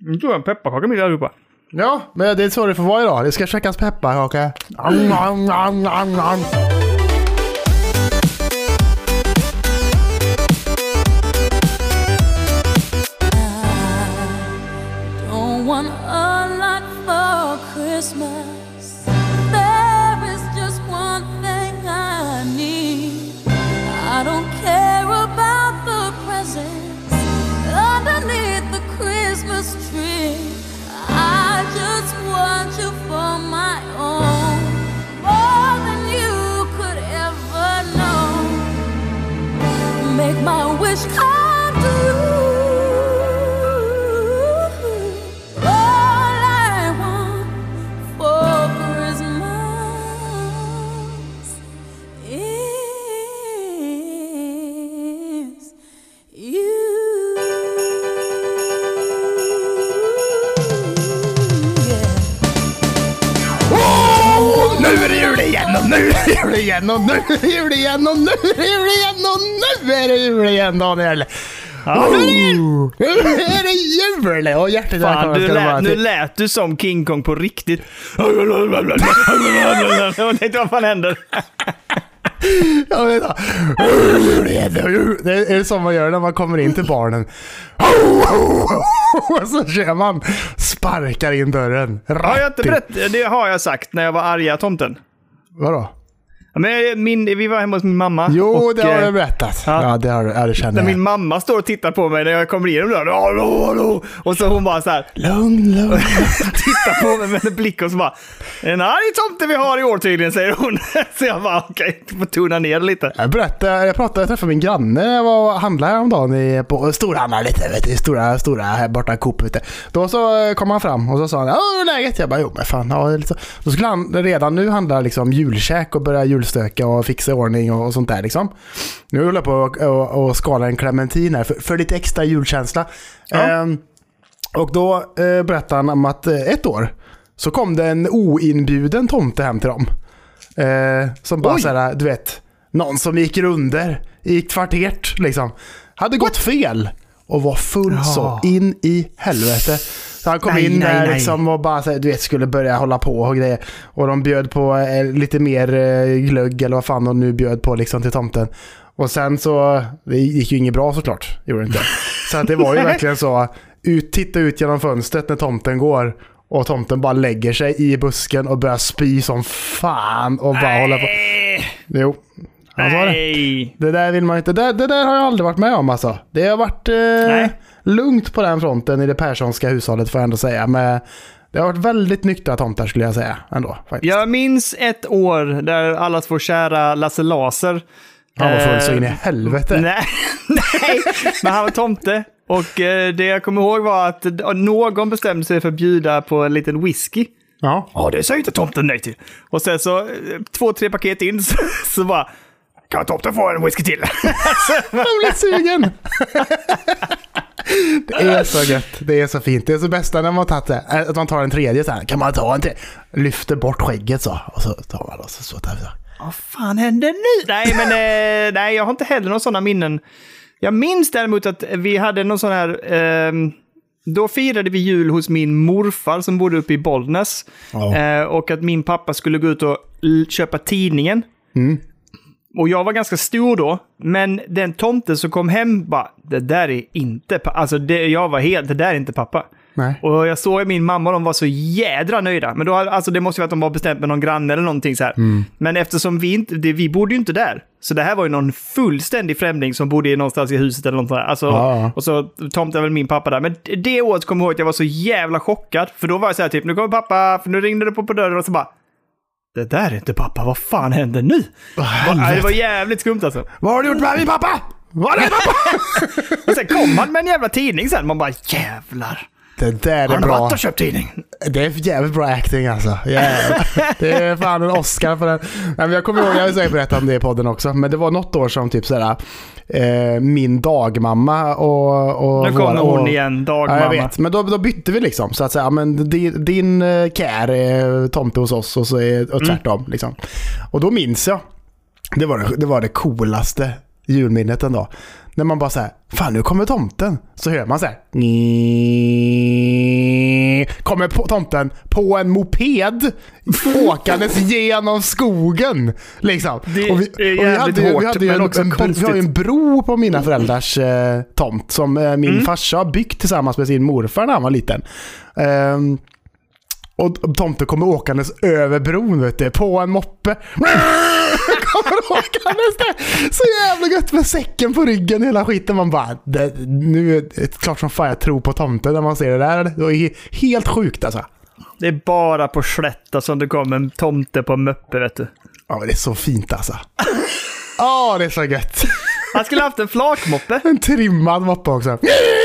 Nu tog jag en pepparkaka mitt i allihopa. Ja, men det är så det får vara idag. Det ska käkas pepparkaka. Mm. Mm, mm, och nu är det jul igen och nu är det jul igen och nu är det jul igen Daniel. Oh, nu är det jul och hjärtligt Fan, du lät, nu lät du som King Kong på riktigt. Jag tänkte, vad fan händer? Jag vet inte. Det är som man gör när man kommer in till barnen. Och så kör man sparkar in dörren. Har jag inte Rätt in. berättat? Det har jag sagt när jag var arga tomten. Vadå? Men min, vi var hemma hos min mamma. Jo, och, det har eh, jag berättat. ja. Ja, det, har, ja, det känner När jag. min mamma står och tittar på mig när jag kommer igenom dörren. Hallå, hallå. Och så hon bara så här. Lugn, lugn. tittar på mig med en blick och så bara. En arg tomte vi har i år tydligen, säger hon. Så jag bara, okej, du får tona ner lite. Jag berättade, jag pratade, jag träffade min granne när jag var och handlade häromdagen i, på storhandlaren lite, vet du, stora, stora här borta Coop ute. Då så eh, kom han fram och så sa han, ja läget? Jag bara, jo men fan, ja, lite. Då skulle han redan nu handla liksom julkäk och börja julstöka och fixa i ordning och, och sånt där liksom. Nu håller jag på och, och, och skala en clementin här för, för lite extra julkänsla. Ja. Ehm, och då eh, berättade han om att eh, ett år så kom det en oinbjuden tomte hem till dem. Eh, som bara Oj. såhär, du vet, någon som gick under i kvarteret liksom. Hade gått fel och var full Ja. så in i helvete. Så han kom Nej, in nej, där nej. liksom och bara så du vet, skulle börja hålla på och grejer. Och de bjöd på eh, lite mer eh, glögg eller vad fan de nu bjöd på liksom till tomten. Och sen så, det gick ju inget bra såklart, gjorde det inte. Så att det var ju verkligen så, ut, titta ut genom fönstret när tomten går. Och tomten bara lägger sig i busken och börjar spy som fan och bara hålla på. Nej, Jo, han sa det. nej. Det där vill man inte. Det, det där har jag aldrig varit med om alltså. Det har varit eh, Nej. Lugnt på den fronten i det Perssonska hushållet får jag ändå säga. Men det har varit väldigt nyktra tomtar skulle jag säga ändå. Faktiskt. Jag minns ett år där allas vår kära Lasse Laser. Han var full så eh, in i helvete. Nej, nej, men han var tomte. Och eh, det jag kommer ihåg var att någon bestämde sig för att bjuda på en liten whisky. Ja. Ja, det säger inte tomten nej till. Och sen så, eh, två, tre paket in, så, så bara... Kan tomten få en whisky till? Jag blir sugen! Det är så gött. Det är så fint. Det är så bästa när man tagit det. eh, Att man tar en tredje så här. Kan man ta en till? Lyfter bort skägget så. Och så tar man och så, så så. Vad fan hände nu? Nej, men eh, nej, jag har inte heller några sådana minnen. Jag minns däremot att vi hade någon sån här... ehm, då firade vi jul hos min morfar som bodde uppe i Bollnäs. Ja. Eh, och att min pappa skulle gå ut och köpa tidningen. Mm. Och jag var ganska stor då, men den tomten som kom hem bara, det där är inte pappa. Alltså det, jag var helt, det där är inte pappa. Nej. Och jag såg min mamma och de var så jädra nöjda. Men då, alltså det måste ju vara att de var bestämt med någon granne eller någonting så här. Mm. Men eftersom vi inte, det, vi bodde ju inte där. Så det här var ju någon fullständig främling som bodde någonstans i huset eller något där. Alltså, Ja. Och så tomtade väl min pappa där. Men det året kommer jag ihåg att jag var så jävla chockad. För då var jag så här typ, nu kommer pappa, för nu ringde det på, på dörren och så bara, det där är inte pappa, vad fan händer nu? helvete. det var jävligt skumt alltså. Vad har du gjort med min pappa? Vad har med pappa? Och sen kom han med en jävla tidning sen. Man bara jävlar. Det där är Han har bra. varit och köpt tidning. Det är jävligt bra acting alltså. Jävlar. Det är fan en Oscar för den. Nej, men jag kommer ihåg, jag har säkert berättat om det i podden också, men det var något år som typ sådär, eh, min dagmamma och... och Nu kommer hon och- igen, Ja, dagmamma. jag vet. Men då, då bytte vi liksom. Så att säga, men din, din eh, kär är tomte hos oss och, så är, och tvärtom. Liksom. Och då minns jag, det var det, det var det coolaste julminnet dag. När man bara säger fan nu kommer tomten. Så hör man så här. kommer på tomten på en moped åkandes genom skogen. Liksom. Det är jävligt ju- hårt, hade ju men en, också en, vi har ju konstigt. en bro på mina föräldrars eh, tomt som eh, min Mm. farsa har byggt tillsammans med sin morfar när han var liten. Ehm, och tomten kommer åkandes över bron vet du, på en moppe. kommer. Så jävla gött med säcken på ryggen hela skiten. Man bara, det, nu är det klart som fan jag tror på tomten när man ser det där. Det är he- helt sjukt alltså. Det är bara på slätta som det kommer en tomte på möppe, vet du. Ja, det är så fint alltså. Ja, det är så gött. Han skulle haft en flakmoppe. En trimmad moppe också.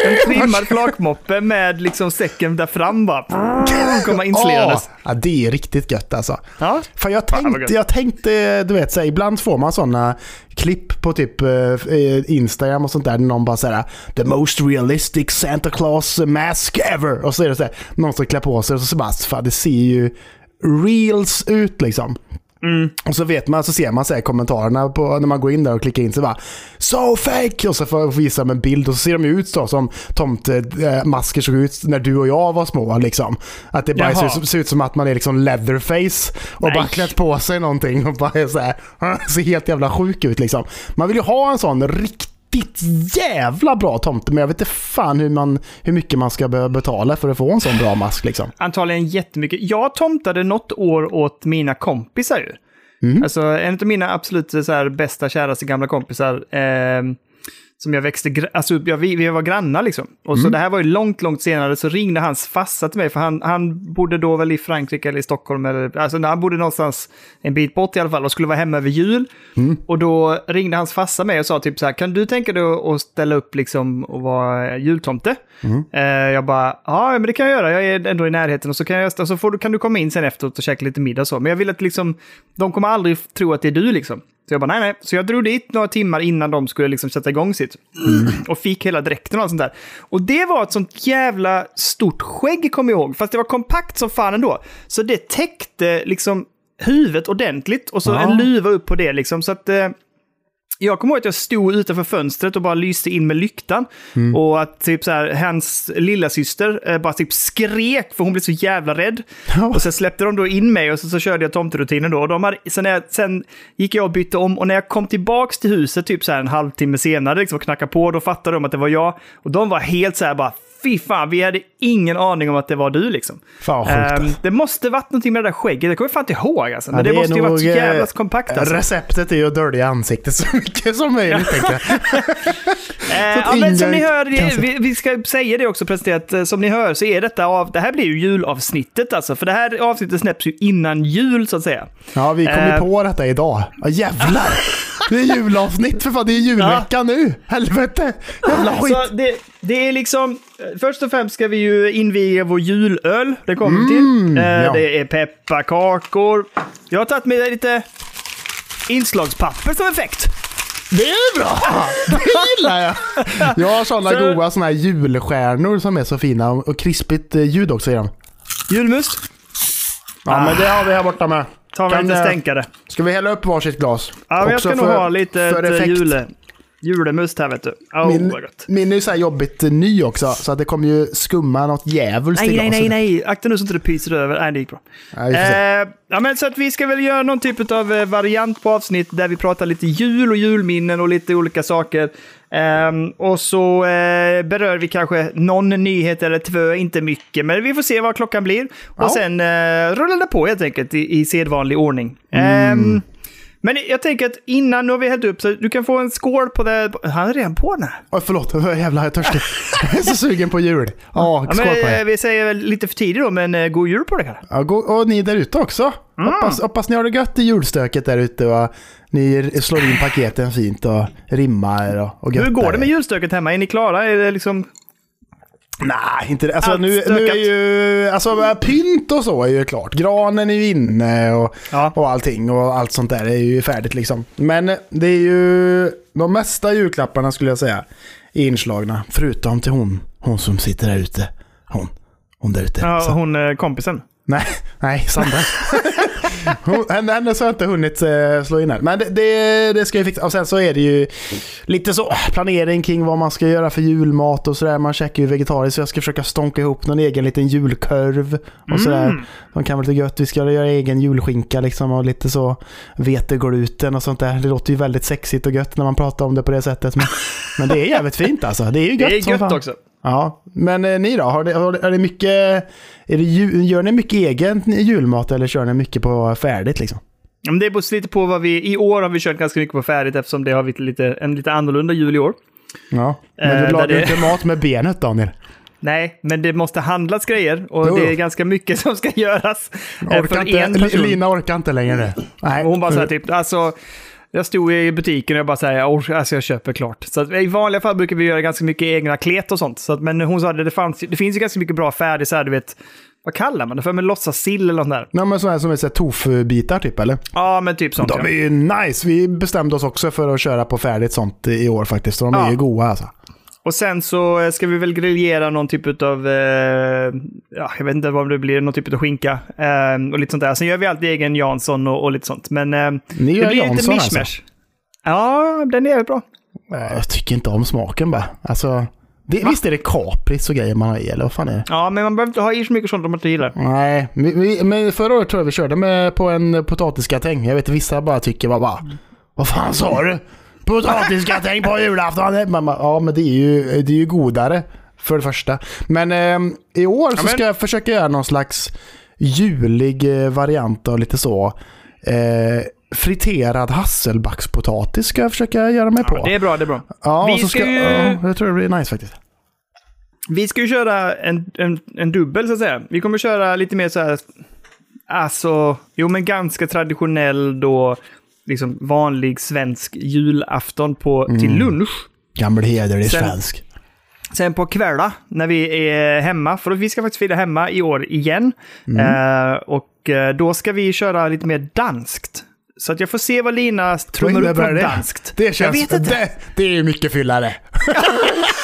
En trimmad flakmoppe med liksom säcken där fram bara. Komma inslerandes. Ja, det är riktigt gött alltså. Ja. För jag Fan, vad tänkte, jag tänkte, du vet, så här, ibland får man sådana klipp på typ eh, eh, Instagram och sånt där. Någon bara säger the most realistic Santa Claus mask ever. Och så är det så här, någon som klär på sig och så bara, fan det ser ju reals ut liksom. Mm. Och så vet man, så ser man så kommentarerna på, när man går in där och klickar in så bara So fake! Och så får jag visa dem en bild och så ser de ut så som tomtemasker såg ut när du och jag var små. Liksom. Att det bara ser, ser ut som att man är liksom leatherface och Nej. bara klätt på sig någonting och bara är så här, ser helt jävla sjuk ut liksom. Man vill ju ha en sån riktigt jävla bra tomte men jag vet inte fan hur, man, hur mycket man ska behöva betala för att få en sån bra mask liksom. Antagligen jättemycket. Jag tomtade något år åt mina kompisar ju. Alltså en av mina absolut så här, bästa, käraste gamla kompisar. ehm, som jag växte, alltså ja, vi, vi var grannar liksom. Och så det här var ju långt, långt senare så ringde hans farsa till mig, för han, han bodde då väl i Frankrike eller i Stockholm, eller, alltså han bodde någonstans en bit bort i alla fall och skulle vara hemma över jul. Och då ringde hans farsa mig och sa typ så här, kan du tänka dig att ställa upp liksom och vara jultomte? Eh, jag bara, ja men det kan jag göra, jag är ändå i närheten och så kan, jag, så får du, kan du komma in sen efteråt och käka lite middag och så. Men jag vill att liksom, de kommer aldrig tro att det är du liksom. Så jag bara, nej nej. Så jag drog dit några timmar innan de skulle liksom sätta igång sitt. Och fick hela dräkten och allt sånt där. Och det var ett sånt jävla stort skägg, kommer jag ihåg. Fast det var kompakt som fan ändå. Så det täckte liksom huvudet ordentligt och så Ja. en luva upp på det liksom. Så att... Eh, jag kommer ihåg att jag stod utanför fönstret och bara lyste in med lyktan. Och att typ så här, hans lilla syster eh, bara typ skrek för hon blev så jävla rädd. Ja. Och sen släppte de då in mig och så, så körde jag tomterutinen då. Och de hade, sen, jag, sen gick jag och bytte om och när jag kom tillbaks till huset typ så här en halvtimme senare liksom, och knackade på, då fattade de att det var jag. Och de var helt så här bara, fy fan, vi hade ingen aning om att det var du liksom. Fan. Ehm, det måste varit någonting med det där skägget, det kommer jag fan inte ihåg alltså. Men Ja, det, är måste ju varit så nog, eh, jävla kompakt alltså. Receptet är ju att dölja ansiktet så mycket som möjligt tänker jag. Eh, att ja, men som ni hör, vi, vi ska säga det också presenterat, eh, som ni hör så är detta av, det här blir ju julavsnittet alltså, för det här avsnittet släpps ju innan jul så att säga. Ja, vi kom ju Eh. på detta idag. Ja, jävlar! Det är julavsnitt för fan, det är julvecka nu! Helvete! Jävla skit! Så det, det är liksom, eh, först och främst ska vi ju inviga vår julöl, det kommer vi till. Eh, ja. Det är pepparkakor. Jag har tagit med lite inslagspapper som effekt. Det är bra! Det gillar jag! Jag har sådana Så- goda såna här julstjärnor som är så fina och krispigt eh, ljud också i dem. Julmust. Ja, men det har vi här borta med. Ta mig Kan, lite eh, stänkare. Ska vi hälla upp varsitt glas? Ja, men jag ska nog ha lite ett, jule, julemust här vet du. Åh, Min, vad gott. min är ju så här jobbigt ny också, så att det kommer ju skumma något djävulskt Nej, nej, nej, nej. Akta nu så inte det pyser över. Nej, det gick bra. Se. Eh, ja, men så att vi ska väl göra någon typ av eh, variant på avsnitt där vi pratar lite jul och julminnen och lite olika saker. Ehm, och så eh, berör vi kanske någon nyhet eller två, inte mycket, men vi får se vad klockan blir. Och Ja. sen eh, rullar det på helt enkelt i, i sedvanlig ordning. Ehm, men jag tänker att innan, nu har vi hällt upp, så du kan få en skål på det. Han är redan på den här. Oj, förlåt. Jävlar, jag är törstig. jag är så sugen på jul. Ja, Ja, skål men, på eh, er. vi säger väl lite för tidigt då, men eh, god jul på dig. Ja, gå- och ni där ute också. Mm. Hoppas, hoppas ni har det gött i julstöket där ute och ni slår in paketen fint och rimmar och, och Hur går det med julstöket hemma? Är ni klara? Är det liksom... Nej, inte det. Alltså, Allt nu, nu är ju... Alltså pynt och så är ju klart. Granen är ju inne och, Ja. och allting och allt sånt där är ju färdigt liksom. Men det är ju... De mesta julklapparna skulle jag säga är inslagna. Förutom till hon. Hon som sitter där ute. Hon. Hon där ute. Ja, Så- hon eh, kompisen. Nej, nej, Sandra. Hon- Henne, henne så har jag inte hunnit eh, slå in än. Men det, det, det ska ju fixa. Och sen så är det ju lite så planering kring vad man ska göra för julmat och sådär. Man käkar ju vegetariskt så jag ska försöka stånka ihop någon egen liten julkorv. Och sådär. Mm. De kan vara lite gött. Vi ska göra egen julskinka liksom och lite så vetegluten och sånt där. Det låter ju väldigt sexigt och gött när man pratar om det på det sättet. Men, men det är jävligt fint alltså. Det är ju gött Det är gött också. Ja, men eh, ni då? Har det, har det, mycket, är det, gör ni mycket egen julmat eller kör ni mycket på färdigt liksom? Ja, men Det beror lite på vad vi... I år har vi kört ganska mycket på färdigt eftersom det har blivit lite, en lite annorlunda jul i år. Ja. Men Eh, du där lagar det- inte mat med benet Daniel? Nej, men det måste handlas grejer och Jo. det är ganska mycket som ska göras. eh, Orkar för inte, en person. Lina orkar inte längre. Nej. Och hon bara så här typ, alltså... Jag stod i butiken och jag bara säger alltså jag köper klart. Så att I vanliga fall brukar vi göra ganska mycket egna klet och sånt. Så att, men hon sa att det, fanns, det finns ju ganska mycket bra färdigt så här, du vet, vad kallar man det för? Men låtsassill eller något där. Nej, men sådana här som är så tofu-bitar typ eller? Ja, men typ sånt. De ja. är ju nice. Vi bestämde oss också för att köra på färdigt sånt i år faktiskt. Och de är Ja. ju goda alltså. Och sen så eh, ska vi väl griljera någon typ av, eh, ja, jag vet inte vad det blir, någon typ av skinka. Eh, och lite sånt där. Sen gör vi alltid egen Jansson och, och lite sånt. Men eh, Ni det gör blir Jansson lite alltså? mishmash. Ja, den är bra. Jag tycker inte om smaken bara. Alltså, det, visst är det kapris och grejer man har i eller vad fan är det? Ja, men man behöver inte ha i så mycket sånt om man inte gillar. Nej, men förra året tror jag vi körde med på en potatisgratäng. Jag vet vissa bara tycker bara, bara vad fan sa du? Potatisgratäng på julafton? Man bara, ja men det är ju, det är ju godare för det första. Men eh, i år så men- ska jag försöka göra någon slags julig eh, variant av lite så. Eh, friterad hasselbackspotatis ska jag försöka göra mig på. Ja, det är bra, det är bra. ja, vi ska ska, ju- ja, jag tror det blir nice faktiskt. Vi ska ju köra en, en, en dubbel så att säga. Vi kommer köra lite mer så här, alltså, jo men ganska traditionell då, liksom vanlig svensk julafton på, till Mm. lunch. Gammal hederlig svensk. Sen på kvällar när vi är hemma, för vi ska faktiskt fira hemma i år igen. Mm. Eh, och eh, då ska vi köra lite mer danskt. Så att jag får se vad Lina trummar upp det? danskt. Det jag känns... vet inte. Det, det är ju mycket fyllare.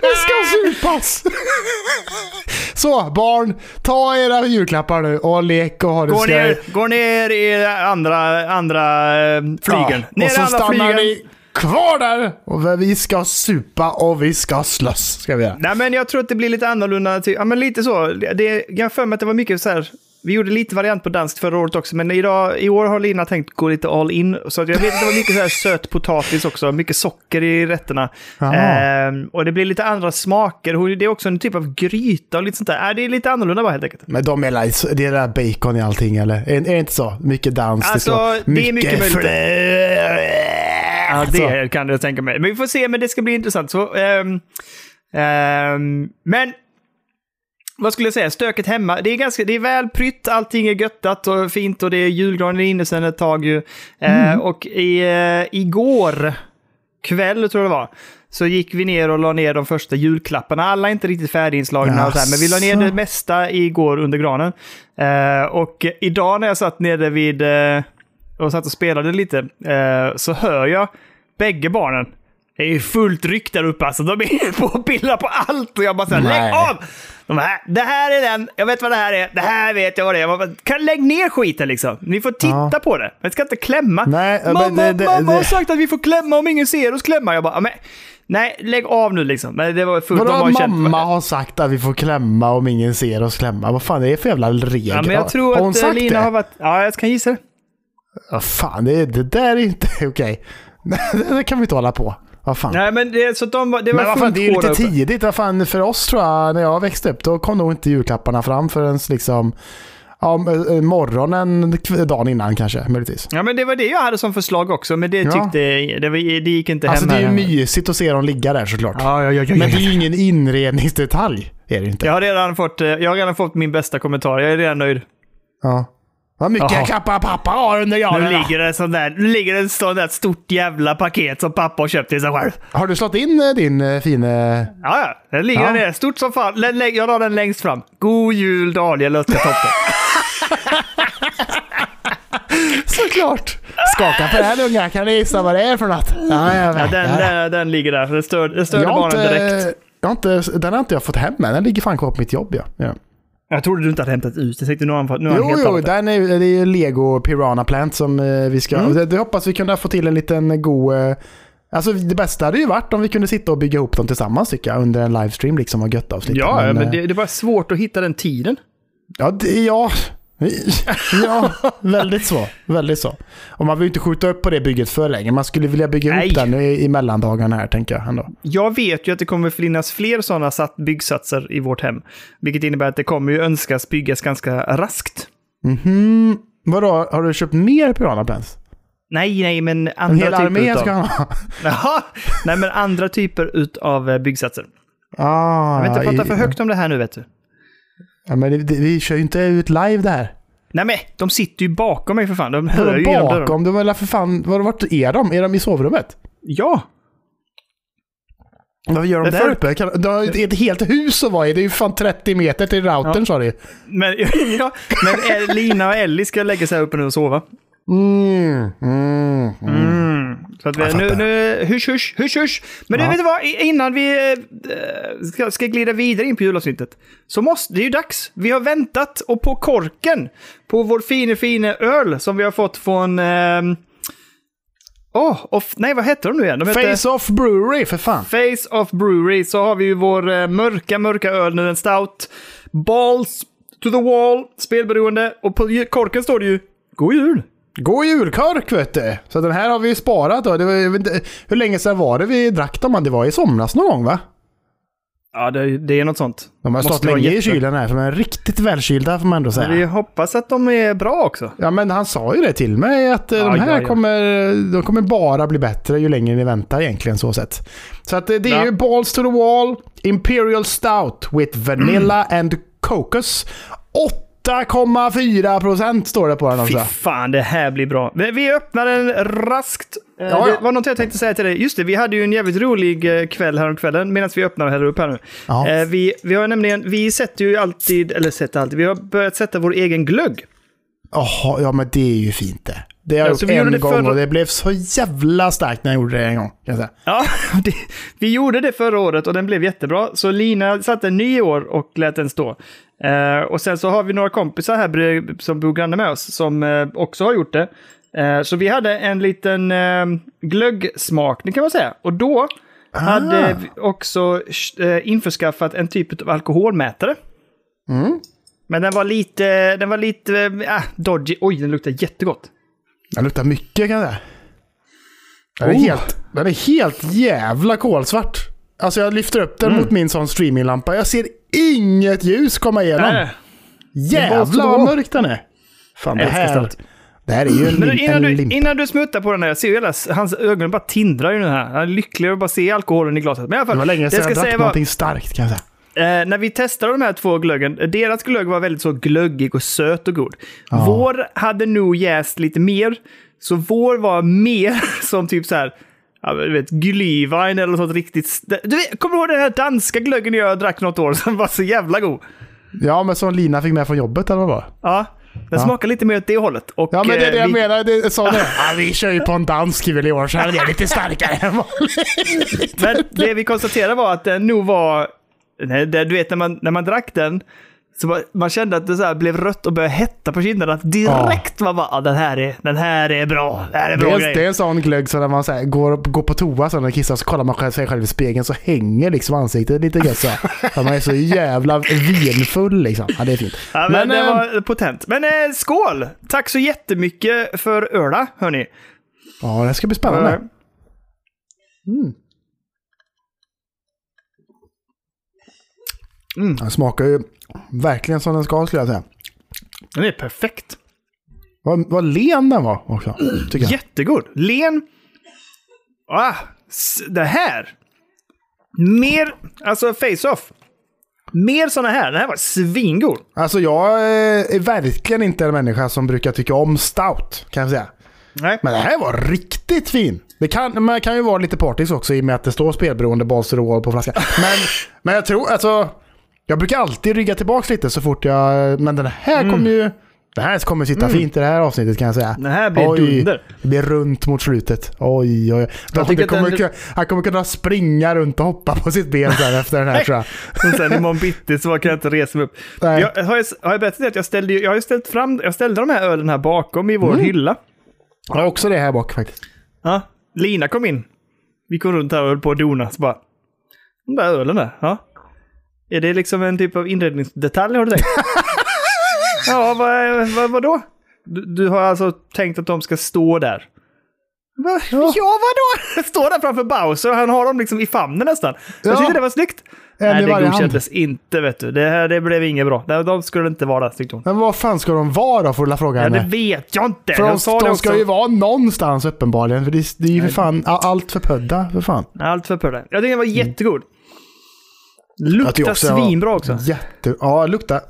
det ska supas! Så, barn. Ta era julklappar nu och lek och ha det Gå skoj. ner, gå ner i andra, andra eh, flygeln. Ja, ner och så andra stannar ni kvar där. Och vi ska supa och vi ska slåss. Ska vi göra. Nej, men jag tror att det blir lite annorlunda. Ja, men lite så. Det, jag har för mig att det var mycket så här. Vi gjorde lite variant på danskt förra året också, men idag, i år har Lina tänkt gå lite all in. Så att jag vet att det var mycket så här söt potatis också, mycket socker i rätterna. Ehm, och det blir lite andra smaker. Det är också en typ av gryta och lite sånt där. Äh, det är lite annorlunda bara helt enkelt. Men de är det är där bacon i allting eller? Är, är det inte så? Mycket dans. Alltså, ska vara det är mycket möjligt. Ja, det kan jag tänka mig. Men vi får se, men det ska bli intressant. Så, ehm, ehm, men vad skulle jag säga? Stöket hemma. Det är, ganska, det är väl prytt, allting är göttat och fint och det är julgranen inne sedan ett tag ju. Eh, och i, eh, igår kväll, tror jag det var, så gick vi ner och la ner de första julklapparna. Alla är inte riktigt färdiginslagna och så här, men vi la ner det mesta igår under granen. Eh, och idag när jag satt nere vid eh, och satt och spelade lite eh, så hör jag bägge barnen. Det är fullt ryck där uppe alltså. De är på och pillar på allt och jag bara såhär, lägg av! De här, det här är den, jag vet vad det här är, det här vet jag vad det är. Jag bara, kan lägg ner skiten liksom. Ni får titta Ja. på det. Jag ska inte klämma. Nej, mamma, det- det- mamma har det- sagt att vi får klämma om ingen ser oss klämma. Jag bara, men, nej, lägg av nu liksom. Men det var fullt. Vadå har känt- mamma har sagt att vi får klämma om ingen ser oss klämma? Vad fan är det för jävla regel? Ja, men jag tror har hon att eh, sagt Lina det? har varit... Ja, jag kan gissa det. Ja, fan, det, det där är inte okej. det där kan vi inte hålla på. Vad fan. Nej, men det, så de, det var men vad fan, det är ju lite tidigt. Vad fan, för oss tror jag, när jag växte upp, då kom nog inte julklapparna fram förrän liksom ja, m- morgonen dagen innan kanske, möjligtvis. Ja, men det var det jag hade som förslag också, men det Ja. tyckte... Det, var, det gick inte Alltså hem det är ju mysigt att se dem ligga där såklart. Ja, ja, ja, ja, Men det ja. är ju ingen inredningsdetalj. Är det inte. Jag har, redan fått, eh, jag har redan fått min bästa kommentar. Jag är redan nöjd. Ja. Vad mycket Jaha. klappar pappa har under Nu granen. ligger det sån där, nu ligger det sån där stort jävla paket som pappa har köpt till sig själv. Har du slått in eh, din eh, fina... Ja, ja. Den ligger Ja. där nere. Stort som fan. Jag la den längst fram. God jul Daniel Östertoppe. Såklart! Skaka på den unga, kan ni gissa vad det är för något? Ja, jag Ja, vet. den, Ja. den, den ligger där. Den störde, den störde barnen direkt. jag inte, den har inte jag fått hem än. Den ligger fan kvar på mitt jobb. Ja. Ja. Jag trodde du inte hade hämtat ut. Jag tänkte nu har han, nu har han Jo, det. den är, det är ju Lego Piranha Plant som eh, vi ska... Mm. Det, det hoppas vi kunna få till en liten god... eh, Alltså det bästa hade ju varit om vi kunde sitta och bygga ihop dem tillsammans tycker jag, under en livestream liksom och götta oss lite. Ja, men, eh, det, det var svårt att hitta den tiden. Ja, det, ja. Ja, väldigt så. Väldigt så. Och man vill inte skjuta upp på det bygget för länge. Man skulle vilja bygga Nej. ihop den i, i mellandagarna här, tänker jag ändå. Jag vet ju att det kommer finnas fler sådana sat- byggsatser i vårt hem. Vilket innebär att det kommer ju önskas byggas ganska raskt. Mhm. Vadå, har du köpt mer Piranha Plants? Nej, nej, men En andra hel typer armé utav... ska han ha. Jaha! Nej, men andra typer utav eh, byggsatser. Ah, Jag vill inte prata i- för högt om det här nu, vet du. Ja, men det, det, vi kör ju inte ut live där. Nej, men de sitter ju bakom mig för fan. De Hör ju genom bakom, de är för fan... Var, vart är de? Är de i sovrummet? Ja! Vad gör de Det är där för- uppe? Kan, de har ett helt hus att vara i. Det är ju fan 30 meter till routern sa du Men, ja, men eh, Lina och Ellie ska lägga sig här uppe nu och sova. Mm, mm, mm. Mm. Så att vi, nu, nu, husch, husch, husch, husch. Men du, Ja. vet du vad? Innan vi eh, ska, ska glida vidare in på julavsnittet. Så måste, det är ju dags. Vi har väntat och på korken på vår fine, fine öl som vi har fått från... ehm, Åh, off, nej vad heter de nu igen? De heter Face Off Brewery, för fan. Face of Brewery. Så har vi ju vår eh, mörka, mörka öl nu, en stout. Balls to the wall, spelberoende. Och på korken står det ju God Jul. God julkork vet du. Så den här har vi sparat då. Det var, inte, hur länge sedan var det vi drack dem? Det var i somras någon gång va? Ja, det, det är något sånt. De har stått länge i kylen här, för de är riktigt välkylda får man ändå säga. Vi hoppas att de är bra också. Ja men han sa ju det till mig att eh, Ja, de här ja, ja. Kommer, de kommer bara bli bättre ju längre ni väntar egentligen så sett. Så att eh, det är ju Balls to the Wall, Imperial Stout with Vanilla and Cocos. 8,4 procent står det på den Fy också. fan, det här blir bra. Vi- öppnar den raskt. Eh, Ja, ja. Det var något jag tänkte säga till dig. Just det, vi hade ju en jävligt rolig eh, kväll häromkvällen medan vi öppnar och häller upp här nu. Ja. Eh, Vi, vi har nämligen, vi sätter ju alltid, eller sätter alltid, vi har börjat sätta vår egen glögg. Jaha, ja men det är ju fint det. Det har jag Ja, så gjort en gång förra- och det blev så jävla starkt när jag gjorde det en gång. Kan jag säga. Ja, det, vi gjorde det förra året och den blev jättebra. Så Lina satte en ny år och lät den stå. Eh, och sen så har vi några kompisar här som bor granne med oss som eh, också har gjort det. Eh, så vi hade en liten eh, glöggsmakning kan man säga. Och då hade vi också eh, införskaffat en typ av alkoholmätare. Mm. Men den var lite, den var lite äh, dodgy. Oj, den luktar jättegott. Den luktar mycket kan säga. Den är, Oh. helt, den är helt jävla kolsvart. Alltså jag lyfter upp den Mm. mot min sån streaminglampa. Jag ser inget ljus komma igenom. Nej. Jävlar vad mörk den är. Fan det här, stout. det här är ju en, Men lim, innan en du, limpa. innan du smuttar på den här, jag ser ju hela, hans ögon bara tindrar ju nu här. Han är lycklig över att bara se alkoholen i glaset. Men i alla fall, Det var länge sedan jag jag ska drack säga var, någonting starkt kan jag säga. eh, när vi testade de här två glöggen, eh, deras glögg var väldigt så glöggig och söt och god. Vår hade nog jäst lite mer, så vår var mer som typ så här, ja, men du vet, Glühwein eller något riktigt... Du vet, kommer du ihåg den här danska glöggen jag drack något år som var så jävla god? Ja men som Lina fick med från jobbet eller vad det var? Ja, den smakar lite mer åt det hållet. Och, Ja men det är det eh, jag vi- menar. Det är sån ja, vi kör ju på en dansk väl i år så här är det lite starkare än vanligt. Men det vi konstaterade var att den nog var... Nej, det, du vet när man, när man drack den, så man kände att det så här blev rött och började hetta på kinderna. Att direkt var bara, ah, den, här är, den här är bra. Det här är Det bra är, grejer. det är en sån glögg så när man så här, går, går på toa så när man kissar så kollar man själv- sig själv i spegeln så hänger liksom ansiktet lite gött så här. Man är så jävla vinfull liksom. Ja det är fint. Ja, men, Men, det eh, var potent. Men eh, skål! Tack så jättemycket för öla, hörni. Ja det ska bli spännande. Mm. Den smakar ju verkligen som den ska skulle jag säga. Den är perfekt. Vad, vad len den var också. Tycker jag. Jättegod. Len. Ah, det här. Mer, alltså face-off. Mer såna här. Den här var svingod. Alltså jag eh, är verkligen inte en människa som brukar tycka om stout kan jag säga. Nej. Men det här var riktigt fin. Det kan, man kan ju vara lite partisk också i och med att det står spelberoende Wall på flaskan. Men, men jag tror, alltså... Jag brukar alltid rygga tillbaka lite så fort jag... Men den här kommer ju... Det här kommer sitta fint i det här avsnittet kan jag säga. Det här blir Oj. dunder. Det blir runt mot slutet. Oj, oj. Jag att kommer, den- kunna- han kommer kunna springa runt och hoppa på sitt ben sen efter den här tror jag. Och sen imorgon bitti så kan jag inte resa mig upp. Nej. Jag, har, jag, har jag berättat att jag ställde, jag har ställt fram, jag ställde de här ölen här bakom i vår Mm. hylla. Jag har också det här bak faktiskt. Ja, Lina kom in. Vi kom runt här och höll på att dona. Så bara, de där ölen där, ja. Är det liksom en typ av inredningsdetalj har du tänkt? ja, vad, vad, vadå? Du, du har alltså tänkt att de ska stå där? Va? Ja, vadå? Står där framför Bowser, han har dem liksom i famnen nästan. Jag Ja. tyckte det var snyggt. En Nej, det varje hand. godkändes inte vet du. Det, här, det blev inget bra. De- De skulle inte vara där tyckte hon. Men vad fan ska de vara då, får du fråga Ja, det henne? vet jag inte. För jag de, de också. ska ju vara någonstans uppenbarligen. För det, det är ju för fan allt för pödda. För fan. Allt för purre. Jag tycker den var jättegod. Luktar också var svinbra också. Jätte... Ja, luktar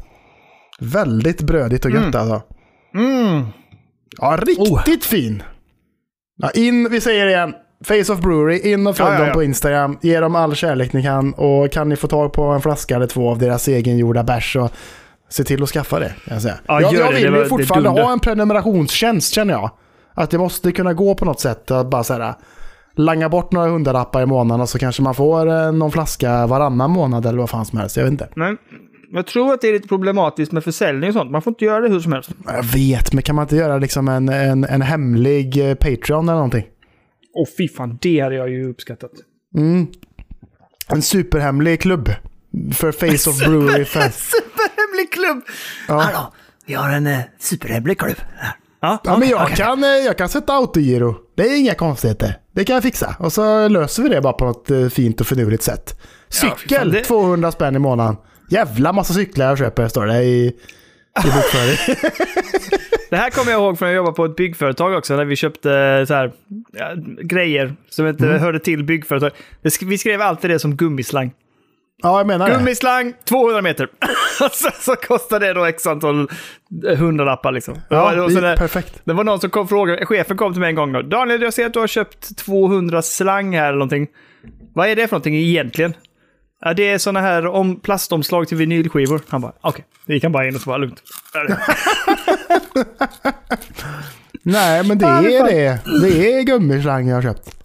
väldigt brödigt och gött alltså. Mm. Ja, riktigt fin. Ja, in, vi säger det igen. Face of Brewery, in och följ Ja, ja, dem ja. på Instagram. Ge dem all kärlek ni kan. Och kan ni få tag på en flaska eller två av deras egengjorda bärs så se till att skaffa det. Kan jag säga. Ja, jag jag vill Det var- ju det fortfarande dunder. ha en prenumerationstjänst känner jag. Att det måste kunna gå på något sätt att bara så här, langa bort några hundralappar i månaden och så kanske man får eh, någon flaska varannan månad eller vad fan som helst. Jag vet inte. Men jag tror att det är lite problematiskt med försäljning och sånt. Man får inte göra det hur som helst. Jag vet, men kan man inte göra liksom en, en, en hemlig eh, Patreon eller någonting? Åh fy fan, det hade jag ju uppskattat. Mm. En superhemlig klubb. För Face of Brewery fans. Superhemlig klubb! Ja. Hallå, vi har en eh, superhemlig klubb. Ja, Ja, men jag okej. kan, eh, jag kan sätta autogiro. Det är inga konstigheter. Det kan jag fixa. Och så löser vi det bara på något eh, fint och finurligt sätt. Ja, Cykel, det- 200 spänn i månaden. Jävla massa cyklar jag köper, står det i, i bokföring. Det här kommer jag ihåg från jag jobbade på ett byggföretag också, när vi köpte så här, ja, grejer som inte Mm. hörde till byggföretag. Vi skrev alltid det som gummislang. Ja, jag menar det. Gummislang, 200 meter. så, så kostar det då x antal eh, hundralappar liksom. Ja, och det är när- perfekt. Det var någon som kom och frågade, chefen kom till mig en gång då. Daniel, jag ser att du har köpt 200 slang här eller någonting. Vad är det för någonting egentligen? Ja, det är sådana här om, plastomslag till vinylskivor. Han bara, okej. Vi kan bara in och så bara lugnt. Nej, men det Ja, det är det. Det är gummislang jag har köpt.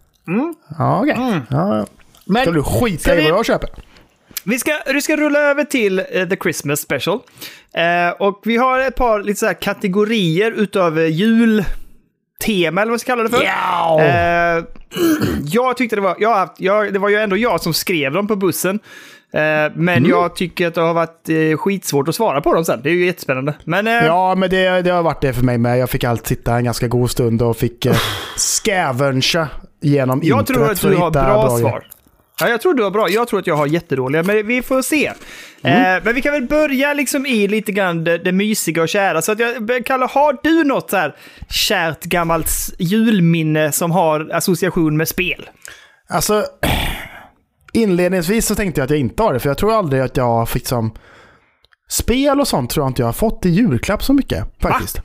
Ja, okej. Ja, ja. Mm. Men Ska du skita i vi- vad jag köper? Vi ska, du ska rulla över till eh, The Christmas Special. Eh, och vi har ett par lite så här kategorier utav uh, jultema, eller vad ska jag kalla det för. Ja! Eh, jag tyckte det var, jag, haft- jag, det var ju ändå jag som skrev dem på bussen. Eh, men Mm. jag tycker att det har varit eh, skitsvårt att svara på dem sen. Det är ju jättespännande. Men eh, Ja, men det, det har varit det för mig med. Jag fick allt sitta en ganska god stund och fick eh, genom jag internet tror att du har bra, grejer. svar. Ja, jag tror du har bra. Jag tror att jag har jättedåliga, men vi får se. Mm. Eh, men vi kan väl börja liksom i lite grann det, det mysiga och kära. Så att jag, Kalle, har du något så här kärt gammalt julminne som har association med spel? Alltså, inledningsvis så tänkte jag att jag inte har det, för jag tror aldrig att jag fick som... Spel och sånt tror jag inte jag har fått i julklapp så mycket, faktiskt.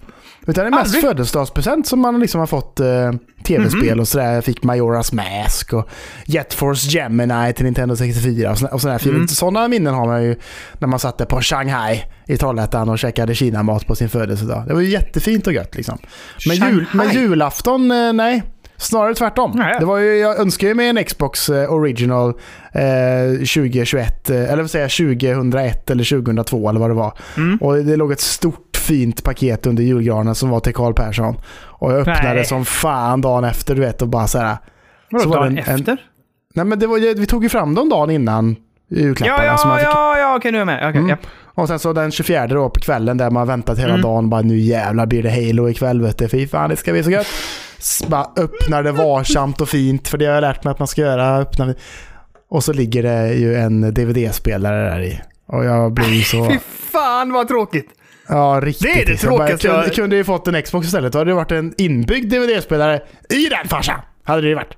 Utan det är mest födelsedagspresent som man liksom har fått eh, tv-spel Mhm. och sådär. Jag fick Majoras Mask och Jet Force Gemini till Nintendo 64 och sådär. Och sådär. Mm. Sådana minnen har man ju när man satt där på Shanghai i Trollhättan och käkade Kina-mat på sin födelsedag. Det var ju jättefint och gött liksom. Men, jul, men julafton, eh, nej. Snarare tvärtom. Nej. Det var ju, jag önskar ju mig en Xbox eh, Original eh, 2021, eh, eller vad säger jag, 2001 eller 2002 eller vad det var. Mm. Och det låg ett stort fint paket under julgranen som var till Karl Persson. Och jag öppnade Nej. som fan dagen efter, du vet, och bara så här. Vadå, dagen en- efter? Nej men det var, vi tog ju fram dem dagen innan julklapparna. Ja, som man ja, fick. ja, ja, okej, nu är jag med. Okej, Mm. ja. Och sen så den 24 då på kvällen där man väntat hela Mm. dagen. Bara nu jävlar blir det Halo ikväll vet du. Fy fan det ska bli så gött. Bara öppnar det varsamt och fint. För det har jag lärt mig att man ska göra. Öppna. Och så ligger det ju en DVD-spelare där i. Och jag blir så... Fy fan vad tråkigt! Ja, riktigt. Det är det tråkigaste kunde, jag- kunde ju fått en Xbox istället. Då hade det varit en inbyggd DVD-spelare i den farsan. Hade det ju varit.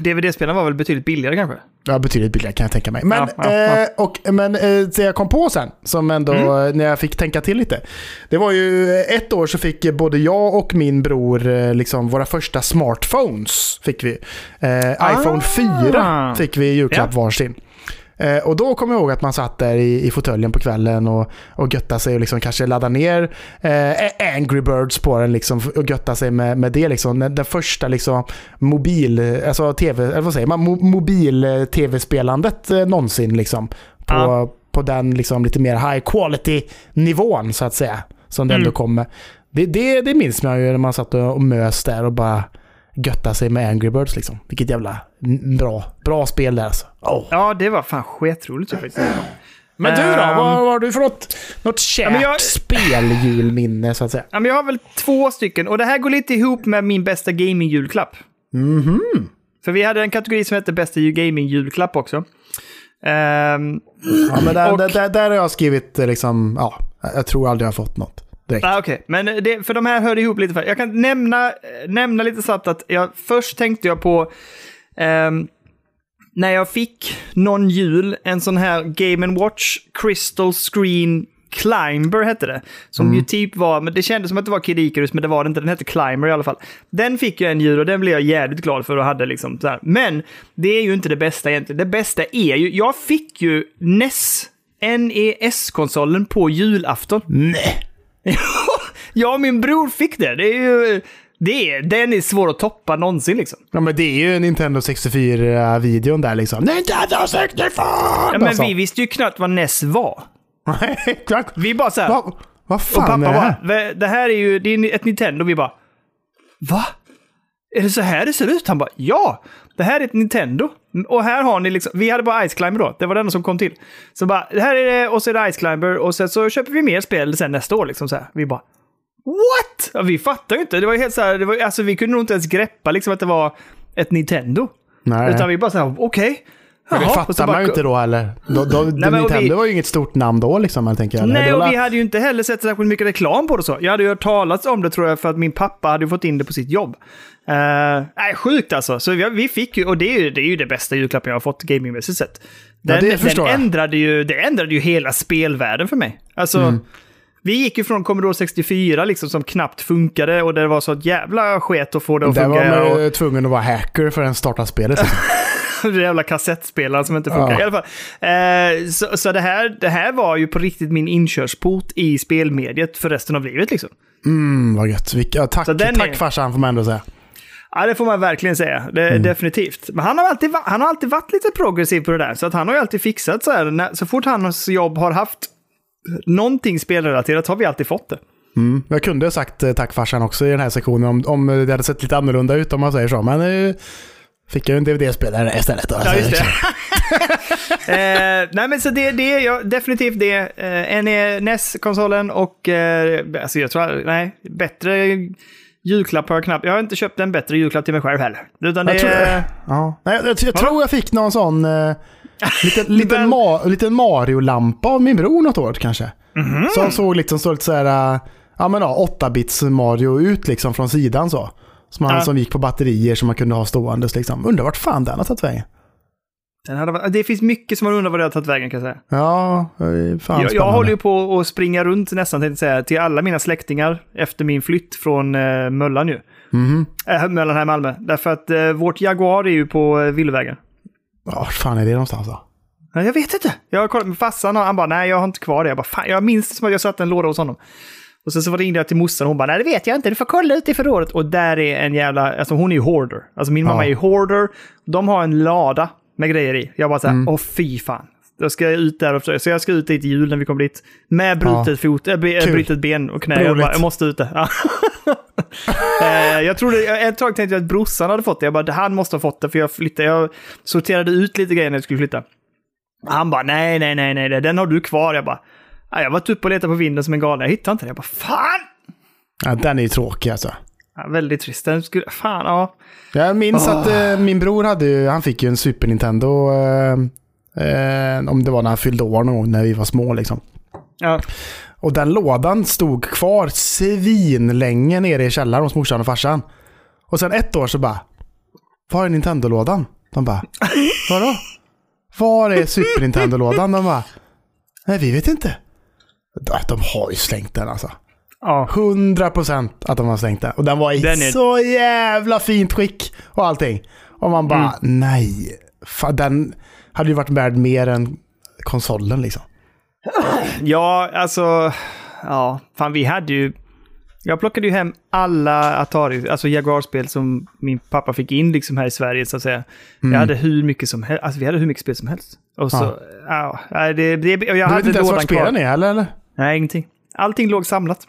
DVD-spelaren var väl betydligt billigare kanske? Ja, betydligt billigare kan jag tänka mig. Men, Ja, ja, ja. Eh, och, men eh, det jag kom på sen, som ändå, Mm. eh, när jag fick tänka till lite. Det var ju ett år så fick både jag och min bror liksom våra första smartphones. Fick vi. Eh, Ah. iPhone 4 fick vi i julklapp varsin. Eh, och då kommer jag ihåg att man satt där i, i fåtöljen på kvällen och, och göttade sig och liksom kanske ladda ner eh, Angry Birds på den liksom, och götta sig med, med det. Liksom. Den, den första liksom, mobil, alltså tv, eller vad säger man, Mo, mobil-tv-spelandet eh, någonsin. Liksom, på, Ja. på den liksom, lite mer high quality-nivån så att säga. Som det Mm. ändå kom med. Det, det, det minns man ju när man satt och mös där och bara götta sig med Angry Birds liksom. Vilket jävla bra, bra spel där alltså. Åh. Ja, det var fan skitroligt faktiskt. Men du då? Ehm. vad, vad har du för något, något kärt men jag- speljulminne så att säga? Ja, men jag har väl två stycken och det här går lite ihop med min bästa gaming-julklapp. Mhm. För vi hade en kategori som hette bästa gaming-julklapp också. Ehm, Ja, men där, Och- där, där, där har jag skrivit eh, liksom, ja, jag tror aldrig jag har fått något direkt. Ah, Okej, men det, för de här hör ihop lite. För. Jag kan nämna, nämna lite snabbt att jag, först tänkte jag på ehm, när jag fick någon jul en sån här Game Watch Crystal Screen Climber hette det. Som ju typ var, men det kändes som att det var Kid Icarus, men det var det inte. Den hette Climber i alla fall. Den fick jag en jul och den blev jag jävligt glad för och hade liksom så här. Men det är ju inte det bästa egentligen. Det bästa är ju, jag fick ju NES, NES-konsolen på julafton. Nej. Ja, min bror fick det. Det är ju... Det är, den är svår att toppa någonsin liksom. Ja, men det är ju Nintendo 64-videon där liksom. Nintendo 64! Ja, men vi visste ju knappt vad NES var. Nej, exakt. Vi bara så här... Vad vad och fan pappa är det här? bara, "Va- det här är ju det är ett Nintendo. Vi bara, va? Är det så här det ser ut? Han bara, ja! Det här är ett Nintendo. Och här har ni liksom, vi hade bara Ice Climber då, det var den som kom till. Så bara, det här är det, och så är det Ice Climber, och sen så köper vi mer spel sen nästa år liksom så här. Vi bara, what? Ja, vi fattar ju inte, det var helt så här, det var, alltså vi kunde nog inte ens greppa liksom att det var ett Nintendo. Nej. Utan vi bara så här, okej. Det Jaha. Så fattar man ju inte då heller. Då, då, och Nintendo vi- var ju inget stort namn då liksom, jag tänker. Nej, Det och vi hade ju inte heller sett särskilt mycket reklam på det så. Jag hade ju hört talas om det tror jag för att min pappa hade fått in det på sitt jobb. Uh, nej, sjukt alltså. Så vi, vi fick ju, och det är ju det, är ju det bästa julklappen jag har fått gamingmässigt sett. Den, det förstår den ändrade ju, det ändrade ju hela spelvärlden för mig. Alltså, Mm. Vi gick ju från Commodore 64 liksom som knappt funkade och det var så ett jävla sket att få det att Där var funka. man och- tvungen att vara hacker för att starta spelet. Det jävla kassettspelaren som inte funkar. Ja. I alla fall. Eh, så så det, här, det här var ju på riktigt min inkörsport i spelmediet för resten av livet. Liksom. Mm, vad gött. Vilka, tack, den tack är- farsan får man ändå säga. Ja, det får man verkligen säga. Det, Mm. Definitivt. Men han har, alltid, han har alltid varit lite progressiv på det där. Så att han har ju alltid fixat så här. När, så fort hans jobb har haft någonting spelrelaterat har vi alltid fått det. Mm. Jag kunde ha sagt eh, tack farsan också i den här sektionen om, om det hade sett lite annorlunda ut om man säger så. Men nu fick jag en DVD-spelare istället. Då, Ja, just det. eh, nej, men så det, det är ja, definitivt det. Eh, NES-konsolen och eh, alltså jag tror, nej, bättre julklapp har jag knappt. Jag har inte köpt en bättre julklapp till mig själv heller. Utan det Jag tror, är... ja. Nej, jag, jag tror jag fick någon sån eh, liten, liten, ma, liten Mario-lampa av min bror något år kanske. Mhm. Som såg liksom så lite så här, eh, ja men ja, 8-bits Mario ut liksom från sidan så. Som, han, Ja. som gick på batterier som man kunde ha ståendes liksom. Undrar vart fan den har tagit vägen. Den hade, varit- det finns mycket som man undrar vad det har tagit vägen kan jag säga. Ja, fan Jag, jag håller ju på att springa runt nästan jag säga, till alla mina släktingar efter min flytt från eh, Möllan ju. Mhm. Äh, Möllan här i Malmö. Därför att eh, vårt Jaguar är ju på eh, villovägen. Ja, fan är det någonstans då? Ja, Jag vet inte. Jag har kollat med farsan och han bara, nej jag har inte kvar det. Jag bara, fan, jag minns det som att jag satt en låda hos honom. Och sen så ringde jag till morsan och hon bara, nej det vet jag inte, du får kolla ut i förrådet. Och där är en jävla, alltså hon är ju hoarder. Alltså min mamma Ja. är ju hoarder. De har en lada med grejer i. Jag bara så här, åh fy fan. Då ska jag ut där och försöka. Så jag ska ut dit i jul när vi kommer dit. Med brutet fot, äh, brutet ben och knä. Jag, bara, jag måste ut där. Eh, jag trodde, ett tag tänkte jag att brorsan hade fått det. Jag bara, han måste ha fått det för jag flyttade. Jag sorterade ut lite grejer när jag skulle flytta. Han bara, nej, nej, nej, nej, den har du kvar. Jag bara, "Ja, jag var uppe och letade på vinden som en galen. Jag hittade inte den. Jag bara, fan! Ja, den är ju tråkig alltså. Ja, väldigt trist. Den skulle, fan, ja. Jag minns Åh. att eh, min bror hade ju, han fick ju en Super Nintendo. Eh, eh, om det var när han fyllde år någon gång när vi var små liksom. ja. Och den lådan stod kvar svinlänge nere i källaren hos morsan och farsan. Och sen ett år så bara, var är Nintendo-lådan? De bara, vadå? Var är Super Nintendo-lådan? De bara, nej vi vet inte. De har ju slängt den alltså. ja. 100% att de har slängt den. Och den var i Den är- så jävla fint skick och allting. Och man bara, Mm. nej. fan, den hade ju varit värd mer än konsolen liksom. Ja, alltså... Ja, fan vi hade ju... Jag plockade ju hem alla Atari, alltså Jaguar-spel som min pappa fick in liksom här i Sverige så att säga. Jag hade hur mycket som helst, alltså vi hade hur mycket spel som helst. Och så, ja, ja det, det, jag Du hade vet inte ens vart spelen är eller? Nej, ingenting. Allting låg samlat.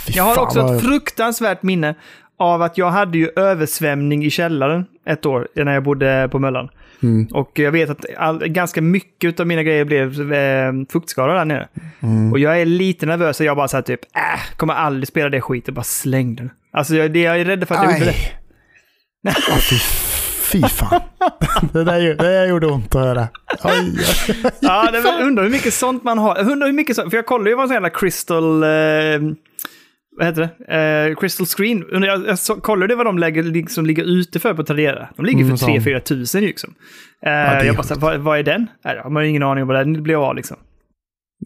Fy Jag har också vad- ett fruktansvärt minne av att jag hade ju översvämning i källaren ett år när jag bodde på Möllan. Mm. Och jag vet att all, ganska mycket av mina grejer blev eh, fuktskador där nere. Mm. Och jag är lite nervös och jag bara så här typ, äh, kommer aldrig spela det skiten, bara släng den. Alltså jag, det, jag är rädd för att jag gjorde det. Aj. Fy, fy fan. det, där, ju- det där gjorde ont att höra. Oj. Ja, det undrar hur mycket sånt man har. Undrar hur mycket sånt, för jag kollar ju vad en sån jävla crystal... Eh, vad heter det? Eh, crystal screen. Jag, jag så, kollar det vad de lägger, liksom, ligger ute för på Tradera. De ligger Mm, för sån. 3-4 tusen liksom. Eh, är jag bara, så vad, vad är den? Nej, jag har ingen aning om vad den blev av liksom.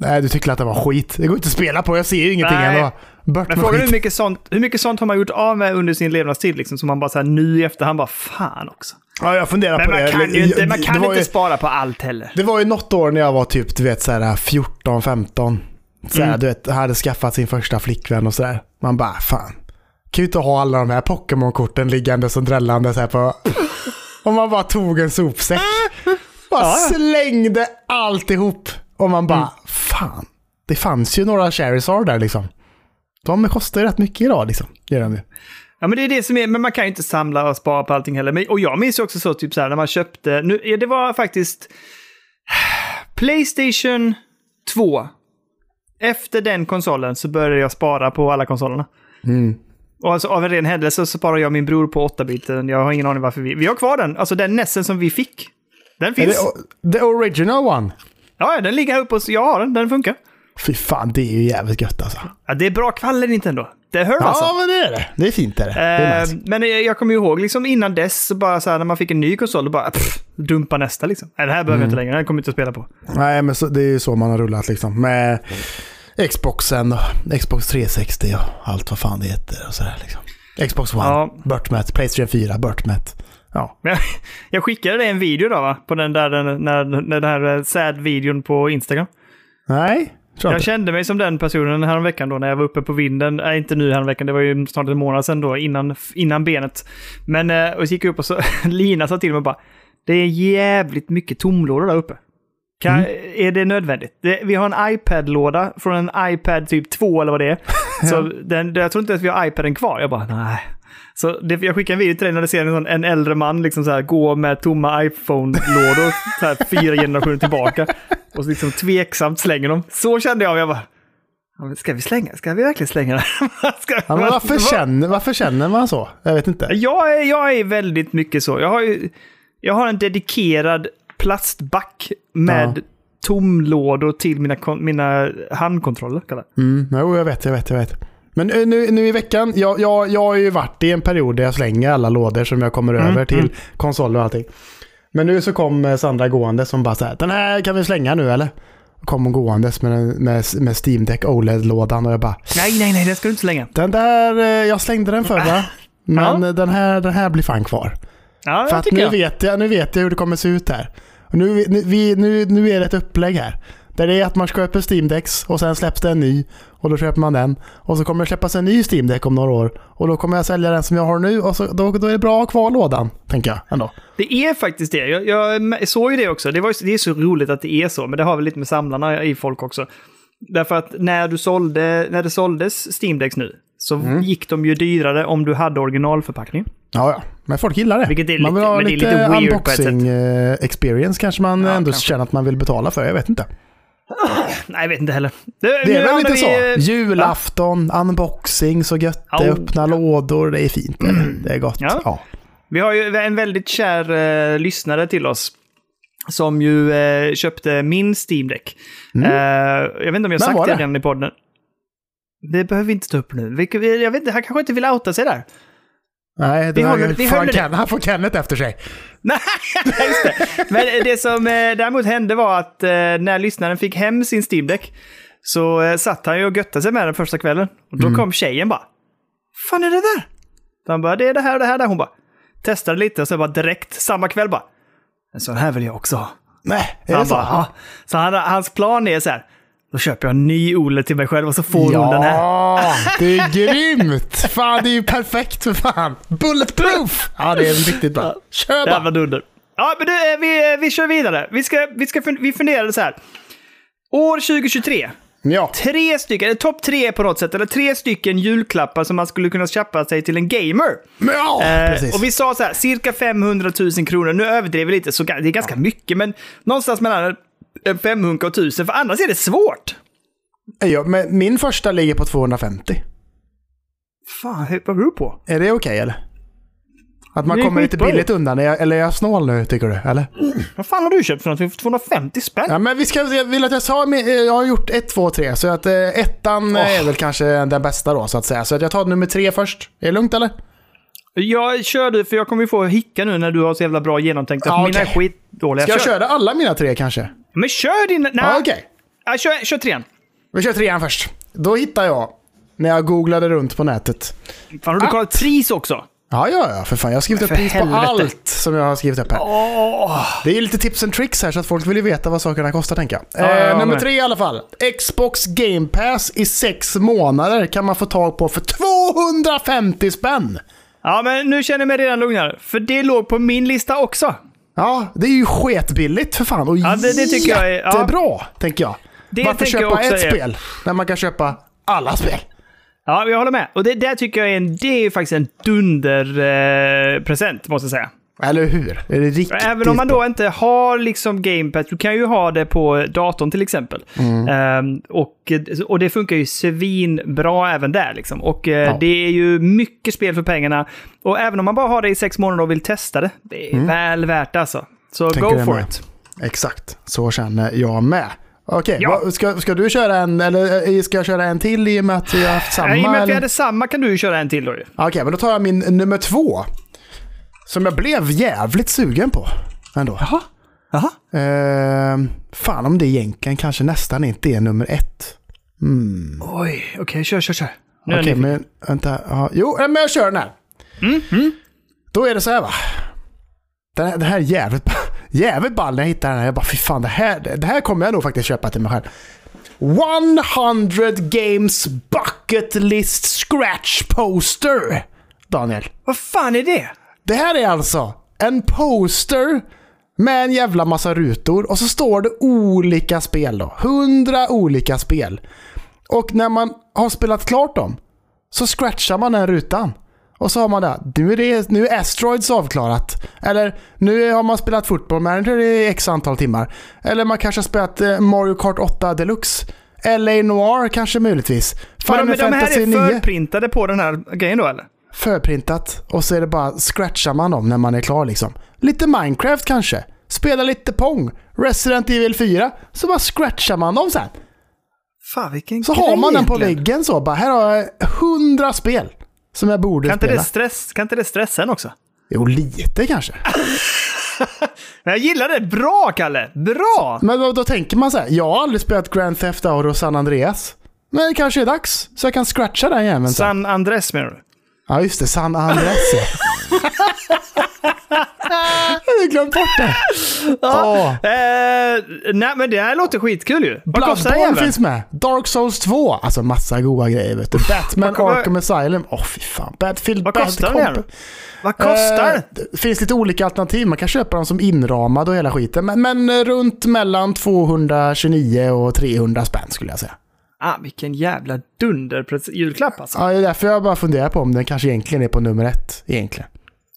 Nej, du tycker att det var skit. Det går inte att spela på. Jag ser ju ingenting Nej. ändå. Bort Men frågan är hur mycket, sånt, hur mycket sånt har man gjort av med under sin levnadstid liksom, som man bara så här, nu i efterhand bara fan också. Ja, jag funderar Men på man det. kan ju inte, man kan inte ju- spara på allt heller. Det var ju något år när jag var typ, du vet, så här 14, 15. Så här, Mm. du vet, hade skaffat sin första flickvän och sådär. Man bara, fan. Kan ju inte ha alla de här Pokémon-korten liggande som drällande så här på... Och man bara tog en sopsäck. Bara Ja, slängde alltihop. Och man bara, fan. Det fanns ju några Charizard där liksom. De kostar ju rätt mycket idag liksom. Gör de ju. Ja, men det är det som är, men man kan ju inte samla och spara på allting heller. Men, och jag minns ju också så, typ så här, när man köpte, nu, det var faktiskt Playstation 2. Efter den konsolen så började jag spara på alla konsolerna. Mm. Och alltså av en ren händelse så sparar jag min bror på 8-biten. Jag har ingen aning varför vi... Vi har kvar den, alltså den Nessen som vi fick. Den finns. det the original one? Ja, den ligger här uppe och jag har den, den funkar. Fy fan, det är ju jävligt gött alltså. Ja, det är bra kvaller Nintendo. Det hör Ja, alltså. men det är det. Det är fint är det. det är Eh, nice. Men jag jag kommer ju ihåg liksom innan dess, bara så här, när man fick en ny konsol, då bara pff, dumpa nästa liksom. Nej, det här behöver jag inte längre, den kommer jag inte att spela på. Nej, men så, det är ju så man har rullat liksom. Med Xboxen och Xbox 360 och allt vad fan det heter och sådär liksom. Xbox One, Ja. Burtmet, Playstation 4, Burtmet. Ja. Men jag, jag skickade dig en video då, va? På den där, den, när, när den här eh, sad-videon på Instagram. Nej, jag Jag kände mig som den personen häromveckan då när jag var uppe på vinden. Nej, inte nu häromveckan, det var ju snart en månad sedan då, innan, innan benet. Men, eh, och så gick jag upp och så, Lina sa till mig bara, det är jävligt mycket tomlådor där uppe. Kan, Är det nödvändigt? Det, vi har en iPad-låda från en iPad typ 2 eller vad det är. Så den, jag tror inte att vi har iPaden kvar. Jag bara, nej. Så det, jag skickar en video till dig när du ser en, sån, en äldre man liksom så här, gå med tomma iPhone-lådor så här, fyra generationer tillbaka. Och så liksom tveksamt slänger dem. Så kände jag. Jag bara, ska vi slänga? Ska vi verkligen slänga den? Ja, varför, känner, varför känner man så? Jag vet inte. jag, är, jag är väldigt mycket så. Jag har, ju, jag har en dedikerad plastback med Ja. tomlådor till mina, mina handkontroller. Mm, jo, jag vet, jag vet, jag vet. Men eh, nu, nu i veckan, jag, jag, jag har ju varit i en period där jag slänger alla lådor som jag kommer över till mm. konsoler och allting. Men nu så kom eh, Sandra gående som bara så här, den här kan vi slänga nu eller? Kom hon gåendes med, med, med Steam Deck OLED-lådan och jag bara, Nej, nej, nej, den ska du inte slänga. den där, eh, jag slängde den förra. Men Ja. den, här, den här blir fan kvar. Ja, För att nu jag. vet, jag, nu vet jag hur det kommer se ut här. Och nu, nu, vi, nu, nu är det ett upplägg här. Där det är att man köper Steam Decks och sen släpps det en ny. Och då köper man den. Och så kommer det släppas en ny Steam Deck om några år. Och då kommer jag sälja den som jag har nu. Och så, då, då är det bra att ha kvar lådan, tänker jag ändå. Det är faktiskt det. Jag, jag såg ju det också. Det, var, det är så roligt att det är så, men det har väl lite med samlarna i folk också. Därför att när, du sålde, när det såldes Steam Decks nu, så Mm. gick de ju dyrare om du hade originalförpackning. Ja, ja. Men folk gillar det. Vilket är man vill lite- ha lite, lite unboxing eh, experience kanske man Ja, ändå kanske. känner att man vill betala för. Jag vet inte. Nej, jag vet inte heller. Det är nu väl lite vi, så. eh, Julafton, unboxing, så gött. Ja. Öppna lådor, det är fint. Det, det är gott. Ja. Ja. Vi har ju en väldigt kär eh, lyssnare till oss. Som ju eh, köpte min Steam Deck. Eh, jag vet inte om jag har sagt Mm. det det? redan i podden. Det behöver vi inte ta upp nu. Jag vet inte, han kanske inte vill outa sig där. Nej, det håller- vi får han, håller. Ken, han får Kenneth efter sig. Nej, just det. Men det som eh, däremot hände var att eh, när lyssnaren fick hem sin Steam Deck så eh, satt han ju och göttade sig med den första kvällen. Och då kom tjejen bara. fan är det där? Så han bara, det är det här och det här där. Hon bara, testade lite och så bara direkt samma kväll bara. en sån här vill jag också ha. Nej, är det så? bara, så han, hans plan är så här, då köper jag en ny Ole till mig själv och så får hon den här. Ja, det är grymt! Fan, det är ju perfekt för fan. Bulletproof! Ja, det är riktigt bra. Kör bara! dunder. Ja, men du, eh, vi, eh, vi kör vidare. Vi, ska, vi, ska, vi funderade så här. År 2023. Ja, Tre stycken, eller topp tre på något sätt, eller tre stycken julklappar som man skulle kunna köpa sig till en gamer. ja Eh, och vi sa så här, cirka 500 000 kronor. Nu överdriver vi lite, så det är ganska mycket, men någonstans mellan en 500 och 1000, för annars är det svårt. Ja, men min första ligger på 250. Fan, vad beror det på? Är det okej eller? Att man kommer lite billigt undan. Är jag, eller är jag snål nu, tycker du? Eller? Vad fan har du köpt för något för 250 spänn? Ja, men vi ska, jag vill att jag sa, eh, jag har gjort ett, två, tre. Så att eh, ettan eh, är väl kanske den bästa då, så att säga. Så att jag tar nummer tre först. Är det lugnt eller? Jag kör du, för jag kommer ju få hicka nu när du har så jävla bra genomtänkt. Ja, Mina är skitdåliga. Ska jag Kör. köra alla mina tre kanske? Men kör din... Nej, okej. Ja, kör, kör trean. Vi kör trean först. Då hittar jag, när jag googlade runt på nätet. Fan, har du Att- kollat pris också? Ja, ja, ja, för fan. Jag har skrivit upp pris på allt som jag har skrivit upp här. Det är ju lite tips and tricks här, så att folk vill ju veta vad sakerna kostar, tänker jag. Ja, ja, eh, ja, nummer men. tre i alla fall. Xbox Game Pass i sex månader kan man få tag på för 250 spänn. Ja, men nu känner jag mig redan lugnare. För det låg på min lista också. Ja, det är ju sketbilligt för fan. Och Ja, det- det tycker jag är- ja. jättebra, tänker jag. Det Varför köpa ett är- spel när man kan köpa alla spel? Ja, jag håller med. Och det där tycker jag är, en, det är ju faktiskt en dunderpresent, eh, måste jag säga. Eller hur? Är det riktigt Även om man då inte har liksom Game Pass, du kan ju ha det på datorn till exempel. Mm. Ehm, och, och det funkar ju svinbra även där liksom. Och eh, Ja. det är ju mycket spel för pengarna. Och även om man bara har det i sex månader och vill testa det, det är väl värt det alltså. Så Mm. Tänker go for med. it. Exakt, så känner jag med. Okej, Ja. ska, ska du köra en, eller eh, ska jag köra en till i och med att vi har haft samma? Nej, men att vi hade samma kan du ju köra en till då. Okej, men då tar jag min nummer två. Som jag blev jävligt sugen på. Ändå. Jaha. Jaha. Ehm, fan om det egentligen kanske nästan inte är nummer ett. Oj, okej, kör, kör, kör. Är Okej, nyfiken. men vänta. Ja, jo, men jag kör den här. Mm, Då är det så här va. Den här, den här är jävligt, jävligt ball när jag hittar den här. Jag bara fy fan, det här, det här kommer jag nog faktiskt köpa till mig själv. 100 Games Bucket List Scratch Poster. Daniel. Vad fan är det? Det här är alltså en poster med en jävla massa rutor och så står det olika spel då. 100 olika spel. Och när man har spelat klart dem så scratchar man den rutan. Och så har man det. Nu är, det, nu är Asteroids avklarat. Eller nu har man spelat Football Manager i x antal timmar. Eller man kanske har spelat eh, Mario Kart 8 Deluxe. LA Noir kanske möjligtvis. Men de, de här Fantasy är 9 förprintade på den här grejen då eller? Förprintat och så är det bara scratchar man dem när man är klar liksom. Lite Minecraft kanske. Spela lite Pong. Resident Evil 4. Så bara scratchar man dem sen. Fan vilken Så har man den på egentligen. väggen så. Bara, här har jag 100 spel som jag borde Kan inte, spela. det stress, kan inte det stressa en också? Jo, lite kanske. Men jag gillar det. Bra, Kalle! Bra! Men då, då tänker man så här. Jag har aldrig spelat Grand Theft Auto San Andreas. Men det kanske är dags. Så jag kan scratcha den jäveln. San Andres menar du? Ja, just det. San Andreas ja. jag hade glömt bort det. Åh. Eh, nej, men det här låter skitkul ju. Vad kostar Bloodborne finns med. Dark Souls 2. Alltså massa goda grejer vet du. Batman vad- Arkham Asylum. Åh fy fan. Battlefield Vad Bad kostar den? Vad kostar Eh, det finns lite olika alternativ. Man kan köpa dem som inramade och hela skiten. Men, men eh, runt mellan 229 och 300 spänn skulle jag säga. Ah, vilken jävla dunder julklapp alltså. Ja, det är därför jag bara funderar på om den kanske egentligen är på nummer ett. Egentligen.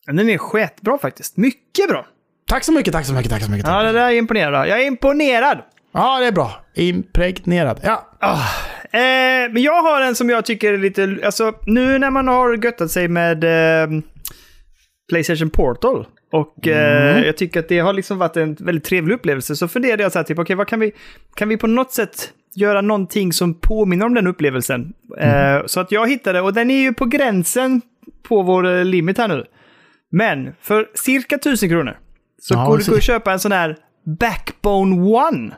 Den är skitbra faktiskt. Mycket bra. Tack så mycket, tack så mycket, tack så mycket. Ja, Ja, det där är imponerad. Jag är imponerad. ja det är bra. Impregnerad. Ja. Eh, men jag har en som jag tycker är lite... Alltså, nu när man har göttat sig med eh, Playstation Portal och eh, jag tycker att det har liksom varit en väldigt trevlig upplevelse så funderade jag så här, typ, okej, vad kan vi... Kan vi på något sätt göra någonting som påminner om den upplevelsen? Eh, så att jag hittade, och den är ju på gränsen på vår eh, limit här nu. Men för cirka 1000 kronor så Ja, går det att köpa en sån här Backbone One.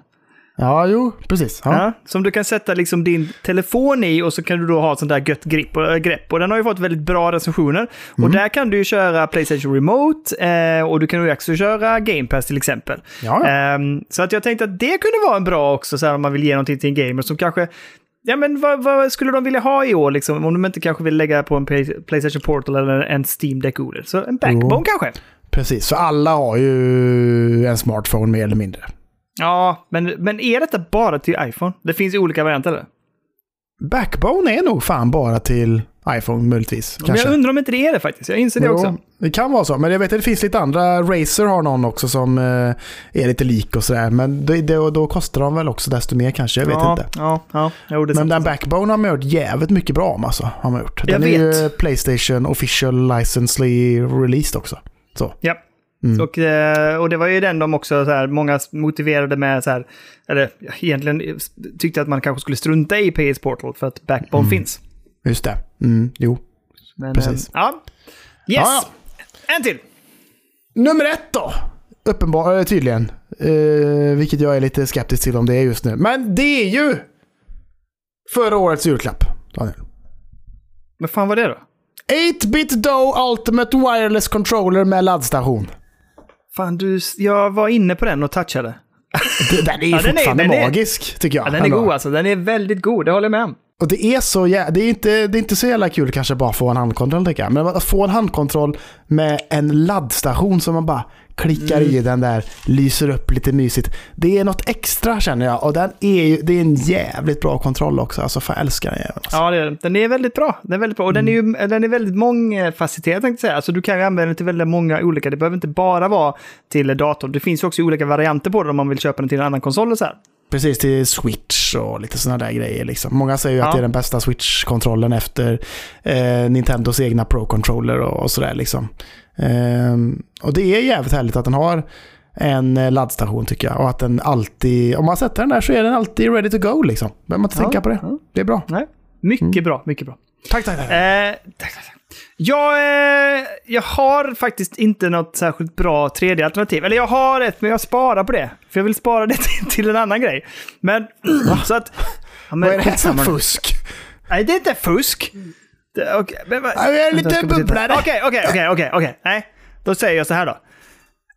Ja, jo, precis. Ja. Ja, som du kan sätta liksom din telefon i och så kan du då ha ett sånt där gött grepp och, äh, grepp. Och den har ju fått väldigt bra recensioner. Och Mm. där kan du ju köra Playstation Remote eh, och du kan ju också köra Game Pass till exempel. Ja. Ehm, så att jag tänkte att det kunde vara en bra också så här, om man vill ge någonting till en gamer som kanske Ja, men vad, vad skulle de vilja ha i år liksom? Om de inte kanske vill lägga på en Play- Playstation Portal eller en Steam Deck OLED. Så en Backbone kanske? Precis, för alla har ju en smartphone mer eller mindre. Ja, men, men är detta bara till iPhone? Det finns ju olika varianter. Eller? Backbone är nog fan bara till iPhone möjligtvis. Men Kanske. jag undrar om inte det är det faktiskt. Jag inser det Jo, också. Det kan vara så, men jag vet att det finns lite andra. Razer har någon också som eh, är lite lik och sådär. Men det, det, då kostar de väl också desto mer kanske, jag vet ja, inte. Ja, ja. Jo, Men sant. den Backbone har man gjort jävligt mycket bra om alltså. Har man gjort. Den Jag är ju vet. Playstation official licensely released också. Så. Ja. Mm. Och, eh, och det var ju den de också, så här, många motiverade med, så här, eller ja, egentligen tyckte att man kanske skulle strunta i PS Portal för att Backbone finns. Just det. Mm, jo. Men, Precis. eh, ja. Yes! Ja, En till! Nummer ett då. Uppenbarligen, tydligen. Eh, vilket jag är lite skeptisk till om det är just nu. Men det är ju förra årets julklapp. Daniel. Vad fan var det då? 8-bit Doe Ultimate Wireless Controller med laddstation. Fan, du, jag var inne på den och touchade. Den är ju Ja, den är- fortfarande den är- magisk, tycker jag. Ja, den är god alltså. Den är väldigt god, det håller jag med om. Och det är så det är, inte, det är inte så jävla kul kanske bara få en handkontroll tycker jag. Men att få en handkontroll med en laddstation som man bara klickar Mm. i den där, lyser upp lite mysigt. Det är något extra känner jag. Och den är ju, det är en jävligt bra kontroll också. Alltså fan jag älskar den jäveln. Alltså. Ja, det är, den. är väldigt bra. Den är väldigt bra. Och den är ju den är väldigt mångfacetterad tänkte jag säga. Alltså du kan ju använda den till väldigt många olika. Det behöver inte bara vara till datorn. Det finns ju också olika varianter på den om man vill köpa den till en annan konsol och så här. Precis till Switch och lite sådana där grejer. Liksom. Många säger ju att Ja. det är den bästa Switch-kontrollen efter eh, Nintendos egna Pro-controller och, och sådär. Liksom. Ehm, och det är jävligt härligt att den har en eh, laddstation tycker jag. Och att den alltid, om man sätter den där så är den alltid ready to go liksom. Behöver man inte Ja, tänka på det. ja. Det är bra. Nej. Mycket Mm. bra, mycket bra. Tack, tack, tack. Eh, tack, tack, tack. Jag, eh, jag har faktiskt inte något särskilt bra 3D-alternativ. Eller jag har ett, men jag sparar på det. För jag vill spara det till, till en annan grej. Men, så att... Ja, men Vad är det här för fusk? Nej, det är inte fusk. Det, okay, men, jag är lite bubblare. Okej, okej, okej. Nej, då säger jag så här då.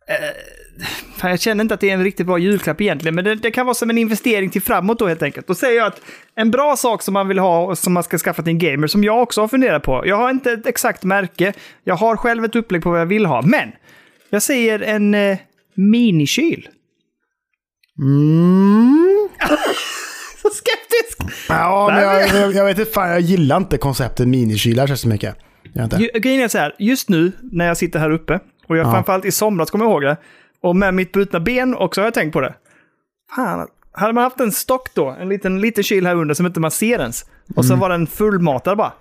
Eh, jag känner inte att det är en riktigt bra julklapp egentligen, men det, det kan vara som en investering till framåt då helt enkelt. Då säger jag att en bra sak som man vill ha och som man ska skaffa till en gamer, som jag också har funderat på. Jag har inte ett exakt märke, jag har själv ett upplägg på vad jag vill ha, men jag säger en eh, minikyl. Mm. Så skeptisk! Ja, men jag, jag, jag vet inte, fan, jag gillar inte konceptet minikylar så mycket. Jag inte. Ju- Grejen är så här, just nu när jag sitter här uppe, och jag Ja. framförallt i somras kommer jag ihåg det, och med mitt brutna ben också har jag tänkt på det. Fan, hade man haft en stock då, en liten, liten kyl här under som inte man ser ens, och så var den fullmatad bara.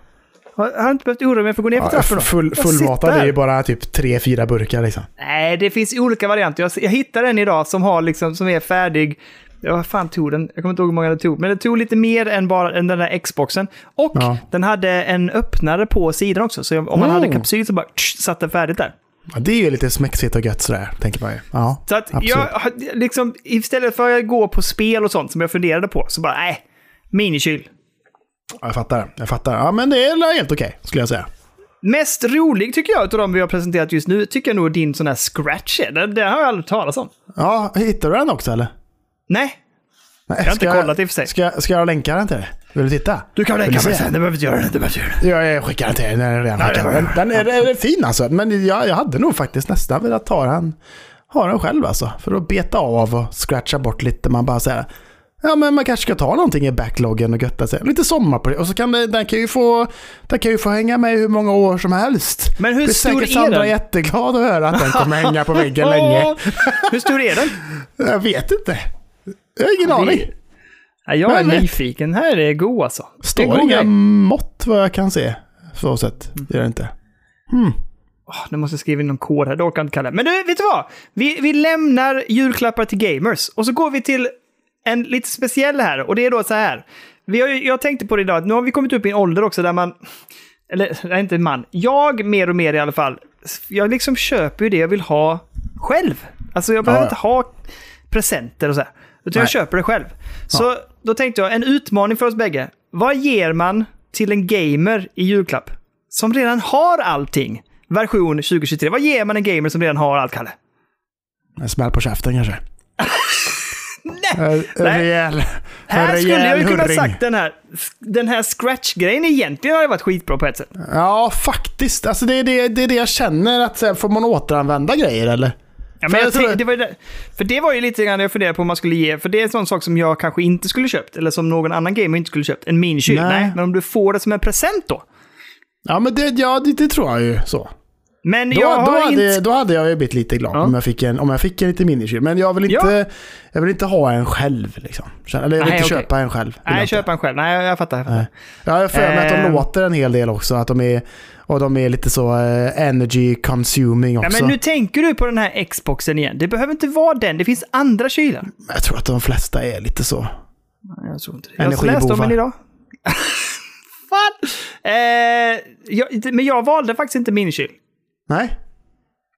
Jag hade inte behövt oroa mig för att gå ner för Ja, trappan då. full, fullmatad är ju bara typ tre, fyra burkar liksom. Nej, det finns olika varianter. Jag, jag hittade en idag som, har liksom, som är färdig. Vad fan tog den? Jag kommer inte ihåg hur många det tog. Men det tog lite mer än bara än den där Xboxen. Och Ja. den hade en öppnare på sidan också. Så om man Mm. hade kapsyl så bara tsch, satt den färdigt där. Ja, det är ju lite smexigt och gött sådär, tänker man ju. Ja, Så att absolut. jag, liksom, istället för att gå på spel och sånt som jag funderade på, så bara nej, minikyl. Ja, jag fattar. Jag fattar. Ja, men det är helt okej, skulle jag säga. Mest rolig tycker jag av de vi har presenterat just nu, tycker jag nog din sån här scratch är. Den, den har jag aldrig talas om. Ja, hittar du den också eller? Nej, Nej, jag har inte kollat i och för sig. Ska, ska jag länka den till dig? Vill du titta? Du kan du mig se? sen, det behöver inte göra det. det, behöver inte göra det. Ja, jag skickar den till dig. Den är redan skickad. Den, den är, den är fin alltså. Men jag, jag hade nog faktiskt nästan velat ta den, ha den själv alltså. För att beta av och scratcha bort lite. Man bara säger Ja men man kanske ska ta någonting i backloggen och götta sig. Lite sommar på det. Och så kan det, den kan ju få, den kan ju få hänga med hur många år som helst. Men hur Blir stor säkert är Sandra den? jätteglad att höra att den kommer hänga på väggen länge. Hur stor är den? Jag vet inte. Jag har ingen aning. Ja, jag är Men- nyfiken. Här är god alltså. Står inga grej. mått vad jag kan se. Så sett. Det gör det inte. Åh, nu måste jag skriva in någon kod här, det orkar jag inte kalla. Men du, vet du vad? Vi, vi lämnar julklappar till gamers och så går vi till en lite speciell här och det är då så här. Vi har, jag tänkte på det idag, nu har vi kommit upp i en ålder också där man, eller nej, inte man, jag mer och mer i alla fall, jag liksom köper ju det jag vill ha själv. Alltså jag behöver Ja, inte ha presenter och så här. Utan jag Nej. köper det själv. Så då tänkte jag, en utmaning för oss bägge. Vad ger man till en gamer i julklapp? Som redan har allting. Version 2023. Vad ger man en gamer som redan har allt, Kalle? En smäll på käften kanske. Nej! En rejäl, en Här skulle jag ju kunna hurring. sagt den här, den här scratch-grejen egentligen har ju varit skitbra på ett sätt. Ja, faktiskt. Alltså det är det, det, är det jag känner. att här, Får man återanvända grejer eller? Ja, men jag jag det var det, för det var ju lite grann jag funderade på om man skulle ge, för det är en sån sak som jag kanske inte skulle köpt, eller som någon annan gamer inte skulle köpt, en minikyl. Nej. Nej. men om du får det som en present då? Ja, men det, ja, det, det tror jag ju så. Men Då, jag då, hade, inte... då hade jag ju blivit lite glad Ja. om, jag fick en, om jag fick en liten minikyl. Men jag vill inte, jag vill inte ha en själv. Liksom. Eller jag vill Nej, inte okej. köpa en själv. Nej, köpa en själv. Nej, jag fattar. Jag fattar. Nej. Ja, jag har för mig att de Ehm. låter en hel del också. Att de är, och de är lite så eh, energy consuming Ja, också. men nu tänker du på den här Xboxen igen. Det behöver inte vara den. Det finns andra kylar. Jag tror att de flesta är lite så. Jag tror inte det. Jag läste om den idag. Fan! Eh, jag, men jag valde faktiskt inte minikyl. Nej?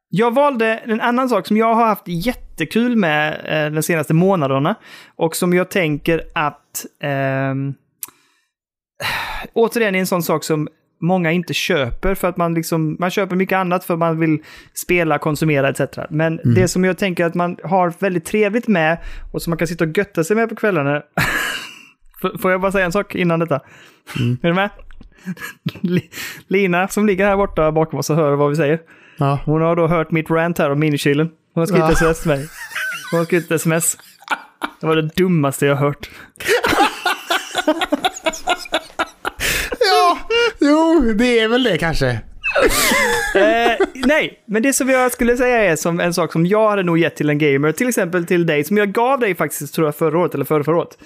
Jag valde en annan sak som jag har haft jättekul med eh, de senaste månaderna. Och som jag tänker att... ehm, återigen är en sån sak som många inte köper för att man liksom... Man köper mycket annat för att man vill spela, konsumera etc. Men det som jag tänker att man har väldigt trevligt med och som man kan sitta och götta sig med på kvällarna. Får jag bara säga en sak innan detta? Är du med? Li- Lina som ligger här borta bakom oss och hör vad vi säger. Ja. Hon har då hört mitt rant här om minikylen. Hon har skrivit Ja. sms till mig. Hon har skrivit sms. Det var det dummaste jag hört. jo, det är väl det kanske. Eh, nej, men det som jag skulle säga är som en sak som jag hade nog gett till en gamer, till exempel till dig, som jag gav dig faktiskt, tror jag, förra året eller förra, förra året.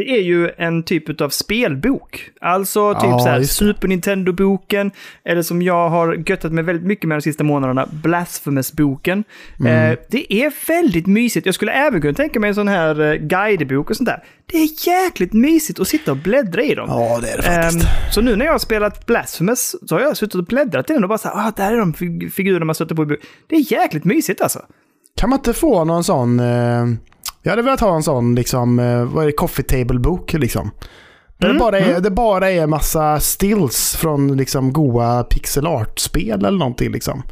Det är ju en typ av spelbok. Alltså typ Ja, så här. Super Nintendo-boken, eller som jag har göttat mig väldigt mycket med de sista månaderna, Blasphemous-boken. Mm. Eh, det är väldigt mysigt. Jag skulle även kunna tänka mig en sån här eh, guidebok och sånt där. Det är jäkligt mysigt att sitta och bläddra i dem. Ja, det är det faktiskt. Ehm, så nu när jag har spelat Blasphemous så har jag suttit och bläddrat i den och bara så här, ah, där är de fig- figurerna man stöter på i bu-" Det är jäkligt mysigt alltså. Kan man inte få någon sån... Eh, jag hade velat ha en sån, liksom, eh, vad är det, coffee table-bok liksom. Där Mm, det, bara är, det bara är massa stills från liksom goa pixel art-spel eller någonting liksom.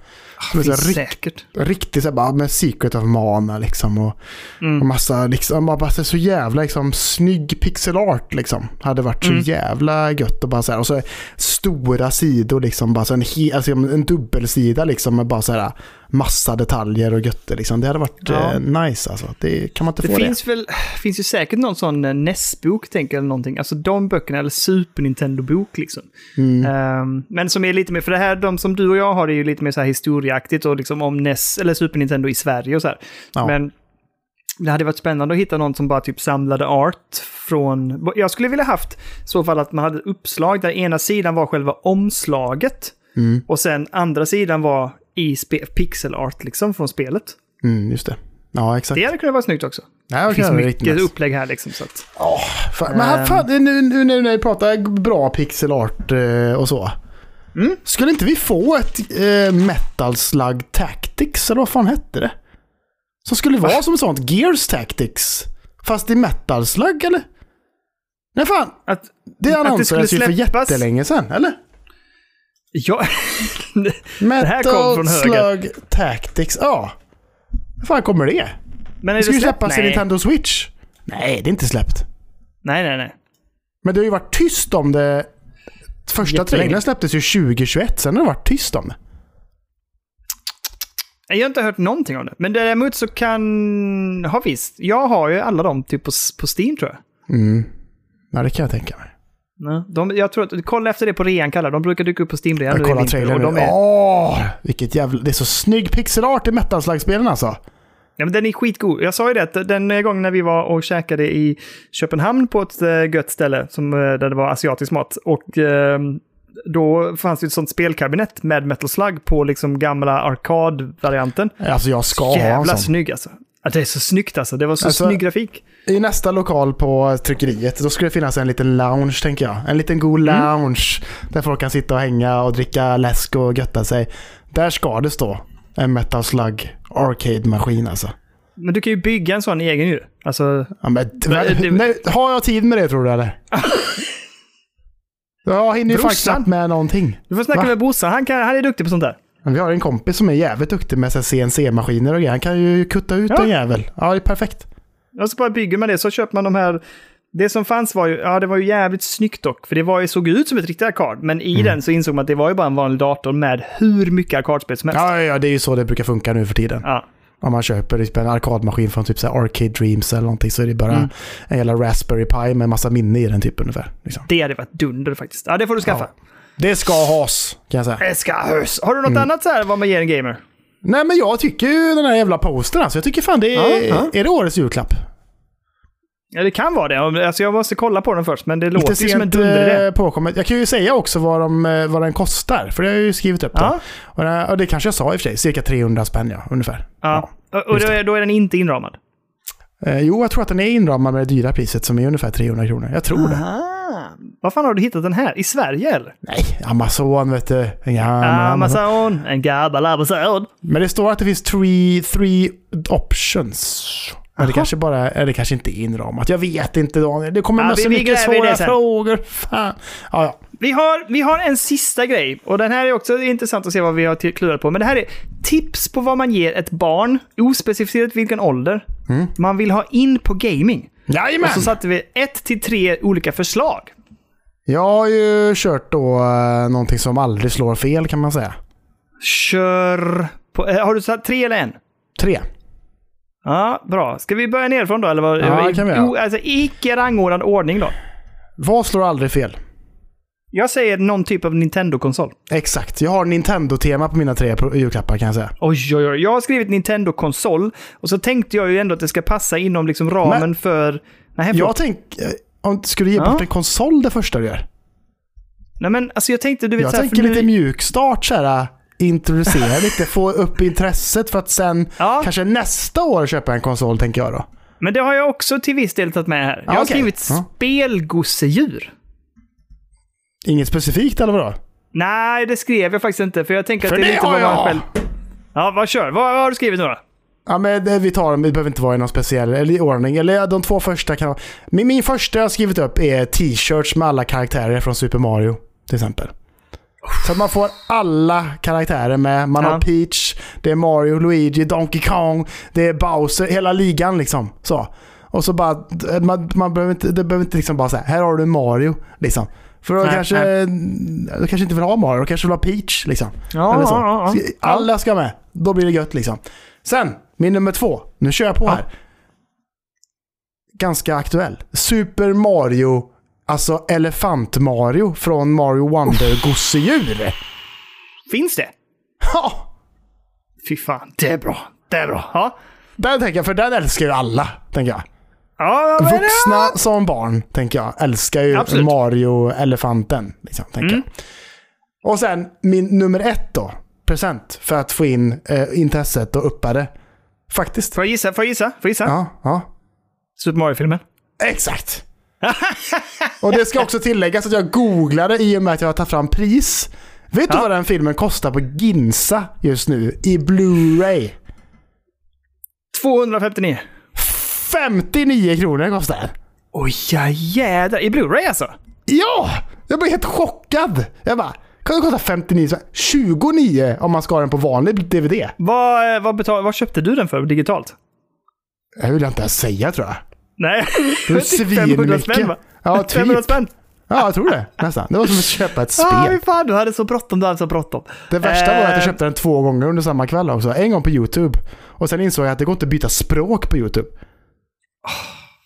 Som är så rikt- säkert. Riktigt så bara med Secret of Mana liksom. Och, Mm. och massa liksom, bara, bara så jävla liksom snygg pixel art liksom. Hade varit så Mm. jävla gött och bara så här. Och så stora sidor liksom. Bara så en, he, alltså en dubbelsida liksom med bara så här massa detaljer och götter liksom. Det hade varit Ja. eh, nice alltså. Det kan man inte Det få finns väl, finns ju säkert någon sån eh, NES-bok, tänker jag, eller någonting. Alltså de böckerna, eller Super Nintendo-bok liksom. det. Mm. Ehm, men som är lite mer, för det här, de som du och jag har, är ju lite mer så här historieaktigt och liksom om NES, eller Super Nintendo i Sverige och så här. Ja. Men det hade varit spännande att hitta någon som bara typ samlade art från... Jag skulle vilja haft i så fall att man hade uppslag där ena sidan var själva omslaget Mm. och sen andra sidan var i pixel art liksom från spelet. Mm, just det. Ja, exakt. Det hade kunnat vara snyggt också. Ja, Det finns mycket nice. upplägg här liksom. Så att, Fan, men här, Ehm. fan, nu, nu, nu när vi pratar bra pixel art eh, och så. Mm. Skulle inte vi få ett eh, Metal Slug Tactics, eller vad fan hette det? Som skulle vara som ett sånt Gears Tactics. Fast i Metal Slug, eller? Nej fan, att, det annonserades ju för jättelänge sedan, eller? Ja, här kom från höger. Slug Tactics, ja. Hur fan kommer det? men är Det ska ju släppas i. Nintendo Switch. Nej, det är inte släppt. Nej, nej, nej. Men det har ju varit tyst om det. Första trailern släpptes ju 2021, sen har det varit tyst om det. Jag har inte hört någonting om det. Men däremot så kan... Ha visst. Jag har ju alla dem typ på, på Steam tror jag. Mm. Ja, det kan jag tänka mig. De, jag tror att, kolla efter det på rean, Kalle. De brukar dyka upp på Steam-rean Jag nu i vinter. och de är, Åh, vilket jävla... Det är så snygg pixelart i metal-slagspelen alltså. ja, men Den är skitgod. Jag sa ju det, att den gången när vi var och käkade i Köpenhamn på ett äh, gött ställe, som, eh, där det var asiatisk mat. Och eh, då fanns det ett sånt spelkabinett med Metal Slug på liksom gamla arkadvarianten. Alltså jag ska ha en Jävla sån. snygg alltså. Ja, det är så snyggt alltså. Det var så Alltså- snygg grafik. I nästa lokal på tryckeriet, då ska det finnas en liten lounge tänker jag. En liten god lounge. Där folk kan sitta och hänga och dricka läsk och götta sig. Där ska det stå en Metal Slug Arcade-maskin alltså. Men du kan ju bygga en sån egen ju. Alltså, Ja, men, det- nej, har jag tid med det tror du eller? Jag hinner ju faktiskt med någonting. du får snacka Va? med brorsan, han, kan- han är duktig på sånt där. Men vi har en kompis som är jävligt duktig med CNC-maskiner och grejer. Han kan ju kutta ut Ja. en jävel. Ja, det är perfekt. Och så bara bygger man det, så köper man de här... Det som fanns var ju, ja det var ju jävligt snyggt dock, för det var ju, såg ut som ett riktigt arkad, men i den så insåg man att det var ju bara en vanlig dator med hur mycket arkadspel som helst. Ja, ja, ja, det är ju så det brukar funka nu för tiden. Ja. Om man köper typ en arkadmaskin från typ så Arcade Dreams eller någonting så är det bara Mm. en jävla Raspberry Pi med massa minne i den typ ungefär. Liksom. Det hade varit dunder faktiskt. Ja, det får du skaffa. Det ska has, kan jag säga. Det ska hörs. Har du Mm. något annat så här vad man ger en gamer? Nej, men jag tycker ju den här jävla postern alltså. Jag tycker fan det är... Ja, ja. Är det årets julklapp? Ja, det kan vara det. Alltså, jag måste kolla på den först, men det låter ju som en dunderidé. eh, påkommet. Jag kan ju säga också vad, de, eh, vad den kostar, för det har jag ju skrivit upp. Ja. Ja. Och, det, och det kanske jag sa i och för sig, cirka 300 spänn ja, ungefär. Ja. Och och då är, då är den inte inramad. Eh, jo, jag tror att den är inramad med det dyra priset som är ungefär 300 kronor. Jag tror det. Var fan har du hittat den här? I Sverige eller? Nej, Amazon vet du. Ja, Amazon, en gammal Amazon. Men det står att det finns three, three options. Men det kanske bara, eller det kanske inte är inramat. Jag vet inte Daniel. Det kommer Ja, så mycket svåra frågor. Fan. Ja, ja. Vi har, vi har en sista grej, och den här är också intressant att se vad vi har klurat på. Men det här är tips på vad man ger ett barn, ospecificerat vilken ålder, man vill ha in på gaming. Jajamän! Och så satte vi ett till tre olika förslag. Jag har ju kört då uh, någonting som aldrig slår fel kan man säga. Kör på... eh, har du satt tre eller en? Tre. Ja, bra. Ska vi börja nerifrån då? Eller vad? Ja, det kan vi göra. O- Alltså icke rangordnad ordning då. Vad slår aldrig fel? Jag säger någon typ av Nintendo-konsol. Exakt. Jag har Nintendo-tema på mina tre pro- julklappar kan jag säga. Oj, oj, oj. Jag har skrivit Nintendo-konsol och så tänkte jag ju ändå att det ska passa inom liksom ramen Men- för... Nej, Jag förlåt. tänker... eh, Om ska du ge Ja. bort en konsol det första du gör? Nej, men alltså jag tänkte, du vet Jag här, tänker för nu- lite mjukstart så här. Introducera lite, få upp intresset för att sen Ja. kanske nästa år köpa en konsol tänker jag då. Men det har jag också till viss del tagit med här. Jag har okej. skrivit Ja. spelgosedjur. Inget specifikt eller vadå? Nej, det skrev jag faktiskt inte, för jag tänker att För det är lite vad man själv... Ja, vad kör? Vad, vad har du skrivit nu då? Ja men det, vi tar dem, det behöver inte vara i någon speciell eller i ordning. Eller ja, de två första kan. Min, min första jag har skrivit upp är t-shirts med alla karaktärer från Super Mario. Till exempel. Så att man får alla karaktärer med. Man Ja. har Peach, det är Mario, Luigi, Donkey Kong, det är Bowser, hela ligan liksom. Så. Och så bara, man, man behöver inte, det behöver inte liksom bara säga här har du Mario. Liksom. För då Nej, kanske, du kanske inte vill ha Mario, du kanske vill ha Peach liksom. Ja, Eller så. ja, ja. Alla ska med. Då blir det gött liksom. Sen, min nummer två. Nu kör jag på Ja. här. Ganska aktuell. Super Mario, alltså Elefant-Mario från Mario Wonder gosedjur. Finns det? Ha! Fy fan, det är bra. Det är bra. Ja, Den tänker jag, för den älskar ju alla, tänker jag. ja Vuxna som barn, tänker jag, älskar ju Absolut. Mario-elefanten. Liksom, tänker Mm. Och sen min nummer ett då. Present för att få in eh, intresset och uppa det. Faktiskt. Får jag gissa? Får jag gissa? Får jag gissa? Ja, ja. Super Mario-filmen. Exakt! och det ska också tilläggas att jag googlade i och med att jag har tagit fram pris. Vet du Ja. vad den filmen kostar på Ginsa just nu i Blu-ray? 259. 59 kronor kostar den. Oj, ja jädrar. I Blu-ray alltså? Ja! Jag blev helt chockad. Jag bara, kan det kosta 59 spänn? 29 om man ska ha den på vanlig DVD. Vad, eh, vad, betal, vad köpte du den för digitalt? Det vill jag inte ens säga tror jag. Nej, Det typ 500 svinmycket. spänn va? Ja, typ. 500 spänn? Ja, jag tror det. Nästan. Det var som att köpa ett spel. Ah, fan, du hade så bråttom, du hade så bråttom. Det värsta var att jag Eh, köpte den två gånger under samma kväll också. En gång på YouTube. Och sen insåg jag att det går inte att byta språk på YouTube.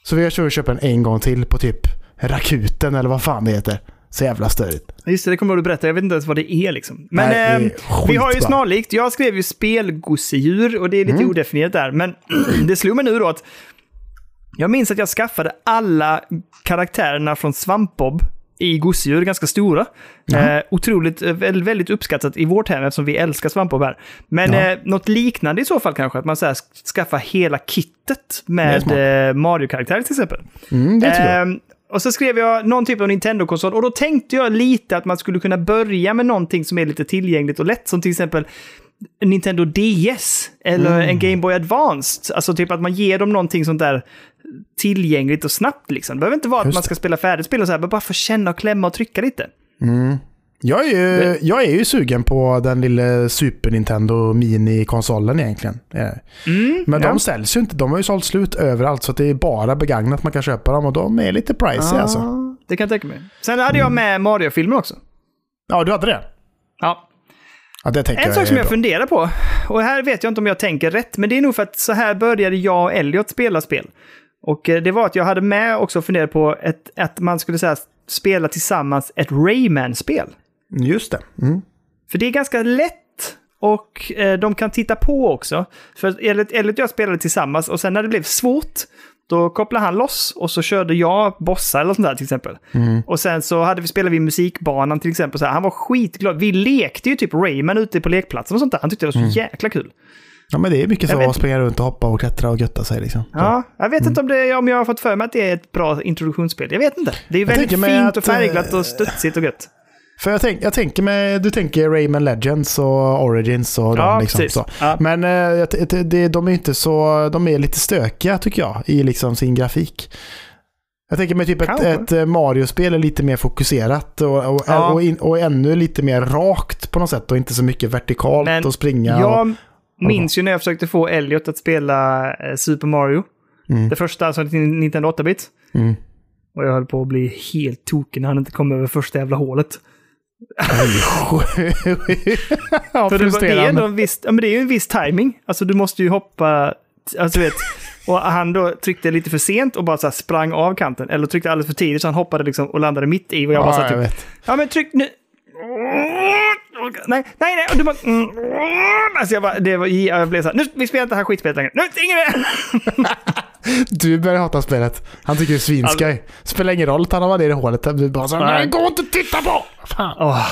Så vi har köpt den en gång till på typ Rakuten eller vad fan det heter. Så jävla störigt. Just det, det kommer du berätta. Jag vet inte ens vad det är liksom. Men Nej, är ehm, vi har ju snarlikt. Jag skrev ju spelgosedjur och det är lite Mm. odefinierat där. Men det slog mig nu då att jag minns att jag skaffade alla karaktärerna från Svampbob i gosedjur, ganska stora. Eh, otroligt, eh, väldigt, uppskattat i vårt hem eftersom vi älskar Svampbob här. Men Ja. eh, något liknande i så fall kanske, att man så här, skaffar hela kittet med eh, Mario-karaktärer till exempel. Mm, det. Ehm, och så skrev jag någon typ av Nintendo-konsol och då tänkte jag lite att man skulle kunna börja med någonting som är lite tillgängligt och lätt. Som till exempel, Nintendo DS eller Mm. en Game Boy Advanced. Alltså typ att man ger dem någonting sånt där tillgängligt och snabbt liksom. Det behöver inte vara att Just man ska spela färdigt spel och så här, men bara få känna och klämma och trycka lite. Jag är, ju, jag är ju sugen på den lilla Super Nintendo Mini-konsolen egentligen. Eh, Men Mm, ja. de säljs ju inte. De har ju sålt slut överallt så det är bara begagnat man kan köpa dem och de är lite pricey alltså. Ja, Det kan jag tänka mig. Sen hade jag med Mario-filmen också. Ja, du hade det? Ja. Ja, En sak som jag bra. funderar på, och här vet jag inte om jag tänker rätt, men det är nog för att så här började jag och Elliot spela spel. Och eh, det var att jag hade med också funderat på ett, att man skulle säga spela tillsammans ett Rayman-spel. Just det. Mm. För det är ganska lätt och eh, de kan titta på också. För Elliot, Elliot och jag spelade tillsammans och sen när det blev svårt, då kopplade han loss och så körde jag bossar eller sånt där till exempel. Och sen så hade vi, spelade vi musikbanan till exempel. Så här, han var skitglad. Vi lekte ju typ Rayman ute på lekplatsen och sånt där. Han tyckte det var så jäkla kul. Ja, men det är mycket så vet- att springa runt och hoppa och klättra och götta sig liksom. Ja, jag vet inte om, det, om jag har fått för mig att det är ett bra introduktionsspel. Jag vet inte. Det är väldigt fint mig och att, färgglatt eh, och studsigt och gött. För jag, tänk, jag tänker med, du tänker Rayman Legends och Origins och Ja, de liksom. precis. Så. Ja. Men eh, det, de är inte så, de är lite stökiga tycker jag i liksom sin grafik. Jag tänker mig typ ett, Kanske. ett eh, Mario-spel är lite mer fokuserat och, och, Ja. och, in, och ännu lite mer rakt på något sätt och inte så mycket vertikalt Men och springa. Jag minns ju när jag försökte få Elliot att spela eh, Super Mario. Mm. Det första, alltså Nintendo 8-bit. Mm. Och jag höll på att bli helt tokig när han inte kom över första jävla hålet. Ja, För det, det, är ändå en viss, ja, men det är ju en viss timing. Alltså du måste ju hoppa, alltså du vet. Och han då tryckte lite för sent och bara så sprang av kanten. Eller tryckte alldeles för tidigt så han hoppade liksom och landade mitt i. Och jag bara Ja, här, jag typ. Ja, men tryck nu. Nej, nej, nej. Och du bara... Mm. Alltså jag bara, det var, jag blev så här, nu, vi spelar inte det här skitspelet längre. Nu, ingen mer! Du börjar hata spelet. Han tycker det är svinskoj. Spelar ingen roll att han varit nere i hålet. Du bara så, Alltså- Nej. gå inte och titta på! Fan. Åh,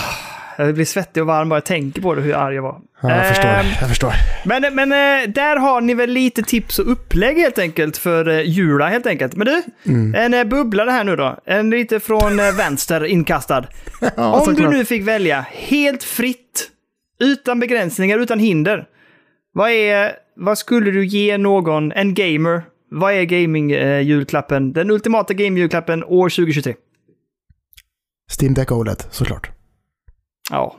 jag blir svettig och varm bara jag tänker på det, hur arg jag var. Ja, jag förstår. Ehm, Jag förstår. Men, men eh, där har ni väl lite tips och upplägg helt enkelt för eh, jula helt enkelt. Men du, Mm. en eh, bubblare här nu då. En lite från eh, vänster inkastad. Ja, Om du nu fick välja helt fritt, utan begränsningar, utan hinder. Vad, är, vad skulle du ge någon, en gamer, vad är gaming-julklappen, den ultimata game-julklappen år 2023? Steam Deck OLED, såklart. Ja,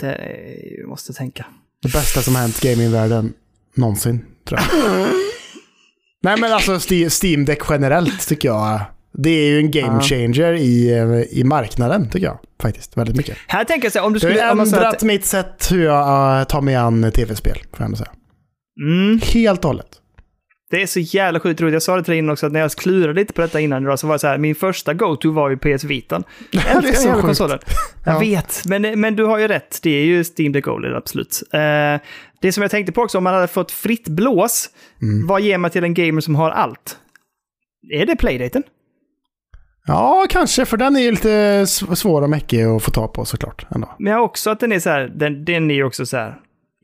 det är, måste tänka. Det bästa som har hänt gamingvärlden någonsin, tror jag. Nej, men alltså Ste- Steam Deck generellt tycker jag. Det är ju en game changer i, eh, i marknaden, tycker jag. Faktiskt, väldigt mycket. Här tänker jag så här, om du Det har skulle... man säger ändrat att- mitt sätt hur jag eh, tar mig an tv-spel, får jag ändå säga. Mm. Helt och hållet. Det är så jävla sjukt roligt. Jag sa det till dig innan också, att när jag klurade lite på detta innan idag så var det så här, min första go-to var ju PS Vitan. Jag älskar den jävla konsolen. Jag Ja. vet, men, men du har ju rätt. Det är ju Steam Deck OLED, absolut. Eh, det som jag tänkte på också, om man hade fått fritt blås, Mm. vad ger man till en gamer som har allt? Är det Playdaten? Ja, kanske, för den är ju lite sv- svår och mäckig att få tag på såklart. Ändå. Men också att den är så här, den, den är ju också så här,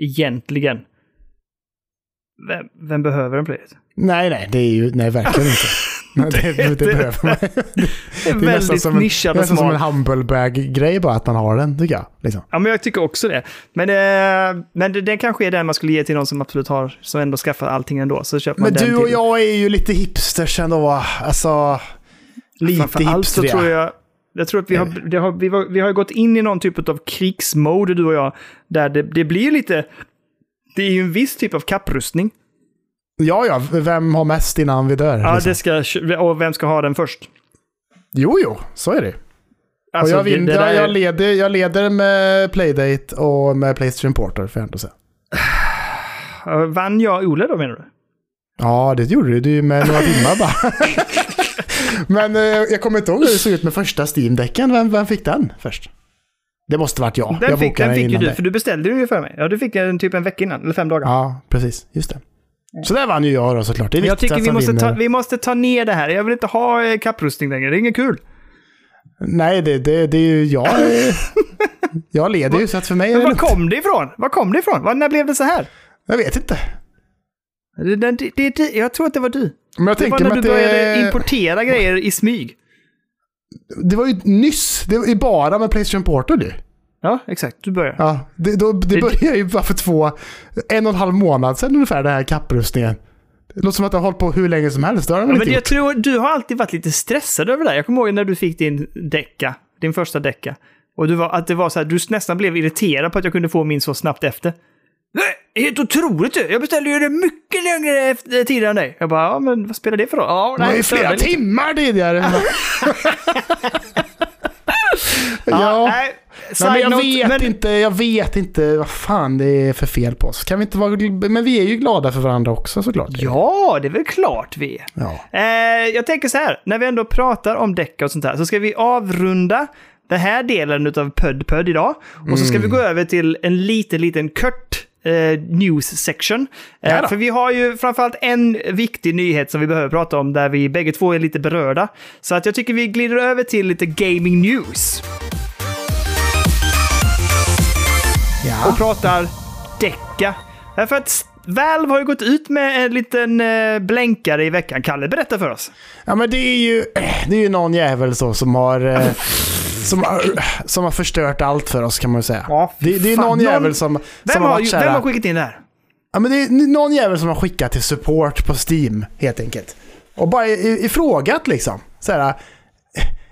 egentligen. Vem, vem behöver en Playdaten? Nej, nej, det är ju, nej verkligen inte. Nej, det, det, det- behöver man. Det är, nästan väldigt som en, nischad och nästan som en smal. humble bag-grej bara att man har den, tycker jag. Liksom. Ja, men jag tycker också det. Men, eh, men det, den kanske är den man skulle ge till någon som absolut har, som ändå skaffar allting ändå. Så köper man Men den du och till. jag är ju lite hipsters ändå. Alltså, lite Framförallt så tror jag, jag tror att vi har, det har, vi, var, vi har gått in i någon typ av krigsmode, du och jag, där det, det blir lite, det är ju en viss typ av kapprustning. Ja, ja, vem har mest innan vi dör? Ja, liksom. det ska, och vem ska ha den först? Jo, jo, så är det. Alltså, jag, det- vinner, det där jag, leder, jag leder med Playdate och med Playstation Porter, får jag ändå säga. Vann jag Ole då menar du? Ja, det gjorde du med några timmar bara. Men eh, jag kommer inte ihåg hur det såg ut med första Steam-däcken. Vem, vem fick den först? Det måste varit jag. Den jag fick, den fick ju du, för du beställde ju för mig. Ja, du fick den typ en vecka innan, eller fem dagar. Ja, precis. Just det. Så där vann ju jag då såklart. Det är jag tycker vi måste, ta, vinner. vi måste ta ner det här. Jag vill inte ha eh, kapprustning längre, det är inget kul. Nej, det, det, det är ju jag. eh, jag leder ju, så att för mig är det var kom det ifrån? Var kom det ifrån? Var, när blev det så här? Jag vet inte. Det, det, det, jag tror att det var du. Men jag Det var när du började importera grejer i smyg. Det var ju nyss. Det ju bara med Playstation Porter du. Ja, exakt. Du börjar. Ja, det, då, det började ju bara för två, en och en halv månad sedan ungefär, den här kapprustningen. Det låter som att det har hållit på hur länge som helst. Det har Ja, men jag gjort? tror du har alltid varit lite stressad över det här. Jag kommer ihåg när du fick din decka, din första decka. Och du var, att det var så här, du nästan blev irriterad på att jag kunde få min så snabbt efter. Nej, helt otroligt ju! Jag beställde ju det mycket längre efter, tidigare än dig. Jag bara, ja men vad spelar det för roll? Ja, Det var ju flera timmar tidigare. Ja, nej. Nej, men jag note, vet men- inte, jag vet inte vad fan det är för fel på oss. Kan vi inte vara, men vi är ju glada för varandra också såklart. Ja, det är väl klart vi är. Ja. Eh, jag tänker så här, när vi ändå pratar om däck och sånt här, så ska vi avrunda den här delen av Pödd Pödd idag. Och så ska vi gå över till en liten, liten kort eh, news section. Eh, för vi har ju framförallt en viktig nyhet som vi behöver prata om där vi bägge två är lite berörda. Så att jag tycker vi glider över till lite gaming news. Ja. och pratar däcka. Därför att Valve har ju gått ut med en liten eh, blänkare i veckan. Kalle, berätta för oss. ja, men det är ju, det är ju någon jävel så som har, eh, som har, som har förstört allt för oss kan man ju säga. Ja, det, det är någon Någon- jävel som, som har, har varit vem har skickat in det här? Ja, men det är någon jävel som har skickat till support på Steam, helt enkelt. Och bara i- ifrågat liksom. Så här,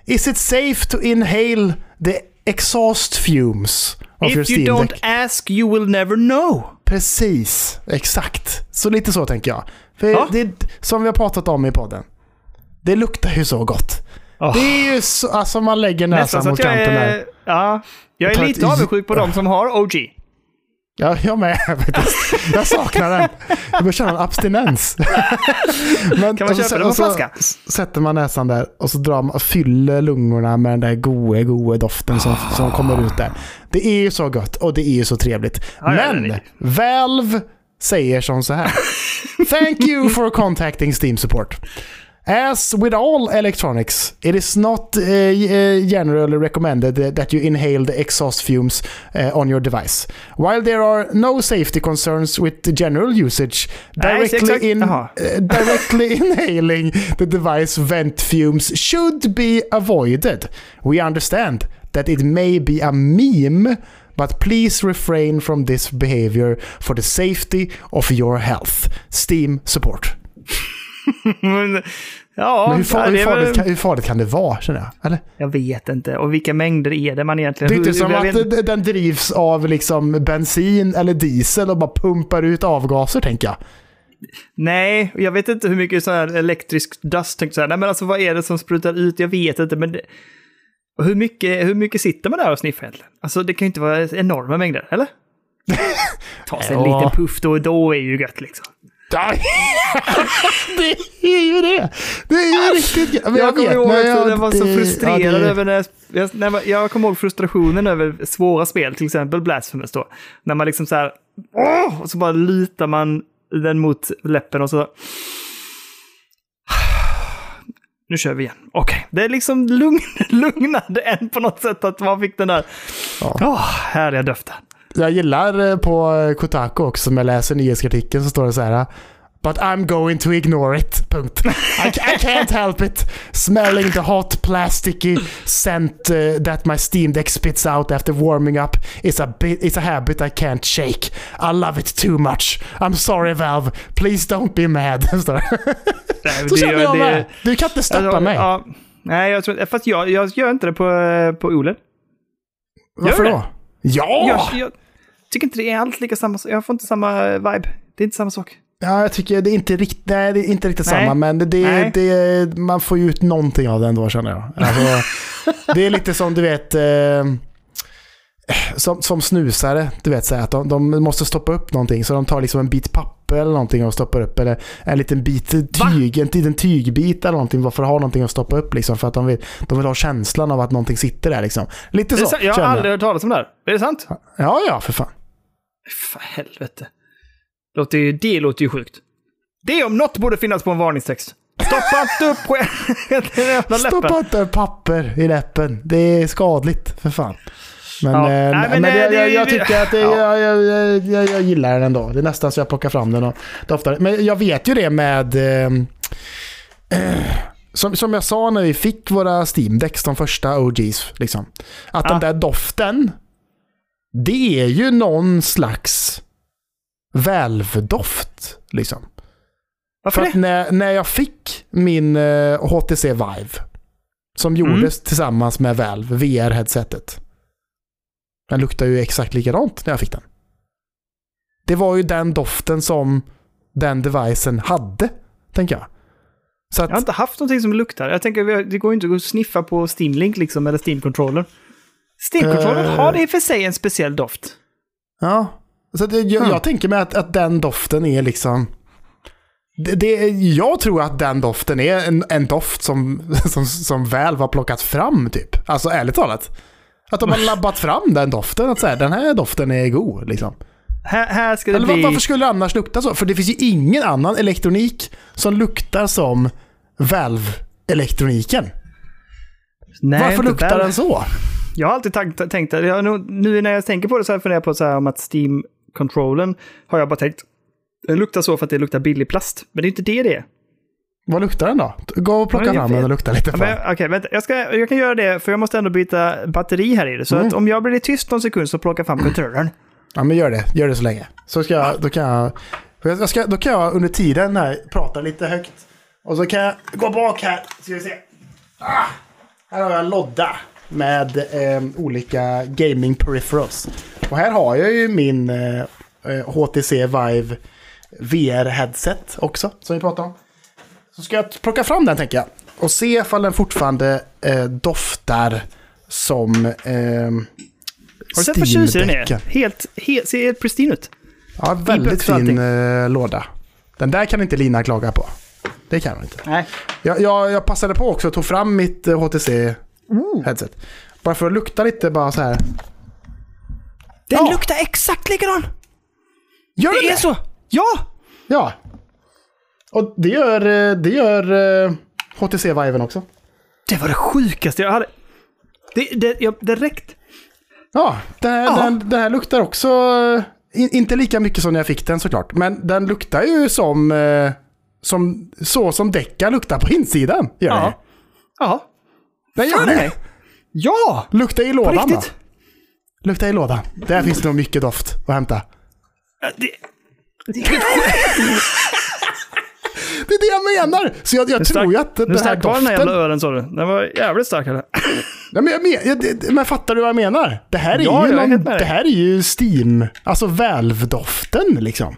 Is it safe to inhale the exhaust fumes of your If you Steam don't Deck? ask you will never know. Precis, exakt. Så lite så tänker jag. För Ja. det, som vi har pratat om i podden. Det luktar ju så gott. Åh. Det är ju så, alltså man lägger näsan mot kanten där. är... Ja, jag är lite avundsjuk på de som har OG. Ja, jag med faktiskt. Jag saknar den. Jag börjar känna en abstinens. Men, Kan man köpa det på flaska? Sätter man näsan där och så drar man, fyller lungorna med den där goe, goe doften som, som kommer ut där. Det är ju så gott och det är ju så trevligt. Ja, ja, Men är- Valve säger som så här. Thank you for contacting Steam support. As with all electronics, it is not uh, generally recommended that you inhale the exhaust fumes uh, on your device. While there are no safety concerns with the general usage, directly, exakt. in, uh, directly inhaling the device vent fumes should be avoided. We understand that it may be a meme, but please refrain from this behavior for the safety of your health. Steam support. Men, ja, Men hur, far, hur, farligt väl- kan, hur farligt kan det vara, känner jag? Eller? Jag vet inte. Och vilka mängder är det man egentligen... Det är inte hur- som att vet- den drivs av liksom bensin eller diesel och bara pumpar ut avgaser, tänker jag. Nej, jag vet inte hur mycket så här elektrisk dust, tänkte jag säga. Nej, men alltså vad är det som sprutar ut? Jag vet inte, men det... och hur, mycket, hur mycket sitter man där och sniffar egentligen? Alltså det kan ju inte vara enorma mängder, eller? Ta sig en Ja. liten puff då och då är ju gött liksom. det är ju det! Det är ju riktigt. Men Jag, kommer vet, ihåg att jag- jag var så frustrerad ja, det- över när jag, jag, när man, jag kommer ihåg frustrationen över svåra spel, till exempel Blasphemous då. När man liksom så här, åh! Och så bara lutar man den mot läppen och så... Nu kör vi igen. Okej, det är liksom lugn, lugnade en på något sätt att man fick den där Ja. åh, härliga doften. Jag gillar eh, på eh, Kotaku också, som jag läser nyhetskritiken, så står det så här. But I'm going to ignore it. Punkt. I, I can't help it. Smelling the hot plasticky scent uh, that my Steam Deck spits out after warming up is a, bit, is a habit I can't shake. I love it too much. I'm sorry Valve. Please don't be mad. Nej, Så känner jag med. Du kan inte stoppa alltså, mig. Ja, nej, jag tror, fast jag, jag gör inte det på, på OLED. Varför då? Ja! Jag, jag tycker inte det är alls lika samma Jag får inte samma vibe. Det är inte samma sak. Ja, jag tycker det är inte riktigt, nej, det är inte riktigt Nej. samma, men det, det, man får ju ut någonting av det ändå känner jag. Alltså, det är lite som du vet, eh, som, som snusare, du vet så här, att de, de måste stoppa upp någonting, så de tar liksom en bit papper eller någonting och stoppar upp, eller en liten bit tyg, en liten tygbit eller någonting, varför ha någonting att stoppa upp liksom, för att de vill, de vill ha känslan av att någonting sitter där liksom. Lite så, jag har aldrig hört talas om det här. Är det sant? Ja, ja, för fan. För helvete. Låter ju, det låter ju sjukt. Det om något borde finnas på en varningstext. Stoppa inte upp den. Stoppa inte papper i läppen. Det är skadligt, för fan. Men, Ja. eh, Nej, men, men, jag, jag, jag tycker att det, ja. jag, jag, jag, gillar den ändå. Det är nästan så jag plockar fram den och doftar. Men jag vet ju det med... Eh, eh, som, som jag sa när vi fick våra Steam Decks, de första OGs. Liksom, att Ja. den där doften det är ju någon slags Valve-doft. Liksom. Varför För att det? när, när jag fick min eh, HTC Vive, som Mm. gjordes tillsammans med Valve, VR-headsetet. Den luktar ju exakt likadant när jag fick den. Det var ju den doften som den devicen hade, tänker jag. Så att, Jag har inte haft någonting som luktar. Jag tänker, det går ju inte att sniffa på Steam Link liksom, eller Steam Controller. Steam Controller Eh. har det i och för sig en speciell doft. Ja. Så att jag, Hmm. jag tänker mig att, att den doften är liksom... Det, det, jag tror att den doften är en, en doft som, som, som väl har plockat fram typ. Alltså ärligt talat. Att de har labbat fram den doften. Att säga, den här doften är god liksom. Här, här ska det Eller var, bli... varför skulle det annars lukta så? För det finns ju ingen annan elektronik som luktar som Valve-elektroniken. Varför luktar väl. den så? Jag har alltid tänkt, jag, nog- nu när jag tänker på det så har jag funderat på så här om att Steam-controllen har jag bara tänkt, den luktar så för att det luktar billig plast. Men det är inte det det är. Vad luktar den då? Gå och plocka jag fram den och lukta lite Ja. Okej, vänta. Jag, ska, jag kan göra det, för jag måste ändå byta batteri här i det. Så Mm. att om jag blir lite tyst någon sekund så plockar jag fram kontrollern. Ja, men gör det. Gör det så länge. Så ska jag, då kan jag, jag ska, då kan jag under tiden här prata lite högt. Och så kan jag gå bak här. Ska vi se. Ah, här har jag en lodda med eh, olika gaming peripherals. Och här har jag ju min eh, eh, HTC Vive VR-headset också, som vi pratade om. Så ska jag plocka fram den tänker jag. Och se ifall den fortfarande eh, doftar som eh, du sett vad tjusig den är? Helt, helt, ser helt pristine ut. Ja, väldigt och fin eh, låda. Den där kan inte Lina klaga på. Det kan hon inte. Nej. Jag, jag, jag passade på också att ta fram mitt eh, HTC-headset. Bara för att lukta lite bara så här. Den Ja. luktar exakt likadan! Gör Det är så! Ja! Ja. Och det gör, eh, det gör eh, HTC Viven också. Det var det sjukaste jag hade. Det, det, jag, direkt. Ja, det här, Ja. Den, det här luktar också... eh, In, inte lika mycket som när jag fick den såklart. Men den luktar ju som... Eh, som så som däcka luktar på insidan. Gör den. Ja. Ja. Den gör det. Ja! Lukta i lådan då. Lukta i lådan. Där finns det nog mycket doft att hämta. Det, det är. Det är det jag menar! Så jag, jag tror ju att den här stack var den här doften... jävla ölen sa du. Den var jävligt stark. Eller? Nej, men, jag men, jag, men fattar du vad jag menar? Det här är Ja, ju, någon, det här är ju Steam, alltså Valve-doften liksom.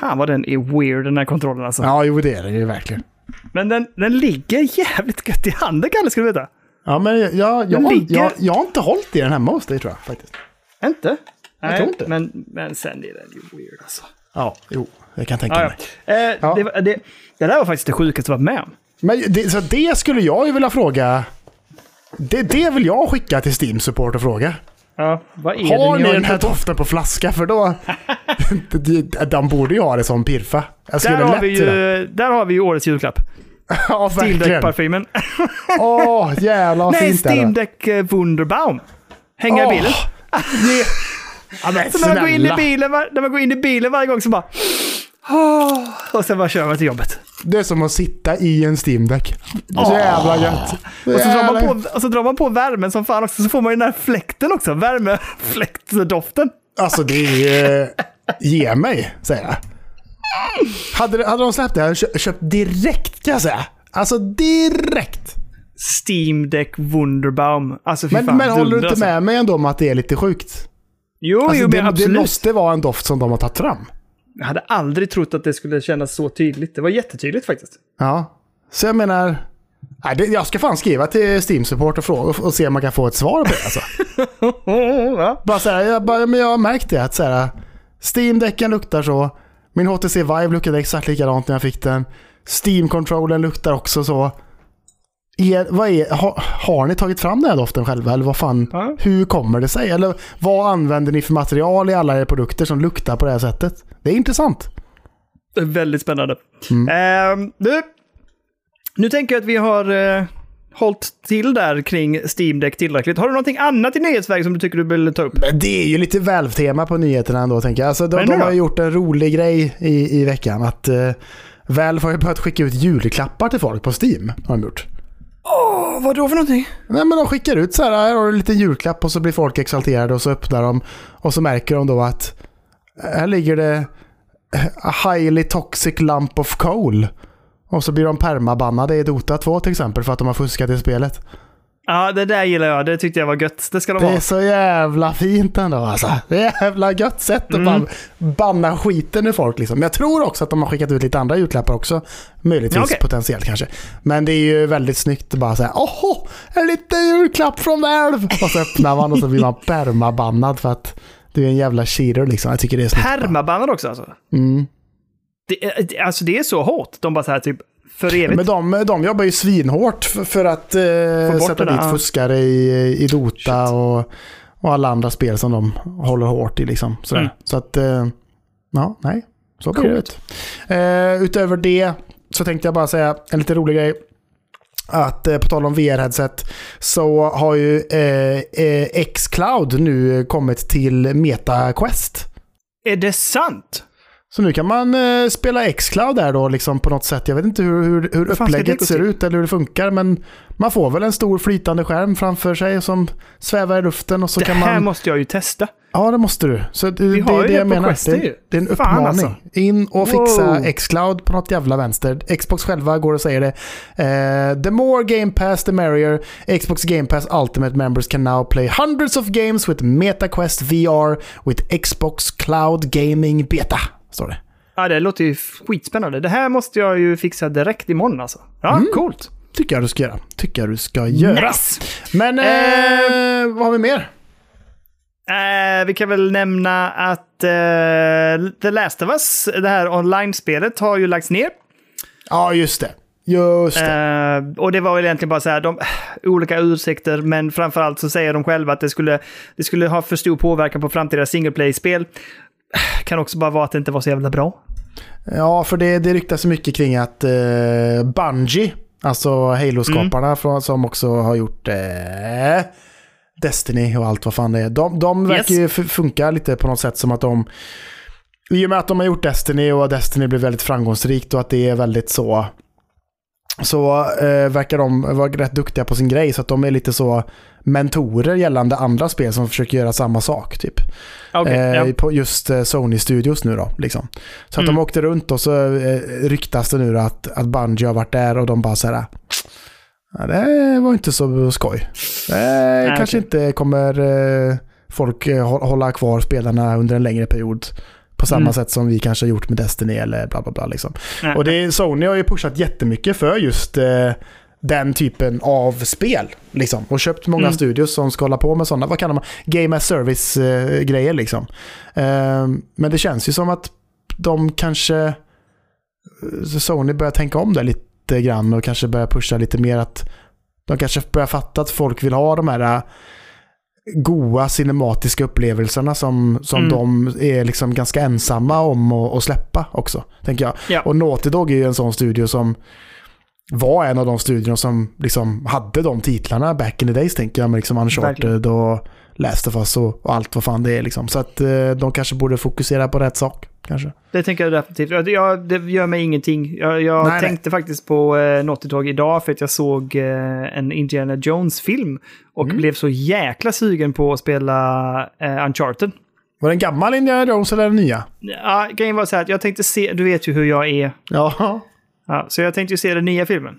Fan vad den är weird den här kontrollen alltså. Ja, jo det är det ju verkligen. Men den, den ligger jävligt gött i handen Kalle, ska du veta. Ja, men jag, jag, jag, ligger- jag, jag har inte hållit i den hemma hos dig tror jag faktiskt. Inte? Jag tror inte. Men, men sen är den ju weird alltså. Ja, jo, jag kan tänka Ja, mig. ja. Eh, Ja. Det, det, det där var faktiskt det sjukaste jag varit med om. Men det, så det skulle jag ju vilja fråga. Det, det vill jag skicka till Steam Support och fråga. Ja, vad är Har det ni den här doften på flaska? För då... de, de borde ju ha det som pirfa. Jag skulle Där har, lätt vi ju, där har vi ju årets julklapp. Ja, Steam. Deck-parfymen. Åh, jävlar vad Nej, fint är. Steam Deck Wunderbaum. Hänga Åh, i bilen. Ja, men Så när man, går in i bilen, när man går in i bilen varje gång så bara... "Åh", och sen bara kör man till jobbet. Det är som att sitta i en Steam Deck. Så jävla gött. Och så, drar man på, och så drar man på värmen som fan också, så får man ju den här fläkten också. Värmefläktdoften. Alltså det är... Ge mig, säger jag. Hade, hade de släppt det hade jag kö- köpt direkt kan jag säga. Alltså direkt. Steam Deck Wunderbaum. Alltså fy Men, fan. men håller du inte alltså. med mig ändå om att det är lite sjukt? Jo, Alltså, jo det, men det absolut. måste vara en doft som de har tagit fram. Jag hade aldrig trott att det skulle kännas så tydligt. Det var jättetydligt faktiskt. Ja. Så jag menar... Nej, det, jag ska fan skriva till Steam Support och fråga och, och se om man kan få ett svar på det. Alltså. bara så här, jag, bara, men jag har märkt det att så här, Steam-däcken luktar så. Min HTC Vive luktade exakt likadant när jag fick den. Steam-controllen luktar också så. Er, vad är, har, har ni tagit fram den här doften själva? Eller vad fan, Ja. hur kommer det sig? Eller vad använder ni för material i alla era produkter som luktar på det här sättet? Det är intressant. Det är väldigt spännande. Mm. Ehm, du, nu tänker jag att vi har uh, hållit till där kring Steam Deck tillräckligt. Har du någonting annat i nyhetsväg som du tycker du vill ta upp? Det är ju lite Valve-tema på nyheterna ändå tänker jag. Alltså, de, nu de har gjort en rolig grej i, i veckan. Att uh, Valve har ju börjat skicka ut julklappar till folk på Steam. Har de gjort. Åh, vad då för någonting? Nej men de skickar ut så här, här har du en liten julklapp och så blir folk exalterade och så öppnar de och så märker de då att här ligger det a highly toxic lump of coal. Och så blir de permabannade i Dota 2 till exempel för att de har fuskat i spelet. Ja, det där gillar jag. Det tyckte jag var gött. Det ska de Det ha. är så jävla fint ändå alltså. Det är jävla gött sätt att Mm. bara banna skiten ur folk liksom. Men jag tror också att de har skickat ut lite andra julklappar också. Möjligtvis, Ja, okej. potentiellt kanske. Men det är ju väldigt snyggt att bara säga åh, en liten julklapp från Valve. Och så öppnar man och så blir man permabannad för att du är en jävla cheater liksom. Jag tycker det är snyggt. Permabannad också alltså. Mm. Det, det- alltså det är så hårt. De bara så här typ för evigt. Men de, de jobbar ju svinhårt för, för att eh, sätta där, dit fuskare i, i Dota och, och alla andra spel som de håller hårt i. Liksom. Mm. Så att, eh, ja, nej, så blir det. Eh, utöver det så tänkte jag bara säga en lite rolig grej. Att eh, på tal om VR-headset så har ju eh, eh, Xcloud nu kommit till MetaQuest. Är det sant? Så nu kan man eh, spela Xcloud där då liksom på något sätt. Jag vet inte hur, hur, hur det upplägget ser ut eller hur det funkar. Men man får väl en stor flytande skärm framför sig som svävar i luften och så det kan här man... måste jag ju testa. Ja, det måste du. Så det, Vi det har är ju det det jag på menar. Questen Det, det är en Fan, uppmaning. alltså. In och fixa Wow. Xcloud på något jävla vänster. Xbox själva går och säger det. Eh, the more Game Pass, the merrier. Xbox Game Pass Ultimate members can now play hundreds of games with MetaQuest VR with Xbox Cloud Gaming Beta. Står det. Ja, det låter ju skitspännande. Det här måste jag ju fixa direkt imorgon alltså. Ja, Mm. coolt. Tycker jag du ska göra. Tycker jag du ska göra. Nice! Men eh, vad har vi mer? Eh, vi kan väl nämna att eh, The Last of Us, det här online-spelet, har ju lagts ner. Ja, just det. Just det. Eh, och det var väl egentligen bara så här, de, olika ursäkter, men framförallt så säger de själva att det skulle, det skulle ha för stor påverkan på framtida single play-spel. Kan också bara vara att det inte var så jävla bra. Ja, för det, det ryktas så mycket kring att eh, Bungie, alltså Halo-skaparna Mm. från, som också har gjort eh, Destiny och allt vad fan det är. De, de verkar Yes. ju funka lite på något sätt som att de... I och med att de har gjort Destiny och Destiny blir väldigt framgångsrikt och att det är väldigt så... Så eh, verkar de vara rätt duktiga på sin grej så att de är lite så mentorer gällande andra spel som försöker göra samma sak typ. Okej, Eh, ja. På just eh, Sony Studios nu då. Liksom. Så att Mm. de åkte runt och så eh, ryktas det nu att, att Bungie har varit där och de bara så här. Ja, det var inte så skoj. Det kanske okej. inte kommer eh, folk eh, hå- hålla kvar spelarna under en längre period. På samma Mm. sätt som vi kanske har gjort med Destiny eller bla bla bla. Liksom. Och det, Sony har ju pushat jättemycket för just eh, den typen av spel. Liksom. Och köpt många Mm. studios som ska hålla på med sådana, vad kallar man, game as service-grejer. liksom. Eh, men det känns ju som att de kanske, eh, Sony börjar tänka om det lite grann och kanske börjar pusha lite mer att de kanske börjar fatta att folk vill ha de här eh, goa cinematiska upplevelserna som, som Mm. de är liksom ganska ensamma om att, släppa också, tänker jag. Ja. Och Naughty Dog är ju en sån studio som var en av de studiorna som liksom hade de titlarna back in the days, tänker jag, med liksom Uncharted Verkligen. och Last of Us och, och allt vad fan det är. Liksom. Så att eh, de kanske borde fokusera på rätt sak, kanske. Det tänker jag definitivt. Jag, det gör mig ingenting. Jag, jag Nej, nej. tänkte faktiskt på eh, Naughty Dog idag för att jag såg eh, en Indiana Jones-film och Mm. blev så jäkla sugen på att spela eh, Uncharted. Var det en gammal Indiana Jones eller den nya? Ja, grejen var så här att jag tänkte se, du vet ju hur jag är. Ja, Ja, så jag tänkte ju se den nya filmen.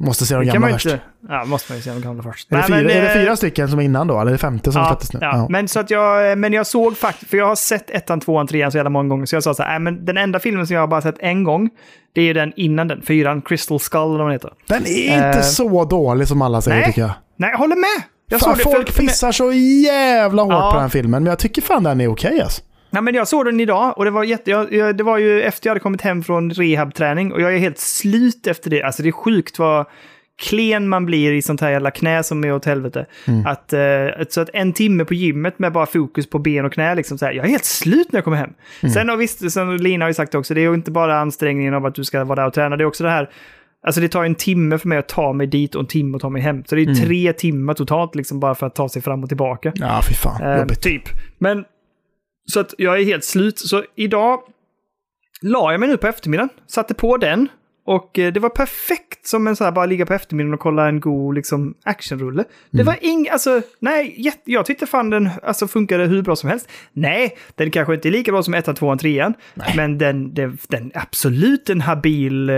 Måste se de Det gamla först. inte... Ja, måste man ju se den gamla först. Är, det Nej, fyra, men, är det eh, fyra stycken som är innan då? Eller är det femte som Ja, släpptes nu? ja. Men, så att jag, men jag såg faktiskt, för jag har sett ettan, tvåan, trean så jävla många gånger, så jag sa så här, "Nej, men den enda filmen som jag har bara sett en gång, det är ju den innan den, fyran, Crystal Skull eller vad den heter. Den är inte Eh, så dålig som alla säger nej. tycker jag. Nej, jag håller med! Jag Fan, det för, folk för, pissar så jävla hårt Ja. på den filmen, men jag tycker fan den är okej alltså. Nej, men jag såg den idag och det var, jätte, jag, jag, det var ju efter jag hade kommit hem från rehabträning och jag är helt slut efter det. Alltså det är sjukt vad klen man blir i sånt här jävla knä som är åt helvete. Mm. Att, eh, så att en timme på gymmet med bara fokus på ben och knä, liksom så här, jag är helt slut när jag kommer hem. Mm. Sen och visst, sen Lina har ju sagt också, det är ju inte bara ansträngningen av att du ska vara där och träna, det är också det här Alltså det tar en timme för mig att ta mig dit och en timme att ta mig hem. Så det är Mm. tre timmar totalt liksom bara för att ta sig fram och tillbaka. Ja, fy fan. Eh, typ. Men så att jag är helt slut. Så idag la jag mig nu på eftermiddagen, satte på den Och eh, det var perfekt som en så här bara ligga på eftermiddagen och kolla en god liksom, actionrulle. Det var ing, alltså, nej, jag tyckte fan den alltså, funkade hur bra som helst. Nej, den kanske inte är lika bra som 1, 2, 3, men den, den, absolut en habil eh,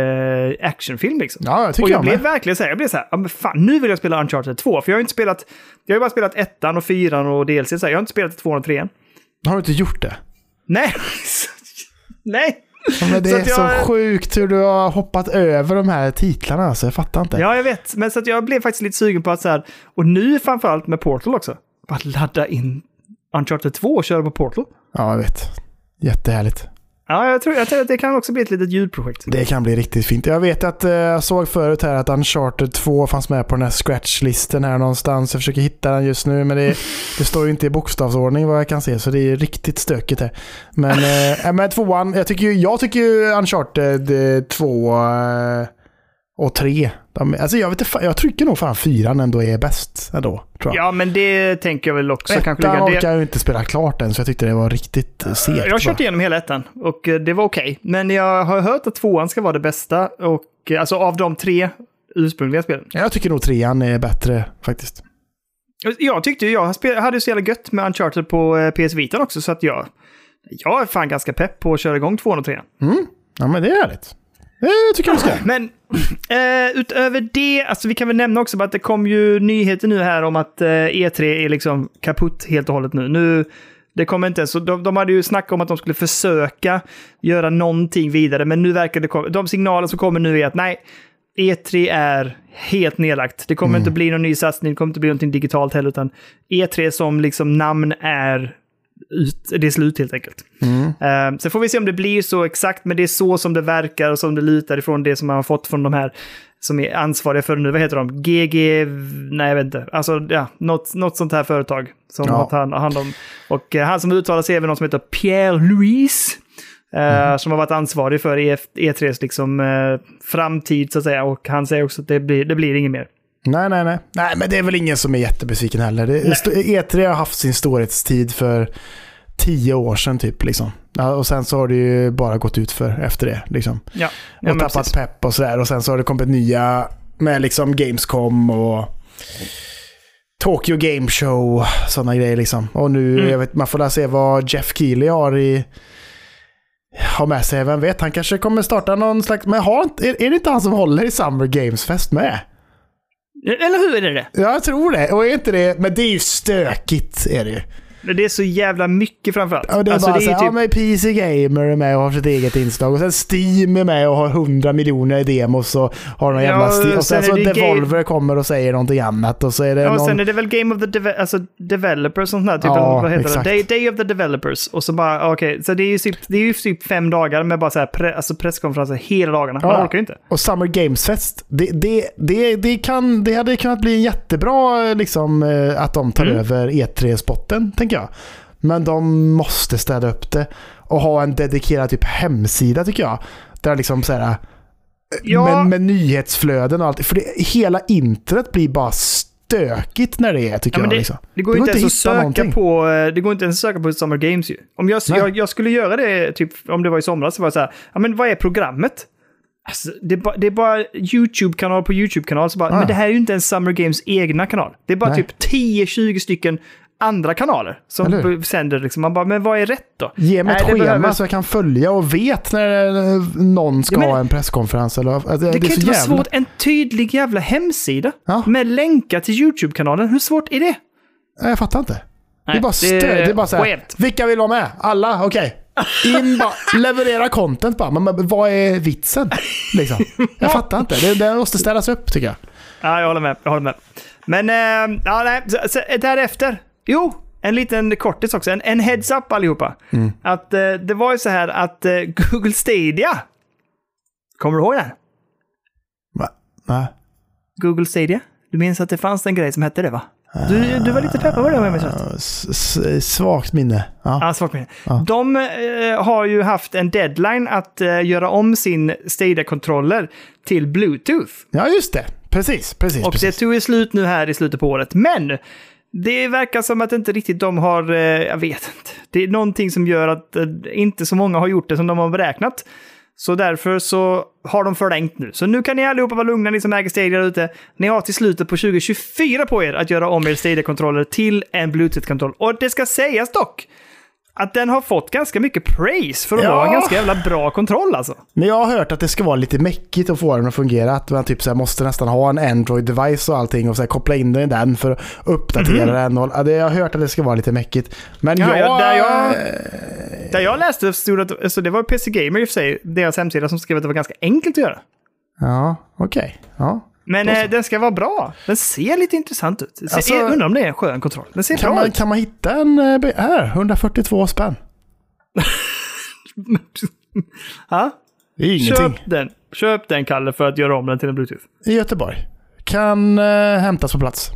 actionfilm liksom. Ja, jag tycker och jag jag blev med. verkligen så här, jag blev så här, ja, men fan, nu vill jag spela Uncharted 2, för jag har inte spelat, jag har ju bara spelat ettan och fyran och DLC, så här, jag har inte spelat tvåan och trean. Har du inte gjort det? Nej, nej. Ja, men det Så är att så jag- sjukt hur du har hoppat över de här titlarna, alltså. Jag fattar inte. Ja, jag vet. Men så att jag blev faktiskt lite sugen på att så här, och nu framförallt med Portal också, bara ladda in Uncharted 2 och köra på Portal. Ja, jag vet. Jättehärligt. Ja, jag tror, jag tror att det kan också bli ett litet ljudprojekt. Det kan bli riktigt fint. Jag vet att eh, jag såg förut här att Uncharted 2 fanns med på den här scratchlisten här någonstans. Jag försöker hitta den just nu men det, det står ju inte i bokstavsordning vad jag kan se så det är riktigt stökigt här. Men, eh, men tvåan, jag tycker ju, jag tycker Uncharted 2 eh, eh och 3. De, alltså jag vet jag tycker nog fan fyran ändå är bäst ändå. Tror jag. Ja, men det tänker jag väl också. kanske Ettan ligga. orkar jag ju inte spela klart än så jag tyckte det var riktigt segt. jag har kört igenom hela ettan och eh, det var okej. Men jag har hört att tvåan ska vara det bästa. Och, eh, alltså av de tre ursprungliga spelen. Jag tycker nog trean är bättre faktiskt. Jag tyckte ju, jag hade ju så jävla gött med Uncharted på eh, PS Vita också, så att jag... Jag är fan ganska pepp på att köra igång tvåan och trean. Ja men det är härligt. Det tycker jag ska. Men eh, utöver det, alltså vi kan väl nämna också att det kom ju nyheter nu här om att eh, E3 är liksom kaputt helt och hållet nu. nu det kommer inte ens, så de, de hade ju snackat om att de skulle försöka göra någonting vidare, men nu verkar det komma, de signaler som kommer nu är att nej, E3 är helt nedlagt. Det kommer inte bli någon ny satsning, det kommer inte bli någonting digitalt heller, utan E3 som liksom namn är ut, det är slut helt enkelt. Eh, sen får vi se om det blir så exakt, men det är så som det verkar och som det lutar ifrån det som man har fått från de här som är ansvariga för nu. Vad heter de? GG... Nej, jag vet inte. Alltså, ja, något, något sånt här företag som Ja. har hand om. Och eh, han som uttalar sig är väl någon som heter Pierre Louis. eh, Som har varit ansvarig för E- E3s liksom, eh, framtid, så att säga. Och han säger också att det blir, det blir inget mer. Nej, nej, nej. Nej, men det är väl ingen som är jättebesviken heller. Det, st- E3 har haft sin storhetstid för tio år sedan typ. Liksom. Och sen så har det ju bara gått ut för efter det. Liksom. Ja, och tappat precis. pepp och sådär. Och sen så har det kommit nya med liksom Gamescom och Tokyo Game Show. Sådana grejer liksom. Och nu, Mm. jag vet, man får lära se vad Jeff Keely har i har med sig, vem vet, han kanske kommer starta någon slags, men har, är, är det inte han som håller i Summer Games Fest med? Eller hur är det det? Ja, jag tror det. Och är inte det, men det är ju stökigt är det ju. Det är så jävla mycket framförallt. Ja, det är alltså, bara det så är här, ja typ... men PC Gamer är med och har sitt eget inslag. Och sen Steam är med och har 100 miljoner i demos och har någon Ja, jävla Steam. Och sen sen, så Devolver kommer och säger någonting annat. Och så är det Ja, och någon... sen är det väl Game of the Deve alltså Developers och sånt där. Typ, Ja, vad heter exakt. det? Day, Day of the Developers. Och så bara, okej, så det är ju typ, det är ju typ fem dagar med bara så här pre, alltså presskonferenser hela dagarna. Man Ja. orkar ju inte. Och Summer Games Fest, det, det, det, det, kan, det hade kunnat bli jättebra liksom, eh, att de tar Mm. över E3-spotten, tänker jag. Men de måste städa upp det och ha en dedikerad typ hemsida, tycker jag. Där liksom så här, Ja. med, med nyhetsflöden och allt. För det, hela internet blir bara stökigt när det är, tycker Ja, jag. det, liksom. det går Det går inte ens att söka någonting. på, eh, det går inte ens att söka på Summer Games ju. Om jag, jag, jag skulle göra det, typ, om det var i somras, så var det så här, ja men vad är programmet? Alltså, det, är bara, det är bara YouTube-kanal på YouTube-kanal, så bara, Ah. men det här är ju inte ens Summer Games egna kanal. Det är bara Nej. typ 10-20 stycken andra kanaler som sänder liksom. Man bara, men vad är rätt då? Ge mig ett det schema behöver- så jag kan följa och vet när eh, någon ska Ja, men- ha en presskonferens. Eller, alltså, det, Det, det kan inte vara jävla... svårt. En tydlig jävla hemsida Ja. med länkar till YouTube-kanalen. Hur svårt är det? Jag fattar inte. det Nej, är bara det stöd. är Det är bara så här, vilka vill vara med? Alla? Okej. In bara, leverera content bara. Men, vad är vitsen? Liksom. Jag fattar inte. Det, det måste ställas upp tycker jag. Ja, jag håller med. Jag håller med. Men, eh, ja, nej, så, så, därefter. Jo, en liten kortis också. En, en heads up allihopa. Mm. Att eh, det var ju så här att eh, Google Stadia. Kommer du ihåg här? Va? Nej. Google Stadia? Du minns att det fanns en grej som hette det va? Du, du var lite peppad på det om jag minns rätt. S- Svagt minne. Ja. Ja, svagt minne. Ja. De eh, har ju haft en deadline att eh, göra om sin Stadia-kontroller till Bluetooth. ja, just det. Precis, precis. Och precis. det tog ju slut nu här i slutet på året. Men det verkar som att inte riktigt de har, eh, jag vet inte. Det är någonting som gör att eh, inte så många har gjort det som de har beräknat. Så därför så har de förlängt nu. Så nu kan ni allihopa vara lugna, ni som äger Stadia där ute. Ni har till slutet på 2024 på er att göra om er Stadia-kontroller till en Bluetooth-kontroll. Och det ska sägas dock att den har fått ganska mycket praise för att Ja. vara en ganska jävla bra kontroll alltså. Men jag har hört att det ska vara lite mäckigt att få den att fungera. Att man typ så måste nästan ha en Android-device och allting och så koppla in den i den för att uppdatera den. Och, ja, det, jag har hört att det ska vara lite mäckigt. Men Ja, jag... ja, där jag- Där jag läste stod att, alltså det var PC Gamer i och för sig, deras hemsida som skrev att det var ganska enkelt att göra. Ja, okej. Ja. Men eh, den ska vara bra. Den ser lite intressant ut. Se, Alltså- undrar om det är en skön kontroll. Den ser Kan, man, ut. kan man hitta en... eh, Här, 142 spänn. Ja? Det är ingenting. Köp den. Köp den, Kalle, för att göra om den till en Bluetooth. I Göteborg. Kan eh, hämtas på plats.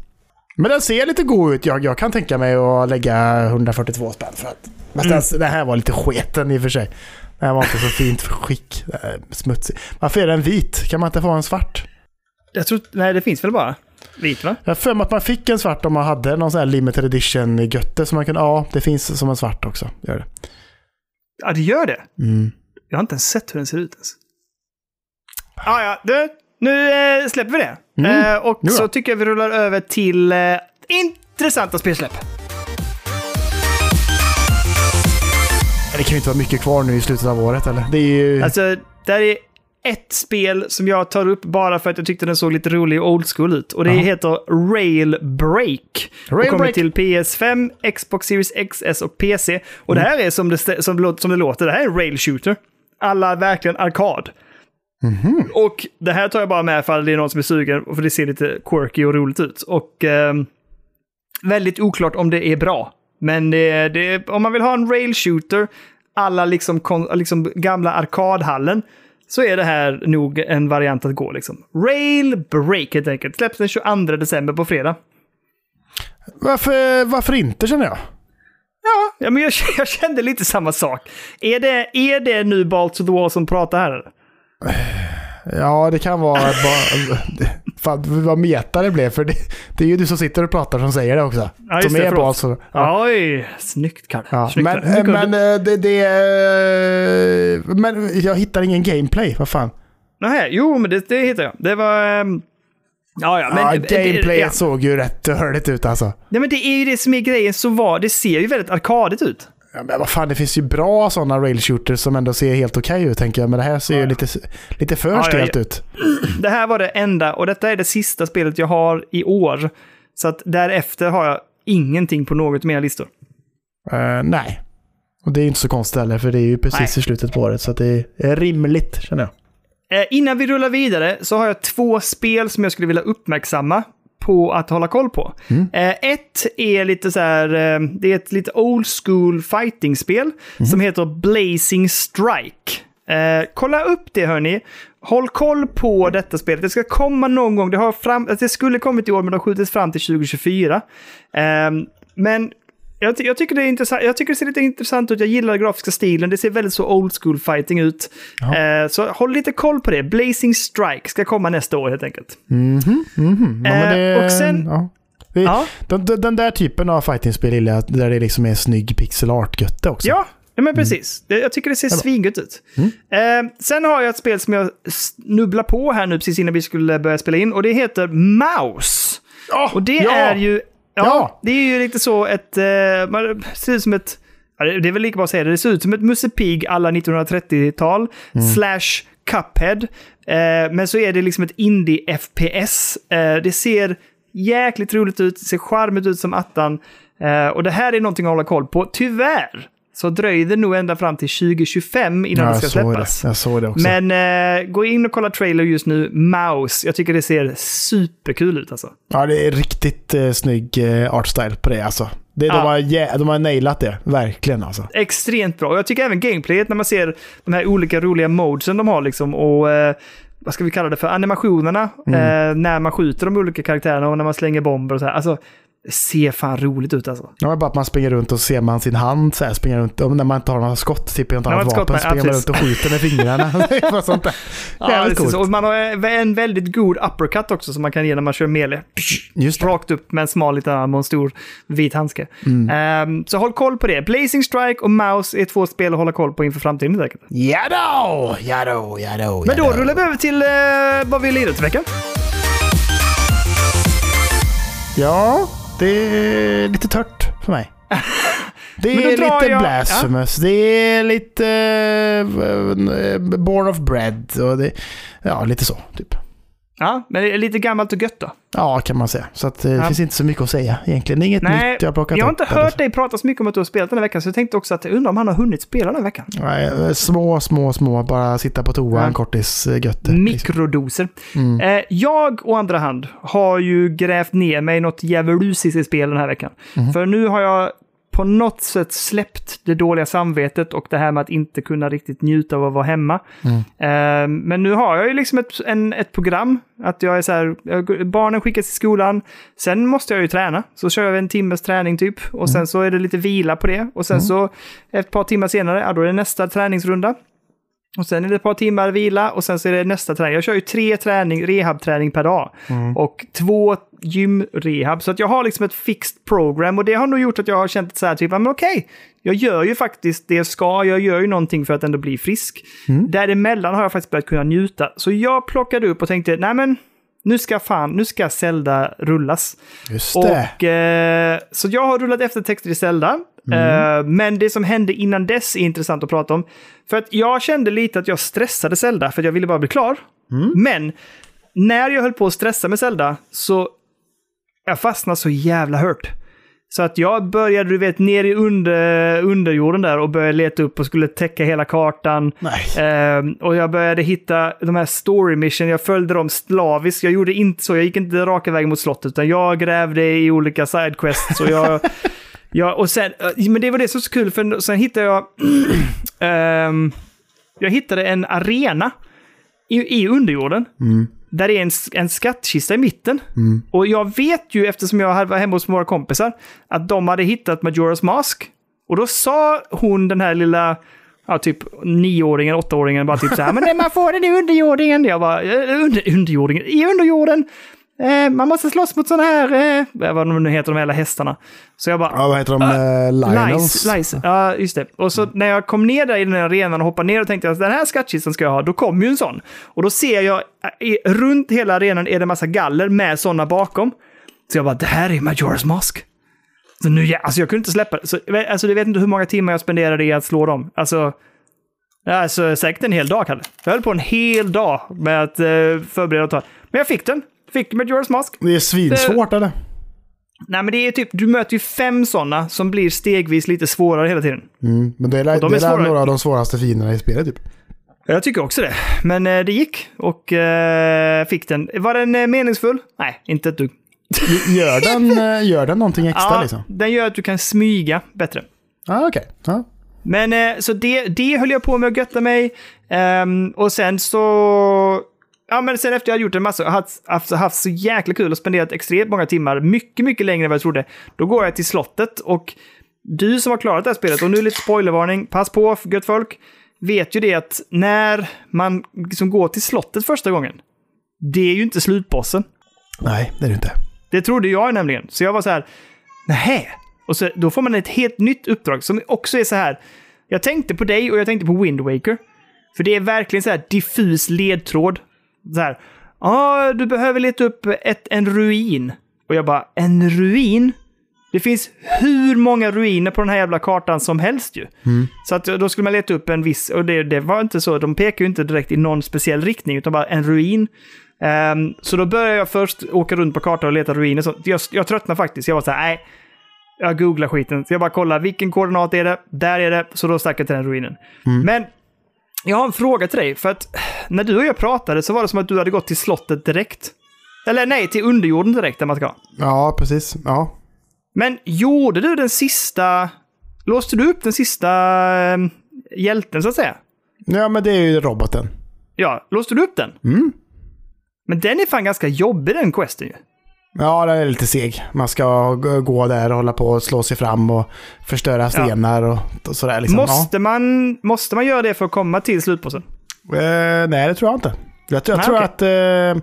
Men den ser lite god ut. Jag, jag kan tänka mig att lägga 142 spänn för att... Fast Mm. den, den här var lite sketen i och för sig. Den här var inte så fint skick. Smutsig. Varför är den vit? Kan man inte få en svart? Jag tror... Nej, det finns väl bara vit, va? Jag för mig att man fick en svart om man hade någon sån här limited edition Götte. Så man kan, ja, det finns som en svart också. Gör det. Ja, det gör det. Mm. Jag har inte ens sett hur den ser ut ens. Ah, ja, du. Nu eh, släpper vi det. Mm. Eh, och så tycker jag vi rullar över till eh, intressanta spelsläpp. Det kan ju inte vara mycket kvar nu i slutet av året eller? Det är ju... Alltså, där är ett spel som jag tar upp bara för att jag tyckte den såg lite rolig och old school ut. Och det Jaha. heter Rail Break. Rail kommer Break. till PS5, Xbox Series XS och PC. Och Mm. det här är som det, som, som det låter, det här är en rail shooter. Alla verkligen arkad. Mhm. Och det här tar jag bara med för det är någon som är sugen, för det ser lite quirky och roligt ut. Och ehm, väldigt oklart om det är bra. Men det, det, om man vill ha en rail shooter, alla liksom, liksom gamla arkadhallen, så är det här nog en variant att gå. Liksom. Rail Break helt enkelt. Släpps den 22 december på fredag. Varför, varför inte känner jag? Ja, ja men jag, jag kände lite samma sak. Är det, är det nu Balls to the Wall som pratar här? Ja, det kan vara. Fan, vad meta det blev. För det, det är ju du som sitter och pratar som säger det också. Ja, som det, är bra så... Ja. Oj, snyggt Kalle. Ja, Snyggt, men, men eh, det, det är... Men jag hittar ingen gameplay. Vad fan? Nähä, jo, men det, det hittar jag. Det var... ehm, ja, ja, men... ja, det- det- gameplayet ja. såg ju rätt dörligt ut alltså. Nej, men det är ju det som är grejen. Så var, det ser ju väldigt arkadigt ut. Ja, men vad fan, det finns ju bra sådana rail shooters som ändå ser helt okej ut tänker jag. Men det här ser ju lite, lite för Ja, ja, stelt ja. ut. Det här var det enda, och detta är det sista spelet jag har i år. Så att därefter har jag ingenting på något av mina listor. Eh, nej. Och det är ju inte så konstigt heller, för det är ju precis Nej. i slutet på året. Så att det är rimligt, känner jag. Eh, innan vi rullar vidare så har jag två spel som jag skulle vilja uppmärksamma på att hålla koll på. Eh, ett är lite så här, eh, det är ett lite old school fighting-spel som heter Blazing Strike. Eh, kolla upp det hörni. Håll koll på detta spelet. Det ska komma någon gång. Det, har fram, det skulle kommit i år men det har skjutits fram till 2024. Eh, men jag, jag, tycker det är intressant. jag tycker det ser lite intressant ut. Jag gillar den grafiska stilen. Det ser väldigt så old school fighting ut. Eh, så håll lite koll på det. Blazing Strike ska komma nästa år helt enkelt. Ja, men Eh, det, och sen- Ja. Det, Ja, den, där typen av fightingspel gillar jag, där det liksom är snygg pixel art-götte också. ja, ja men precis. Det, jag tycker det ser svingött ut. Eh, sen har jag ett spel som jag snubblar på här nu precis innan vi skulle börja spela in och det heter Mouse. Ja, Och det ja. är ju... Ja, Ja. det är ju lite så ett... Eh, man det ser ut som ett... Det är väl lika bra att säga det. Det ser ut som ett Musse Pig alla 1930-tal. Mm. Slash Cuphead. Eh, men så är det liksom ett indie-FPS. Eh, det ser jäkligt roligt ut. Det ser charmigt ut som attan. Eh, och det här är någonting att hålla koll på. Tyvärr så dröjer det nog ända fram till 2025 innan Ja, det ska släppas. det. Jag såg det också. Men eh, gå in och kolla trailer just nu. Mouse. Jag tycker det ser superkul ut alltså. Ja, det är riktigt eh, snygg eh, artstyle på det alltså. Det, Ja. de, har, jä- de har nailat det, verkligen alltså. extremt bra. Jag tycker även gameplayet när man ser de här olika roliga modesen de har liksom och eh, vad ska vi kalla det för, animationerna Mm. eh, när man skjuter de olika karaktärerna och när man slänger bomber och så här. Alltså, ser fan roligt ut alltså. Ja, men bara att man springer runt och ser man sin hand så här, springer runt, när man inte har några skott, typ i något annat vapen, nej, springer man runt och skjuter med fingrarna. Det är sånt där. Ja, Jävligt precis. coolt. Och man har en väldigt god uppercut också som man kan ge när man kör melee. Just det. Rakt upp med en smal liten arm och en stor vit handske. Mm. Ehm, så håll koll på det. Blazing Strike och Mouse är två spel att hålla koll på inför framtiden helt enkelt. Ja då, ja då, ja då. Men då rullar vi över till uh, vad vi lirat i veckan. Ja, det är lite tört för mig. Det är lite jag- blasphemous. Det är lite eh, born of bread och det, ja, lite så typ. Ja, men det är lite gammalt och gött då. Ja, kan man säga. Så att, eh, det Ja. finns inte så mycket att säga egentligen. Inget Nej, nytt jag har plockat jag har upp. inte eller hört dig prata så mycket om att du har spelat den här veckan, så jag tänkte också att jag undrar om han har hunnit spela den här veckan. Nej, eh, små, små, små. Bara sitta på toa Ja. en kortis eh, götte. liksom. Mikrodoser. Mm. Eh, jag, å andra hand, har ju grävt ner mig något djävulusiskt i spel den här veckan. Mhm. För nu har jag på något sätt släppt det dåliga samvetet och det här med att inte kunna riktigt njuta av att vara hemma. Mm. Eh, men nu har jag ju liksom ett, en, ett program. Att jag är så här, barnen skickas till skolan, sen måste jag ju träna. Så kör jag en timmes träning typ. Och sen så är det lite vila på det. Och sen så ett par timmar senare, ja, då är det nästa träningsrunda. Och sen är det ett par timmar vila och sen så är det nästa träning. Jag kör ju tre träning, rehabträning per dag. Och två gymrehab. Så att jag har liksom ett fixed program och det har nog gjort att jag har känt så här typ, men okej, jag gör ju faktiskt det jag ska, jag gör ju någonting för att ändå bli frisk. Däremellan har jag faktiskt börjat kunna njuta. Så jag plockade upp och tänkte, nej men, nu ska fan, nu ska Zelda rullas. Just det. Och, eh, så jag har rullat efter texter i Zelda. Eh, men det som hände innan dess är intressant att prata om. För att jag kände lite att jag stressade Zelda för att jag ville bara bli klar. Men när jag höll på att stressa med Zelda så jag fastnade så jävla hört. Så att jag började, du vet, ner i under, underjorden där och började leta upp och skulle täcka hela kartan. Ehm, och jag började hitta de här story mission, jag följde dem slaviskt. Jag gjorde inte så, jag gick inte raka vägen mot slottet, utan jag grävde i olika sidequests. Och jag, jag, och sen, eh, men det var det som var så kul, för sen hittade jag... ehm, jag hittade en arena i, i underjorden. Där det är en, en skattkista i mitten. Och jag vet ju, eftersom jag var hemma hos några kompisar, att de hade hittat Majora's Mask. Och då sa hon, den här lilla, ja, typ nioåringen, åttaåringen, bara typ så här, men man får den i underjordingen. Jag bara, "Eh, under, underjordingen, i underjorden. Eh, man måste slåss mot sådana här, eh, vad de nu heter, de jävla hästarna. Så jag bara, Ja, vad heter de? Uh, Lionels? Lice. Ja, just det. Och så när jag kom ner där i den här arenan och hoppade ner och tänkte att den här skattkistan ska jag ha, då kom ju en sån. Och då ser jag, eh, i- runt hela arenan är det en massa galler med såna bakom. Så jag bara, det här är Majora's Mask. Så nu, ja, alltså jag kunde inte släppa det. Så, alltså, du vet inte hur många timmar jag spenderade i att slå dem. Alltså, alltså säkert en hel dag, Kalle. Jag höll på en hel dag med att eh, förbereda och ta. Men jag fick den. Fick Majora's Mask. Det är svinsvårt eller? Nej, men det är typ, du möter ju fem sådana som blir stegvis lite svårare hela tiden. Mm. Men det är, Och de det är några av de svåraste fienderna i spelet typ. Jag tycker också det. Men eh, det gick och eh, fick den. Var den eh, meningsfull? Nej, inte ett dugg. Gör den, eh, gör den någonting extra Ja, liksom? Den gör att du kan smyga bättre. Ah, okej. Ja. Men eh, så det, det höll jag på med att götta mig. Ehm, och sen så... Ja, men sen efter jag hade gjort en massa, haft, haft, haft så jäkla kul och spenderat extremt många timmar, mycket, mycket längre än vad jag trodde. Då går jag till slottet och du som har klarat det här spelet, och nu lite spoilervarning, pass på gött folk, vet ju det att när man liksom går till slottet första gången, det är ju inte slutbossen. Nej, det är det inte. Det trodde jag nämligen. Så jag var så här, nähä? Och så, då får man ett helt nytt uppdrag som också är så här. Jag tänkte på dig och jag tänkte på Wind Waker. För det är verkligen så här diffus ledtråd. Så här, ja, du behöver leta upp ett, en ruin. Och jag bara, en ruin? Det finns hur många ruiner på den här jävla kartan som helst ju. Så att då skulle man leta upp en viss, och det, det var inte så, de pekar ju inte direkt i någon speciell riktning, utan bara en ruin. Ehm, så då började jag först åka runt på kartan och leta ruiner. Så jag, jag tröttnade faktiskt. Jag var så här, nej. Jag googlar skiten. Så jag bara kollar, vilken koordinat är det? Där är det. Så då stack jag till den ruinen. Men jag har en fråga till dig. För att när du och jag pratade så var det som att du hade gått till slottet direkt. Eller nej, till underjorden direkt där man ska. Ja, precis. Ja. Men gjorde du den sista... Låste du upp den sista eh, hjälten så att säga? ja, men det är ju roboten. Ja, låste du upp den? Mm. Men den är fan ganska jobbig den questen ju. Ja, den är lite seg. Man ska gå där och hålla på och slå sig fram och förstöra stenar och, och sådär. Liksom. Måste, man, måste man göra det för att komma till slutbossen? Ja. Eh, nej, det tror jag inte. Jag, tror- jag Nej, tror okej. att... Eh,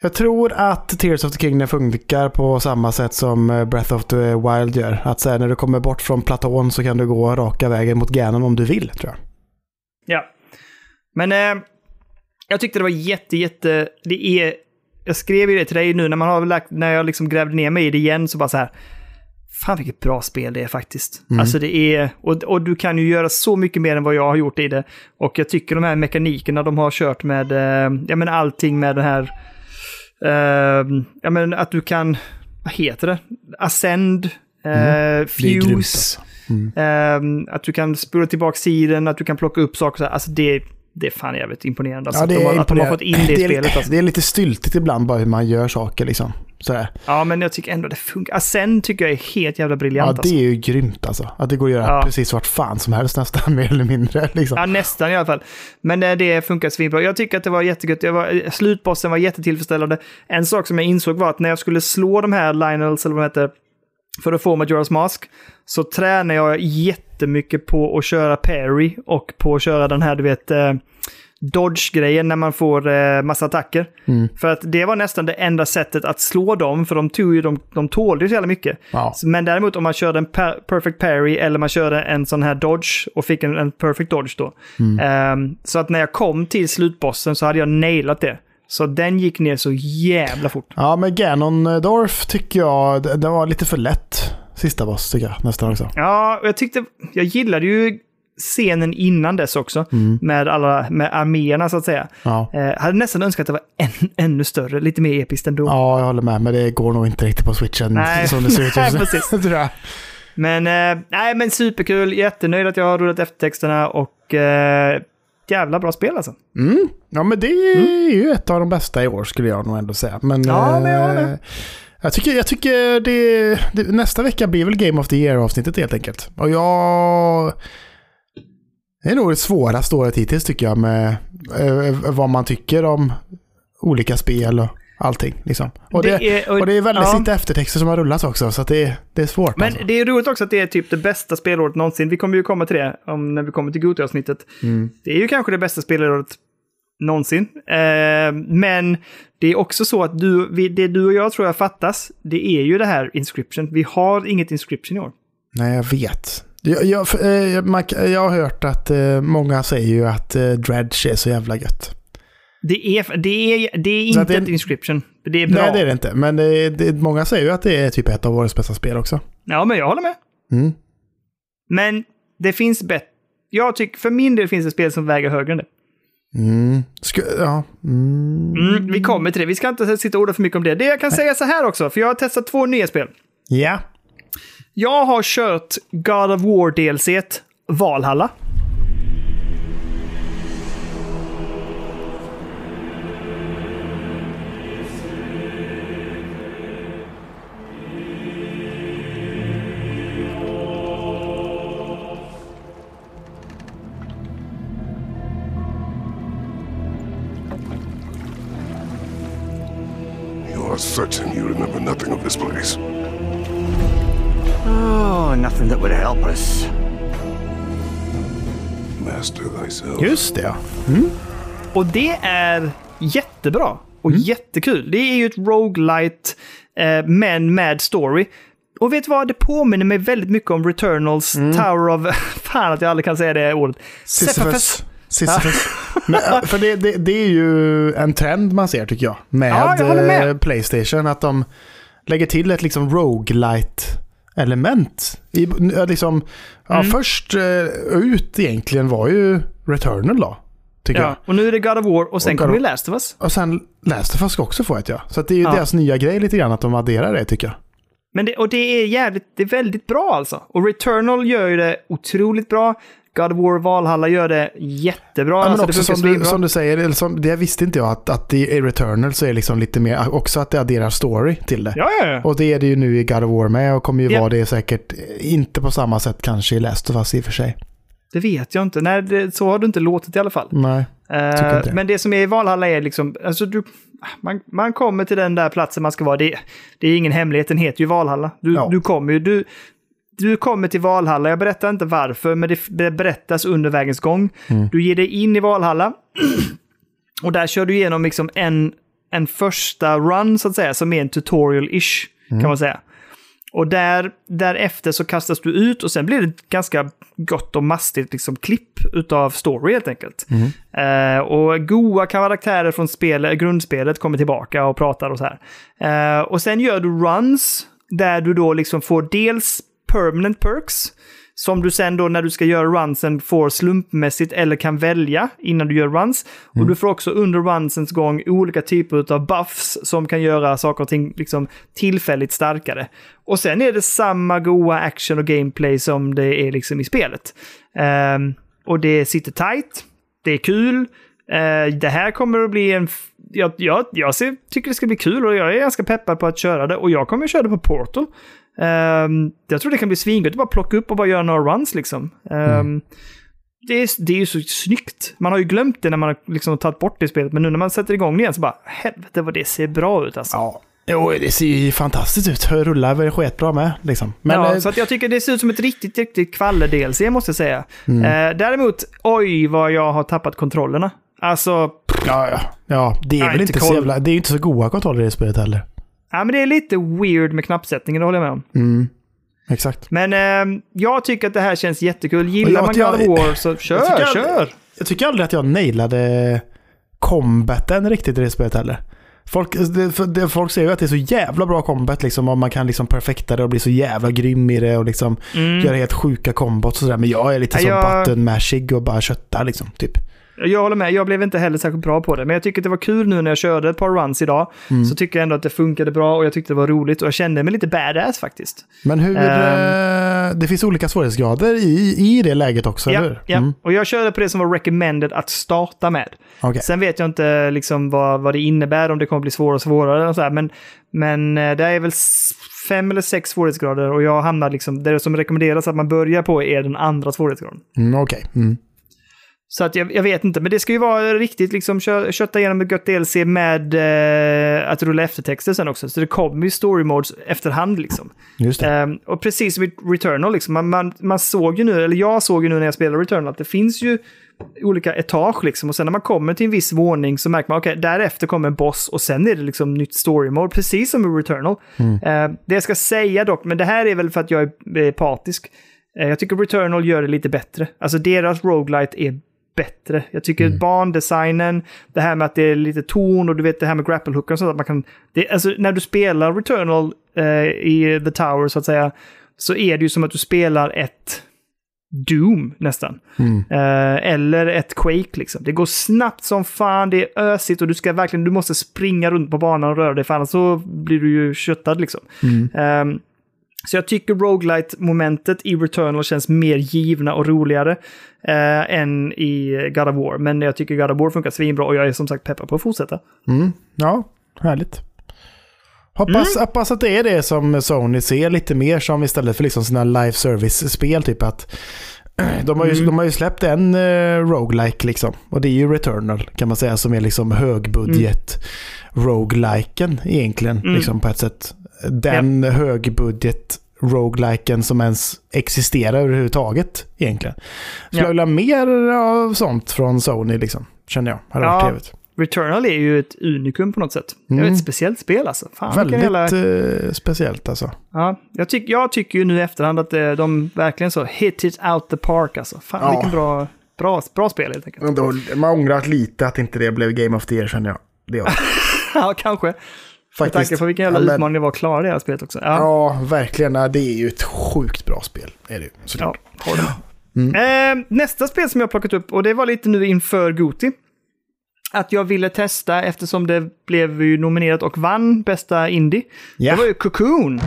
jag tror att Tears of the Kingdom funkar på samma sätt som eh, Breath of the Wild gör. Att så här, när du kommer bort från platån så kan du gå raka vägen mot Ganon om du vill, tror jag. Ja. Men eh, jag tyckte det var jätte, jätte... Det är... Jag skrev ju det till dig nu när man har lagt, när jag liksom grävde ner mig i det igen så bara så här. Fan vilket bra spel det är faktiskt. Alltså det är... Och, och du kan ju göra så mycket mer än vad jag har gjort i det. Och jag tycker de här mekanikerna de har kört med, eh, ja men allting med den här... Eh, ja men att du kan... Vad heter det? Ascend. Eh, Det är grymt fuse. alltså. Ehm, att du kan spola tillbaka tiden, att du kan plocka upp saker. så här. Alltså det, det är fan jävligt imponerande. Alltså, Ja, det att, de är har, att de har imponerande. fått in det i är, spelet. Alltså. det är lite styltigt ibland bara hur man gör saker liksom. Sådär. Ja, men jag tycker ändå det funkar. Ascend tycker jag är helt jävla Ja, briljant. det alltså. är ju grymt alltså. Att det går att göra Ja. precis vart fan som helst nästan, mer eller mindre. Liksom. Ja, nästan i alla fall. Men eh, det funkar svinbra. Jag tycker att det var jättegött. Jag var, eh, slutbossen var jättetillfredsställande. En sak som jag insåg var att när jag skulle slå de här Lionels, eller vad de heter, för att få Majora's Mask, så tränar jag jättemycket på att köra parry och på att köra den här, du vet, eh, dodge-grejen när man får eh, massa attacker. För att det var nästan det enda sättet att slå dem, för de, tog ju, de, de tålde ju så jävla mycket. Ja. Men däremot om man körde en per perfect parry eller man körde en sån här dodge och fick en, en perfect dodge då. Ehm, så att när jag kom till slutbossen så hade jag nailat det. Så den gick ner så jävla fort. Ja, men Ganondorf tycker jag, det, det var lite för lätt. Sista boss tycker jag nästan också. Ja, och jag tyckte, jag gillade ju scenen innan dess också. Med alla, med arméerna så att säga. Ja. Eh, hade nästan önskat att det var än, ännu större, lite mer episkt ändå. Ja, jag håller med. Men det går nog inte riktigt på switchen Nej. som det ser ut Nej, just nu. precis. Men, eh, nej men superkul, jättenöjd att jag har rullat eftertexterna och eh, jävla bra spel alltså. Mm. Ja, men det är ju ett av de bästa i år skulle jag nog ändå säga. Men, Ja, men jag eh, jag tycker, jag tycker det, det, nästa vecka blir väl Game of the Year-avsnittet helt enkelt. Och jag... Det är nog det svåraste året hittills tycker jag med eh, vad man tycker om olika spel och allting. Liksom. Och, det, Det är- och- och det är väldigt ja. lite eftertexter som har rullats också, så det, det är svårt. Men alltså. det är roligt också att det är typ det bästa spelåret någonsin. Vi kommer ju komma till det om, när vi kommer till Gothia-avsnittet. Mm. Det är ju kanske det bästa spelåret någonsin. Eh, men det är också så att du, vi, det du och jag tror jag fattas, det är ju det här Inscription. Vi har inget Inscription i år. Nej, jag vet. Jag, jag, eh, man, jag har hört att eh, många säger ju att eh, Dredge är så jävla gött. Det är, det är, det är inte det är- ett Inscription. Det är bra. Nej, det är det inte. Men det, det, många säger ju att det är typ ett av årets bästa spel också. Ja, men jag håller med. Mm. Men det finns bättre. Jag tycker, för min del finns det spel som väger högre än det. Mm. Sku, ja. Mm. Mm, vi kommer till det. Vi ska inte sitta och orda för mycket om det. Det jag kan säga så här också, för jag har testat två nya spel. Ja. Jag har kört God of War DLC Valhalla. Just det, ja. Och det är jättebra och jättekul. Det är ju ett roguelite eh, men med story. Och vet du vad? Det påminner mig väldigt mycket om Returnals Tower of... Fan att jag aldrig kan säga det ordet. Sisyphus. Sisyphus. Men, ja, för det, det, det är ju en trend man ser tycker jag. Med, Ja, jag med. eh, Playstation. Att de lägger till ett liksom roguelite element. I, ja, liksom, ja, Mm. Först eh, ut egentligen var ju Returnal då. Tycker jag. Ja, och nu är det God of War och sen Och kommer ju Last of Us. Och sen Last of Us ska också få ett ja. Så det är ju Ja. deras nya grej lite grann att de adderar det tycker jag. Men det, och det är jävligt, det är väldigt bra alltså. Och Returnal gör ju det otroligt bra. God of War Valhalla gör det jättebra. Ja, men alltså, också det som du, som du säger, som, det visste inte jag att, att i Returnal så är liksom lite mer, också att det adderar story till det. Ja, ja, ja. Och det är det ju nu i God of War med och kommer ju Ja. vara det säkert inte på samma sätt kanske i Last of Us i och för sig. Det vet jag inte. Nej, det, så har du inte låtit i alla fall. Nej. Det. men det som är i Valhalla är liksom, alltså du, man, man kommer till den där platsen man ska vara. Det, det är ingen hemlighet, den heter ju Valhalla. Du, Ja. du kommer ju... Du, du kommer till Valhalla, jag berättar inte varför, men det, berättas under vägens gång. Du ger dig in i Valhalla och där kör du igenom liksom en, en första run, så att säga, som är en tutorial-ish, kan man säga. Och där, därefter så kastas du ut och sen blir det ganska gott och mastigt liksom, klipp utav story helt enkelt. Eh, och goa karaktärer från spel, grundspelet kommer tillbaka och pratar och så här. Eh, och sen gör du runs där du då liksom får dels permanent perks, som du sen då när du ska göra runsen får slumpmässigt eller kan välja innan du gör runs. Och du får också under runsens gång olika typer av buffs som kan göra saker och ting liksom tillfälligt starkare. Och sen är det samma goa action och gameplay som det är liksom i spelet. Ehm, och det sitter tight, det är kul. Eh, det här kommer att bli en... Jag, jag, jag ser, tycker det ska bli kul och jag är ganska peppad på att köra det. Och jag kommer att köra det på Portal. Ehm, jag tror det kan bli svingött att bara plocka upp och bara göra några runs liksom. Ehm, det, är, det är ju så snyggt. Man har ju glömt det när man har liksom tagit bort det i spelet, men nu när man sätter igång det igen så bara helvete vad det ser bra ut alltså. Ja. Jo, det ser ju fantastiskt ut. Det rullar väl skitbra med liksom. Men ja, eh, så jag tycker det ser ut som ett riktigt, riktigt kvalle-DLC måste jag säga. Mm. Eh, däremot, oj vad jag har tappat kontrollerna. Alltså, ja, ja, ja, det är väl inte inte så jävla... Det är ju inte så goda kontroller i spelet heller. Ja men det är lite weird med knappsättningen, det håller jag med om. Mm. Exakt. Men eh, jag tycker att det här känns jättekul. Gillar man God of War så kör, jag- kör! Jag tycker aldrig att jag nailade combaten riktigt i det spelet heller. Folk, det, det, folk säger ju att det är så jävla bra combat liksom, och man kan liksom perfekta det och bli så jävla grym i det och liksom göra helt sjuka kombos och sådär. Men jag är lite Mm. Som jag- button mashig och bara köttar liksom, typ. Jag håller med, jag blev inte heller särskilt bra på det. Men jag tycker att det var kul nu när jag körde ett par runs idag. Mm. Så tycker jag ändå att det funkade bra och jag tyckte det var roligt. Och jag kände mig lite badass faktiskt. Men hur... Eh, det finns olika svårighetsgrader i, i det läget också, eller Ja, hur? ja. Mm. och jag körde på det som var recommended att starta med. Okej. Sen vet jag inte liksom vad, vad det innebär, om det kommer bli svårare och svårare. Och så här. Men, men eh, det är väl fem eller sex svårighetsgrader och jag hamnar liksom, det som rekommenderas att man börjar på är den andra svårighetsgraden. Mm, Okej. Mm. Så att jag, jag vet inte, men det ska ju vara riktigt liksom kö, kötta igenom ett gött DLC med eh, att rulla eftertexter sen också. Så det kommer ju story modes efterhand liksom. Just. Ehm, och precis som i Returnal, liksom, man, man, man såg ju nu, eller jag såg ju nu när jag spelade Returnal, att det finns ju olika etage liksom. Och sen när man kommer till en viss våning så märker man, okej, därefter kommer en boss och sen är det liksom nytt story mode, precis som i Returnal. Ehm, det jag ska säga dock, men det här är väl för att jag är eh, patisk. Eh, jag tycker Returnal gör det lite bättre. Alltså deras roguelite är bättre. Jag tycker bandesignen, det här med att det är lite ton och du vet det här med grapple-hooken så att man kan... Det, alltså när du spelar Returnal eh, i The Tower så att säga, så är det ju som att du spelar ett Doom nästan. Eh, eller ett Quake liksom. Det går snabbt som fan, det är ösigt och du ska verkligen, du måste springa runt på banan och röra dig för annars så blir du ju köttad liksom. Ehm, så jag tycker roguelite-momentet i Returnal känns mer givna och roligare eh, än i God of War. Men jag tycker God of War funkar svinbra och jag är som sagt peppad på att fortsätta. Ja, härligt. Hoppas, Mm. hoppas att det är det som Sony ser lite mer som istället för liksom sina live service-spel. Typ att de har, ju, Mm. de har ju släppt en uh, roguelike liksom. Och det är ju Returnal kan man säga som är liksom högbudget rogueliken egentligen. Mm. Liksom på ett sätt. Den högbudget rogueliken som ens existerar överhuvudtaget egentligen. Skulle Ja. vilja mer av sånt från Sony liksom. Känner jag. Hade varit Ja. trevligt. Returnal är ju ett unikum på något sätt. Det är Mm. ett speciellt spel alltså. Fan, Väldigt jävla... eh, speciellt alltså. Ja, jag, tyck, jag tycker ju nu i efterhand att eh, de verkligen så hit it out the park alltså. Fan Ja. vilken bra, bra, bra spel helt enkelt. Då, man har ångrat lite att inte det blev Game of the Year känner jag. Det ja, kanske. Med faktiskt. tanke på vilken jävla Ja, men- utmaning det var att klara det här spelet också. Ja, Ja, verkligen. Ja, Det är ju ett sjukt bra spel. Är det ju, ja, såklart. håller med. Eh, nästa spel som jag har plockat upp, och det var lite nu inför Goti. Att jag ville testa eftersom det blev ju nominerat och vann bästa indie. Ja. Det var ju Cocoon.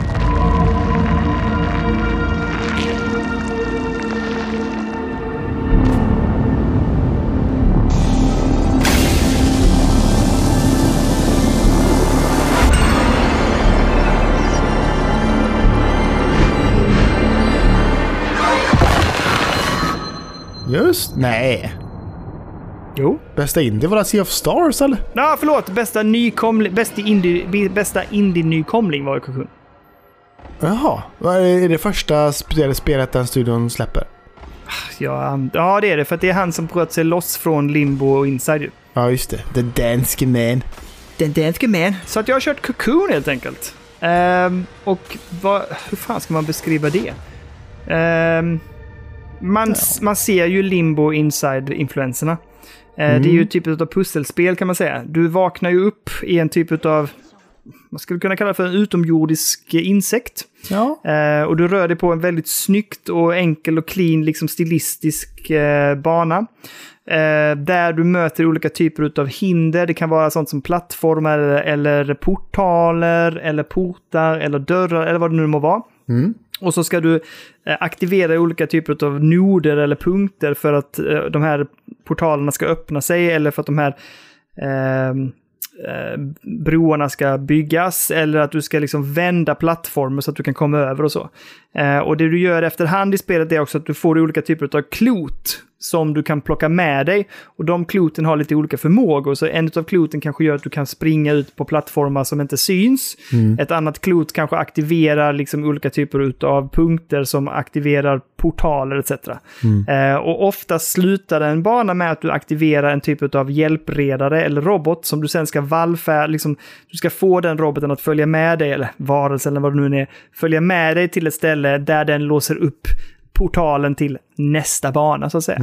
Just Nej. Jo. Bästa indie var det Sea of Stars eller? Ja, förlåt. Bästa, nykomling, bästa, indie, bästa indie-nykomling var Cocoon. Jaha. Vad Är det första sp- spelet den studion släpper? Ja, ja, det är det. För att det är han som bröt sig loss från Limbo och Inside. Ja, just det. The Danske Man. Den danske man. Så att jag har kört Cocoon helt enkelt. Ehm, och vad, hur fan ska man beskriva det? Ehm, man, man ser ju Limbo Inside-influenserna. Eh, Det är ju typ av pusselspel kan man säga. Du vaknar ju upp i en typ av, vad skulle kunna kalla för en utomjordisk insekt. Ja. Eh, och du rör dig på en väldigt snyggt och enkel och clean, liksom stilistisk eh, bana. Eh, där du möter olika typer av hinder. Det kan vara sånt som plattformar eller, portaler eller portar eller dörrar eller vad det nu må vara. Och så ska du eh, aktivera olika typer av noder eller punkter för att eh, de här portalerna ska öppna sig eller för att de här ehm, eh, broarna ska byggas eller att du ska liksom vända plattformen så att du kan komma över och så. Eh, och det du gör efterhand i spelet är också att du får olika typer av klot som du kan plocka med dig. Och de kloten har lite olika förmågor, så en av kloten kanske gör att du kan springa ut på plattformar som inte syns. Ett annat klot kanske aktiverar liksom olika typer av punkter som aktiverar portaler etc. Eh, och ofta slutar en bana med att du aktiverar en typ av hjälpredare eller robot som du sen ska vallfärda, liksom, du ska få den roboten att följa med dig, eller varelse eller vad det nu är, följa med dig till ett ställe där den låser upp portalen till nästa bana så att säga.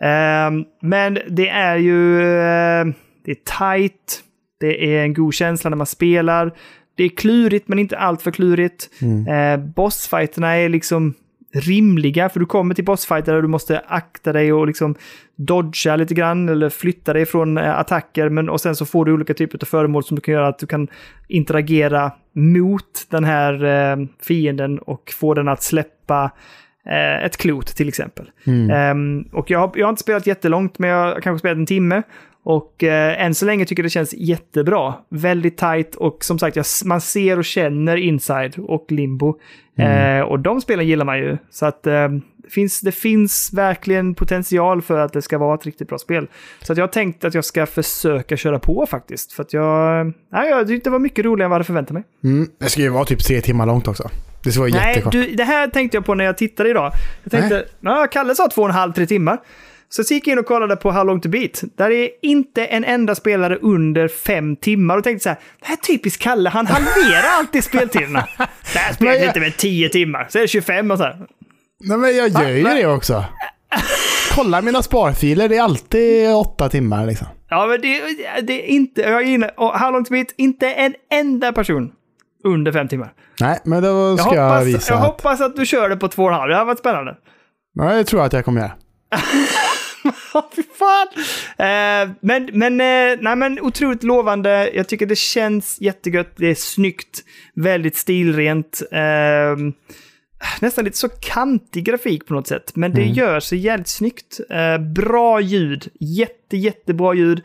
Ehm, men det är ju, eh, det är tight, det är en god känsla när man spelar. Det är klurigt men inte allt för klurigt. Eh, bossfighterna är liksom rimliga, för du kommer till bossfighter där du måste akta dig och liksom dodga lite grann eller flytta dig från eh, attacker. Men, och sen så får du olika typer av föremål som du kan göra att du kan interagera mot den här eh, fienden och få den att släppa eh, ett klot till exempel. Ehm, och jag har, jag har inte spelat jättelångt, men jag har kanske spelat en timme. Och eh, än så länge tycker jag det känns jättebra. Väldigt tight och som sagt, jag, man ser och känner Inside och Limbo. Eh, och de spelen gillar man ju. Så att eh, finns, det finns verkligen potential för att det ska vara ett riktigt bra spel. Så att jag har tänkt att jag ska försöka köra på faktiskt. För att jag, nej, jag tyckte det var mycket roligare än vad jag hade förväntat mig. Mm. Det ska ju vara typ tre timmar långt också. Det ska vara Nej, jättekort. du, det här tänkte jag på när jag tittade idag. Jag tänkte, ja, Kalle sa två och en halv, tre timmar. Så så gick jag in och kollade på How long to beat. Där är inte en enda spelare under fem timmar. Och tänkte så här, det här är typiskt Kalle, han halverar alltid speltiderna. Det här spelet jag- inte med tio timmar, så är det 25 och så här. Nej men jag gör ju Va? det också. Kolla mina sparfiler, det är alltid åtta timmar liksom. Ja, men det, det är inte, jag är inne, och long to beat, inte en enda person under fem timmar. Nej, men då Jag ska jag, hoppas, visa jag att... hoppas att du kör det på två och en halv, det har varit spännande. Ja, det tror jag att jag kommer göra. Fy fan! Eh, men, men, eh, nej, men otroligt lovande. Jag tycker det känns jättegött. Det är snyggt, väldigt stilrent. Eh, nästan lite så kantig grafik på något sätt. Men det gör sig jävligt snyggt. Eh, bra ljud. Jätte, jättebra ljud.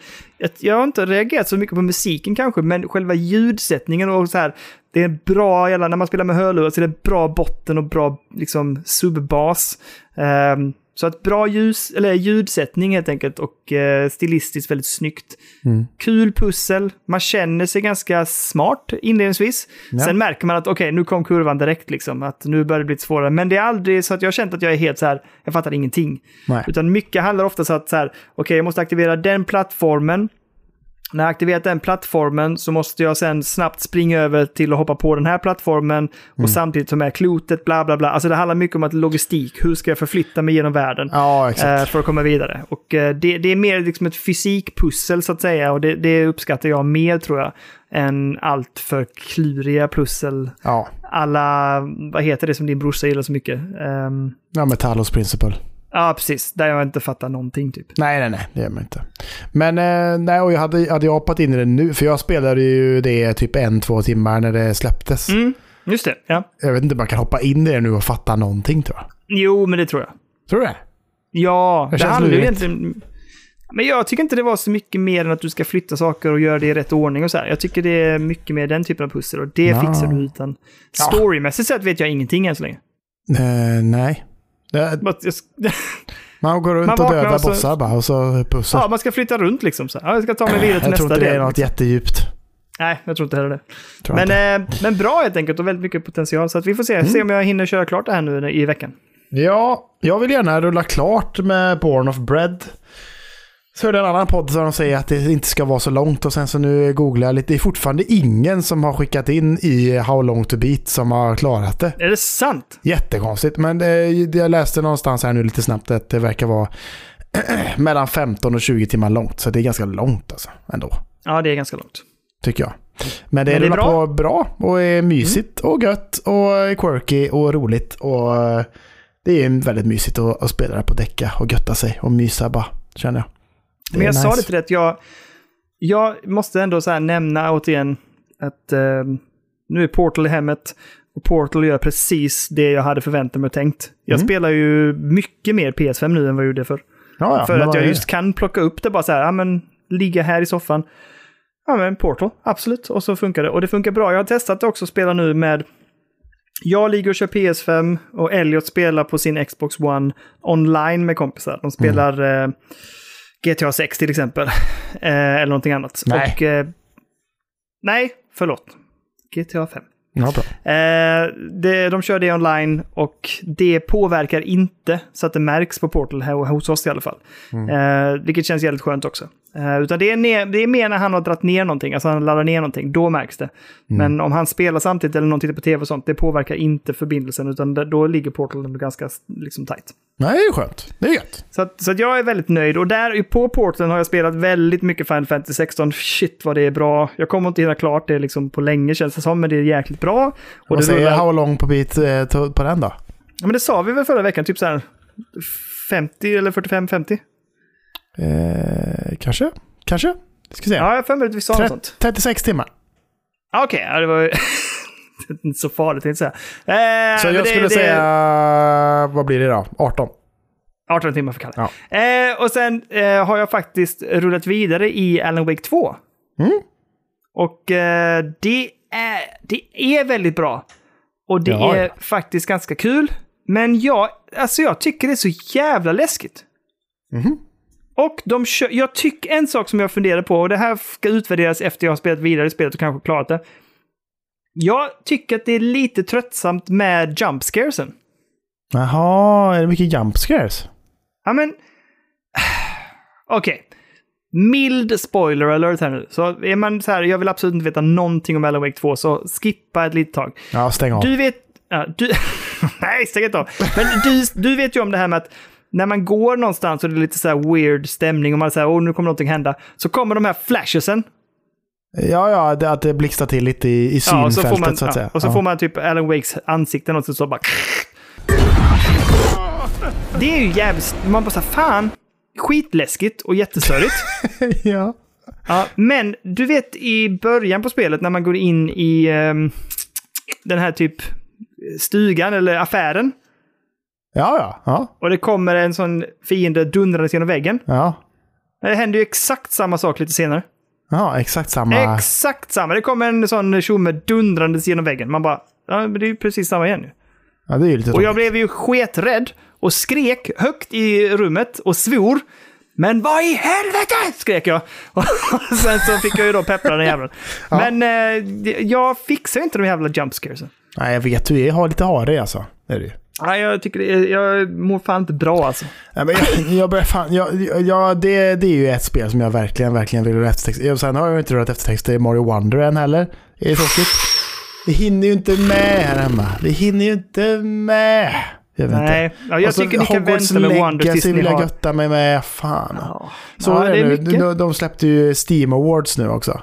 Jag, har inte reagerat så mycket på musiken kanske, men själva ljudsättningen och så här. Det är bra, jävla, när man spelar med hörlurar så är det bra botten och bra liksom, subbas. Ehm, så att bra ljus, eller ljudsättning helt enkelt och eh, stilistiskt väldigt snyggt. Kul pussel, man känner sig ganska smart inledningsvis. Sen märker man att okej, nu kom kurvan direkt liksom, att nu börjar det bli svårare. Men det är aldrig så att jag har känt att jag är helt så här, jag fattar ingenting. Nej. Utan mycket handlar ofta så att så här, okej, jag måste aktivera den plattformen. När jag aktiverat den plattformen så måste jag sen snabbt springa över till att hoppa på den här plattformen och samtidigt ta med klotet, bla bla bla. Alltså det handlar mycket om att logistik, hur ska jag förflytta mig genom världen? Ja, eh, för att komma vidare. Och eh, det, det är mer liksom ett fysikpussel så att säga och det, det uppskattar jag mer tror jag än allt för kluriga pussel. Ja, Alla, vad heter det som din brorsa gillar så mycket? Um, ja med Talos Principle. Ja, precis. Där jag inte fattar någonting typ. Nej, nej, nej, det gör man inte. Men eh, nej, och jag hade, hade jag hoppat in i det nu, för jag spelade ju det typ en, två timmar när det släpptes. Mm, just det, ja. Jag vet inte om man kan hoppa in i det nu och fatta någonting tror jag. Jo, men det tror jag. Tror du det? Ja, Det det, handlar ju egentligen... Men jag tycker inte det var så mycket mer än att du ska flytta saker och göra det i rätt ordning och så här. Jag tycker det är mycket mer den typen av pussel och det Ja. fixar du utan... Ja. Storymässigt sett vet jag ingenting än så länge. Eh, nej. Det, Man går runt Man och dödar och så- bossar bara och så pussel. Ja, man ska flytta runt liksom. Så. Ja, jag ska ta mig vidare till jag tror nästa inte det del. är något liksom. jättedjupt. Nej, jag tror inte heller det. Tror Men, eh, men bra helt enkelt och väldigt mycket potential. Så att vi får se, Mm. se om jag hinner köra klart det här nu i veckan. Ja, jag vill gärna rulla klart med Born of Bread. Så är det en annan podd de säger att det inte ska vara så långt och sen så nu googlar jag lite. Det är fortfarande ingen som har skickat in i How long to beat som har klarat det. Är det sant? Jättekonstigt, men eh, jag läste någonstans här nu lite snabbt att det verkar vara mellan 15 och 20 timmar långt. Så det är ganska långt alltså, ändå. Ja, det är ganska långt. Tycker jag. Men det Men det är bra. på bra och är mysigt och gött och quirky och roligt. Och eh, det är väldigt mysigt att, att spela det på däcka och götta sig och mysa bara, känner jag. Men jag sa nice. det till dig att jag, jag måste ändå så här nämna återigen att eh, nu är Portal i hemmet och Portal gör precis det jag hade förväntat mig och tänkt. Jag Mm. spelar ju mycket mer PS5 nu än vad jag gjorde förr. Ja, ja, för att jag just kan plocka upp det bara så här, ja men ligga här i soffan. Ja men Portal, absolut. Och så funkar det. Och det funkar bra. Jag har testat det också att spela nu med jag ligger och kör PS5 och Elliot spelar på sin Xbox One online med kompisar. De spelar Mm. eh, GTA 6 till exempel. Eh, eller någonting annat. Nej. Och, eh, nej, förlåt. GTA 5. Ja, bra. Eh, det, de kör det online och det påverkar inte så att det märks på Portal här hos oss i alla fall. Eh, vilket känns jävligt skönt också. Eh, utan det är, ner, det är mer när han har dragit ner någonting, alltså han laddar ner någonting, då märks det. Men om han spelar samtidigt eller någon tittar på tv och sånt, det påverkar inte förbindelsen utan då ligger Portal ändå ganska liksom, tight. Nej, det är skönt. Det är gött. Så, att, så att jag är väldigt nöjd. Och där på Portalen har jag spelat väldigt mycket Final Fantasy 16. Shit vad det är bra. Jag kommer inte hinna klart det liksom på länge känns det som, men det är jäkligt bra. Och Vad säger rullar- How long på bit eh, på den då? Ja, men det sa vi väl förra veckan, typ så här 50 eller 45-50? Eh, kanske? Kanske? Ska se. Ja, jag har att vi sa något sånt. 36 timmar. Ah, Okej, ja, det var ju inte så farligt tänkte jag säga. Eh, Så jag det- skulle det- säga, vad blir det då? 18? 18 timmar för Kalle. Eh, och sen eh, har jag faktiskt rullat vidare i Alan Wake 2. Mm. Och eh, det, är, det är väldigt bra. Och det Ja, är ja. faktiskt ganska kul. Men jag, alltså jag tycker det är så jävla läskigt. Mhm. Och de kör, jag tycker en sak som jag funderar på, och det här ska utvärderas efter jag har spelat vidare i spelet och kanske klarat det. Jag tycker att det är lite tröttsamt med jump scaresen. Jaha, är det mycket jump scares? Ja, men... Okej. Mild spoiler alert här nu. Så är man så här, jag vill absolut inte veta någonting om Alan Wake 2, så skippa ett litet tag. Ja, stäng av. Du vet... Ja, du, nej, stäng inte av. Men du, du vet ju om det här med att när man går någonstans och det är lite så här weird stämning och man säger åh nu kommer någonting hända. Så kommer de här flashesen. Ja, ja, det, att det blixtrar till lite i, i Ja, synfältet och så får man, så att ja, säga. och så ja. får man typ Alan Wakes ansikte och så, bara... Det är ju jävligt... Man bara så här, fan. Skitläskigt och jättestörigt. ja. Ja, men du vet i början på spelet när man går in i ehm, den här typ stugan eller affären Ja, ja, ja, och det kommer en sån fiende dundrandes genom väggen. ja. Det händer ju exakt samma sak lite senare. Ja, exakt samma. Exakt samma. Det kommer en sån tjomme dundrandes genom väggen. Man bara, ja men det är ju precis samma igen ju. ja, det är ju lite Och jag tråkigt. blev ju sketrädd och skrek högt i rummet och svor. Men vad i helvete! skrek jag. Och sen så fick jag ju då peppra den jäveln. Men eh, jag fixar ju inte de jävla jump scaresen. Nej, jag vet. Du är, har lite hare alltså. Det är det ju. Nej, jag tycker det är, jag mår fan inte bra alltså. Nej, men jag, jag börjar fan, jag, jag, det, det är ju ett spel som jag verkligen, verkligen vill ha eftertext. Sen har jag inte rört eftertext till Mario Wonder än heller. Det är tråkigt. Vi hinner ju inte med här hemma. Vi hinner ju inte med. Jag vet Nej, inte. ja, jag Och så tycker ni kan vänta med Wonder tills ni har... götta mig med. Fan. Ja, Så ja, är det är nu. mycket. De, de släppte ju Steam Awards nu också.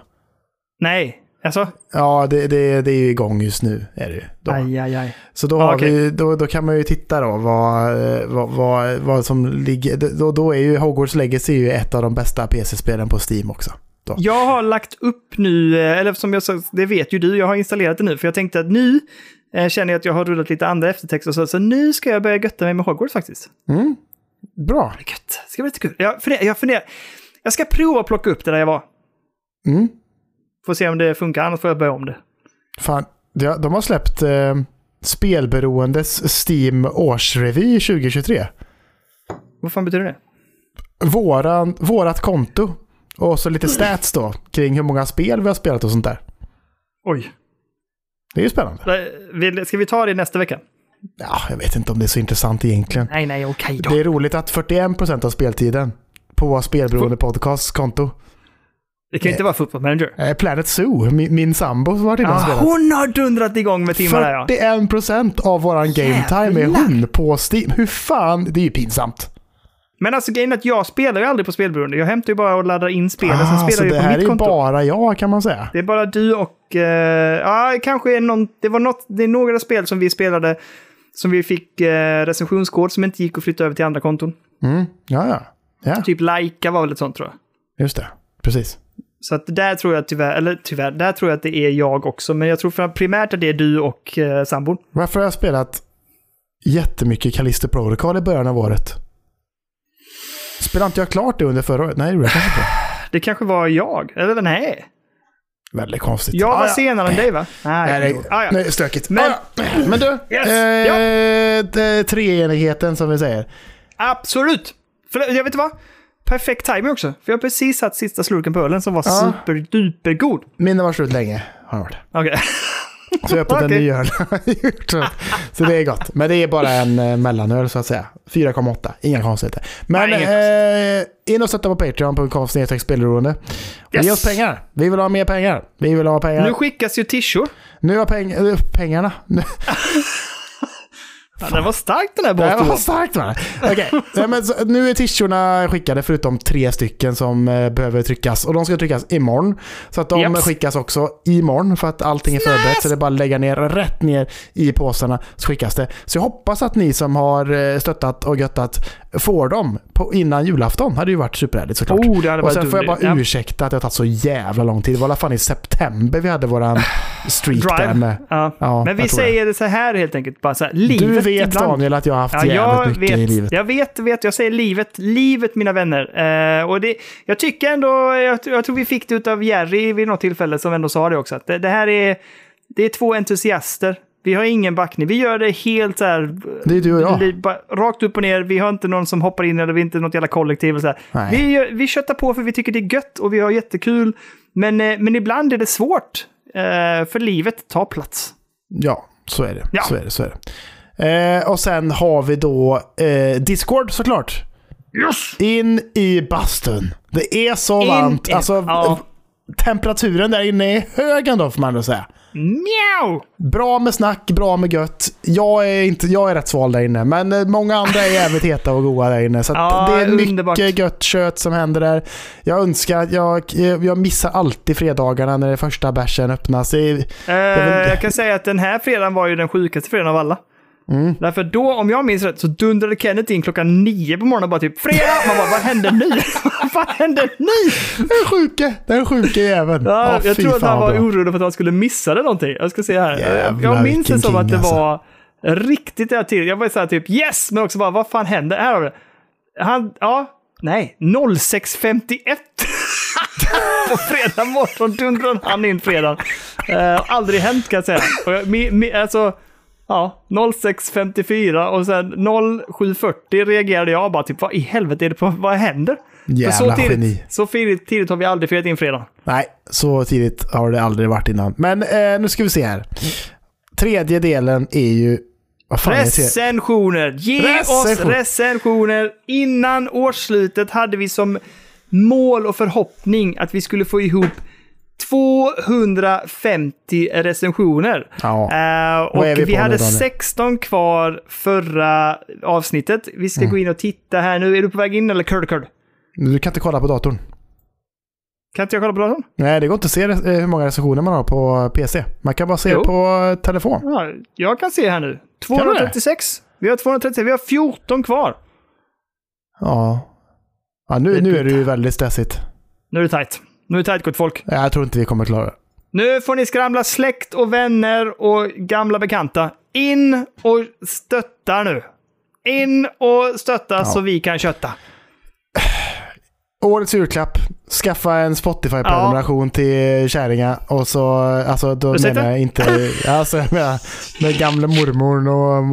Nej, alltså. Ja, det, det, det är ju igång just nu. Är det ju. Då. Aj, aj, aj. Så då, har okej. vi, då, då kan man ju titta då vad, eh, vad, vad, vad som ligger. Då, då är ju Hogwarts Legacy ju ett av de bästa PC-spelen på Steam också. Då. Jag har lagt upp nu, eh, eller som jag sa, det vet ju du, jag har installerat det nu, för jag tänkte att nu eh, känner jag att jag har rullat lite andra eftertexter, så, så nu ska jag börja götta mig med Hogwarts faktiskt. Mm. Bra. Gött. Det ska bli lite kul. Jag funderar, jag funderar, jag ska prova att plocka upp det där jag var. Mm. Får se om det funkar, annars får jag börja om det. Fan, de, har släppt eh, Spelberoendes Steam årsrevy 2023. Vad fan betyder det? Våran, vårat konto. Och så lite stats då kring hur många spel vi har spelat och sånt där. Oj. Det är ju spännande. Ska vi ta det nästa vecka? Ja, jag vet inte om det är så intressant egentligen. Nej, nej, okej då. Det är roligt att 41% av speltiden på Spelberoende Podcasts konto. Det kan ju inte vara Football Manager. Eh, Planet Zoo, min, min sambo som varit inne och Ah, spelat. hon har dundrat igång med timmar där ja. 41% av våran game time är hon på Steam. Hur fan, det är ju pinsamt. Men alltså grejen är att jag spelar ju aldrig på spelberoende. Jag hämtar ju bara och laddar in spelen, sen Ah, så spelar det jag på här är mitt ju konto. bara jag kan man säga. Det är bara du och... eh, ja, kanske är någon... Det var något... Det är några spel som vi spelade som vi fick uh, recensionskod som inte gick att flytta över till andra konton. Mm. Ja, ja. Ja, Typ Laika var väl ett sånt tror jag. just det. Precis. Så att där tror jag tyvärr, eller tyvärr, där tror jag att det är jag också. Men jag tror primärt att det är du och uh, sambon. Varför har jag spelat jättemycket Callisto Protocol i början av året? Spelade inte jag klart det under förra året? Nej, det gjorde jag kanske inte. Det kanske var jag, eller nej. Väldigt konstigt. Jag var Ah, ja. senare än dig va? Nej, Nej, ah, ja. nej, stökigt. Men- Ah, ja. Men du, Yes, eh, ja. treenigheten som vi säger. Absolut! För jag vet inte vad? Perfekt timing också. För jag har precis satt sista slurken på ölen som var Ja. superdupergod. Min har varit slut länge. Har varit. Okej. Så jag öppnat en Okej. ny öl. så, det är gott. Men det är bara en eh, mellanöl så att säga. 4,8. Inga konstigheter. Men Nej, eh, in och stötta på Patreon.com spelberoende. Yes. Ge oss pengar. Vi vill ha mer pengar. Vi vill ha pengar. Nu Nu, skickas ju tishor. har peng eh, pengarna. Ja, den var stark den här det här var båten. starkt va? Okej, men så, nu är t-shirtarna skickade förutom tre stycken som eh, behöver tryckas. Och de ska tryckas imorgon. Så att de Japs. skickas också imorgon för att allting är förberett. Så det är bara att lägga ner rätt ner i påsarna så skickas det. Så jag hoppas att ni som har eh, stöttat och göttat får dem på, innan julafton. hade ju varit superhärligt såklart. Oh, det hade och varit sen får jag bara. Ja. ursäkta att det har tagit så jävla lång tid. Det var i alla fall i september vi hade våran streak där med. Ja. Ja, Men vi säger det så här helt enkelt. Bara så här, livet vet ibland. Daniel att jag har haft Ja, jävligt mycket vet, i livet. jag vet, vet, jag säger livet, livet mina vänner. Eh, och det, jag tycker ändå, jag, jag tror vi fick det av Jerry vid något tillfälle som ändå sa det också, att det, det här är, det är två entusiaster. Vi har ingen backning, vi gör det helt så här, Det är du och jag. li- rakt upp och ner. Vi har inte någon som hoppar in eller vi är inte något jävla kollektiv. Och så här. Vi, gör- vi köttar på för vi tycker det är gött och vi har jättekul. Men, eh, men ibland är det svårt, eh, för livet tar plats. Ja, så är det. Ja. Så är det, så är det. Eh, och sen har vi då eh, Discord såklart. Yes! In i bastun. Det är så In varmt. i- Alltså, ja. temperaturen där inne är hög ändå får man ändå säga. Mjau! Bra med snack, bra med gött. Jag är, inte, jag är rätt sval där inne, men eh, många andra är jävligt heta och goa där inne. Så Ja, det är mycket underbart. gött kött som händer där. Jag önskar att jag, jag missar alltid fredagarna när det första bärsen öppnas. Det Eh, vill- jag kan säga att den här fredagen var ju den sjukaste fredagen av alla. Mm. Därför då, om jag minns rätt, så dundrade Kenneth in klockan nio på morgonen och bara typ fredag! Man bara, vad händer nu? vad händer nu? Den sjuke, den sjuke jäveln. Ja, Ja, jag tror att han var bra. orolig för att han skulle missa det någonting. Jag ska se här. Jävlar, jag minns det som att det alltså. var riktigt där till. Jag var så här typ yes, men också bara vad fan hände? Här har vi det. Han, ja, nej, 06.51. på fredag morgon dundrade han in fredagen. Uh, aldrig hänt kan jag säga. Och jag, mi, mi, alltså, ja, 06.54 och sen 07.40 reagerade jag bara typ vad i helvete är det på, vad händer? För Jävla så tidigt, geni. så tidigt, tidigt har vi aldrig firat in fredag. Nej, så tidigt har det aldrig varit innan. Men eh, nu ska vi se här. Tredje delen är ju... Recensioner! Ge oss Recension. recensioner! Innan årsslutet hade vi som mål och förhoppning att vi skulle få ihop 250 recensioner. Ja. Eh, och vi vi, nu, hade Daniel? 16 kvar förra avsnittet. Vi ska Mm. gå in och titta här nu. Är du på väg in eller curd curd? Du kan inte kolla på datorn. Kan inte jag kolla på datorn? Nej, det går inte att se eh, hur många recensioner man har på PC. Man kan bara se Jo. på telefon. Ja, jag kan se här nu. du det? 236. Vi har 236. Vi har 14 kvar. Ja. ja nu, nu är det ju väldigt stressigt. Nu är det tajt. Nu är det tajt gott folk. Jag tror inte vi kommer klara det. Nu får ni skramla släkt och vänner och gamla bekanta. In och stötta nu. In och stötta så vi kan kötta. Årets julklapp. Skaffa en Spotify-prenumeration till kärringar. Och så, alltså då Ursäkta? menar jag inte, alltså jag menar med gamla mormor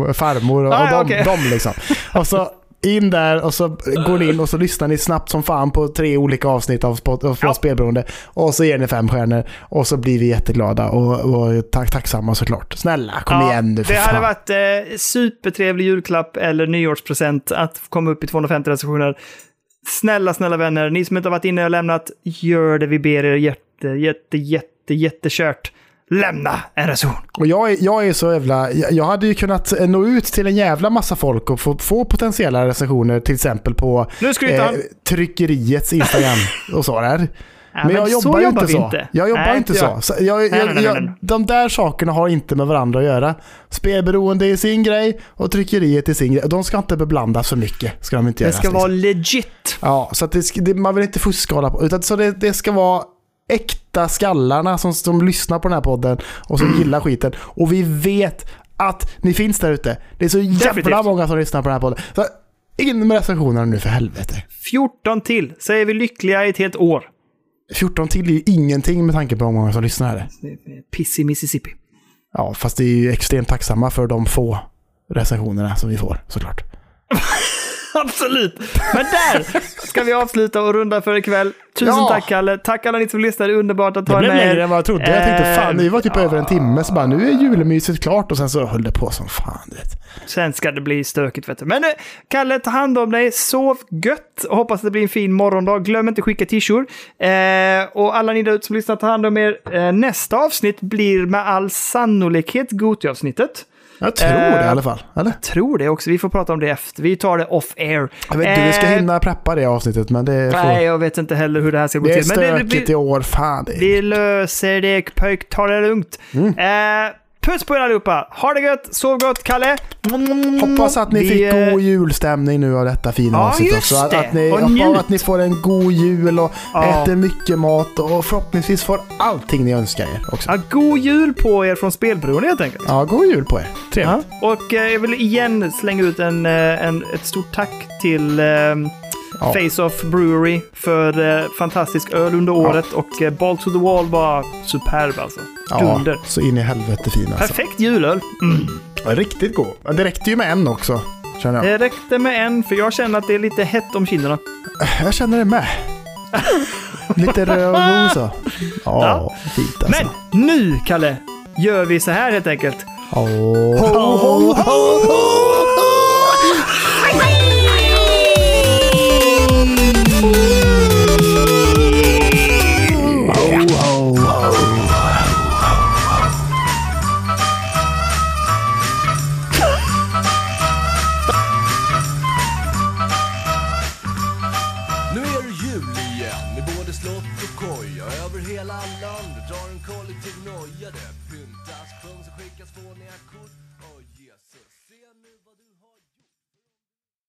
och farmor och, Ah, och ja, de, okej. de liksom. Och så in där och så går ni in och så lyssnar ni snabbt som fan på tre olika avsnitt av, Spot- av Ja. Spelberoende. Och så ger ni fem stjärnor och så blir vi jätteglada och, och tack, tacksamma såklart. Snälla, kom igen nu för det fan. hade varit eh, supertrevlig julklapp eller nyårspresent att komma upp i 250 recensioner. Snälla, snälla vänner, ni som inte har varit inne och lämnat, gör det vi ber er jätte, jätte, jätte, jättekört. Lämna en recension. Och jag är, jag är så jävla... Jag, jag hade ju kunnat eh, nå ut till en jävla massa folk och få, få potentiella recensioner till exempel på han. tryckeriets Instagram och så där. Ja, men, jag så jobbar ju inte så. inte. Jag jobbar Nej, inte inte så. jag. så jag, jag, Nej, nej, jag. De där sakerna har inte med varandra att göra. Spelberoende är sin grej och tryckeriet är sin grej. De ska inte beblandas för mycket. Ska de inte Det göra. ska vara legit. Ja, så att det, det, man vill inte fuska på. Utan så det, det ska vara äkta skallarna som, som lyssnar på den här podden och Mm. som gillar skiten. Och vi vet att ni finns där ute. Det är så jävla Definitivt. många som lyssnar på den här podden. Så in med recensionerna nu för helvete. 14 till, så är vi lyckliga i ett helt år. 14 till är ju ingenting med tanke på hur många som lyssnar här. Piss i Mississippi. Ja, fast det är ju extremt tacksamma för de få recensionerna som vi får såklart. Absolut! Men där ska vi avsluta och runda för ikväll. Tusen Ja. tack Kalle. Tack alla ni som lyssnade. Underbart att Det ha blev med er. längre än vad jag trodde. Jag tänkte Eh, fan, det var typ ja. över en timme. Så bara, nu är julmyset klart och sen så höll det på som fan. Vet. Sen ska det bli stökigt vet du. Men Kalle, ta hand om dig. Sov gött och hoppas det blir en fin morgondag. Glöm inte skicka t-shirt. Eh, och alla ni där ute som lyssnar, ta hand om er. Eh, nästa avsnitt blir med all sannolikhet Gothia-avsnittet. Jag tror Eh, det i alla fall. Eller? Tror det också. Vi får prata om det efter. Vi tar det off air. Jag vet inte hur vi ska Eh, hinna preppa det avsnittet, men det, får, Nej, jag vet inte heller hur det här ska gå det är till. Men det, det stökigt i år. Fan, det är... Vi löser det pojk, ta det lugnt. Mm. Eh, puss på er allihopa. Ha det gött, sov gott Kalle. Hoppas att ni Vi, fick eh, god julstämning nu av detta fina Ja, avsnitt också. Att, att, ni, Och att ni får en god jul och Ja. äter mycket mat och förhoppningsvis får allting ni önskar er också. Ja, god jul på er från Spelberoende helt enkelt. Ja, god jul på er. Trevligt. Ja. Och eh, jag vill igen slänga ut en, eh, en, ett stort tack till eh, Ja. Face Off Brewery för eh, fantastisk öl under året och eh, Ball to the Wall var superb alltså. Ja, Dunder. så in i helvete fin alltså. Perfekt julöl. Mm. Ja, Riktigt god. Ja, Det räckte ju med en också, känner jag. Det räckte med en för jag känner att det är lite hett om kinderna. Jag känner det med. Lite röd och så. Ja, Ja. fint alltså. Men nu, Kalle, gör vi så här helt enkelt. Ho, ho, ho, Nu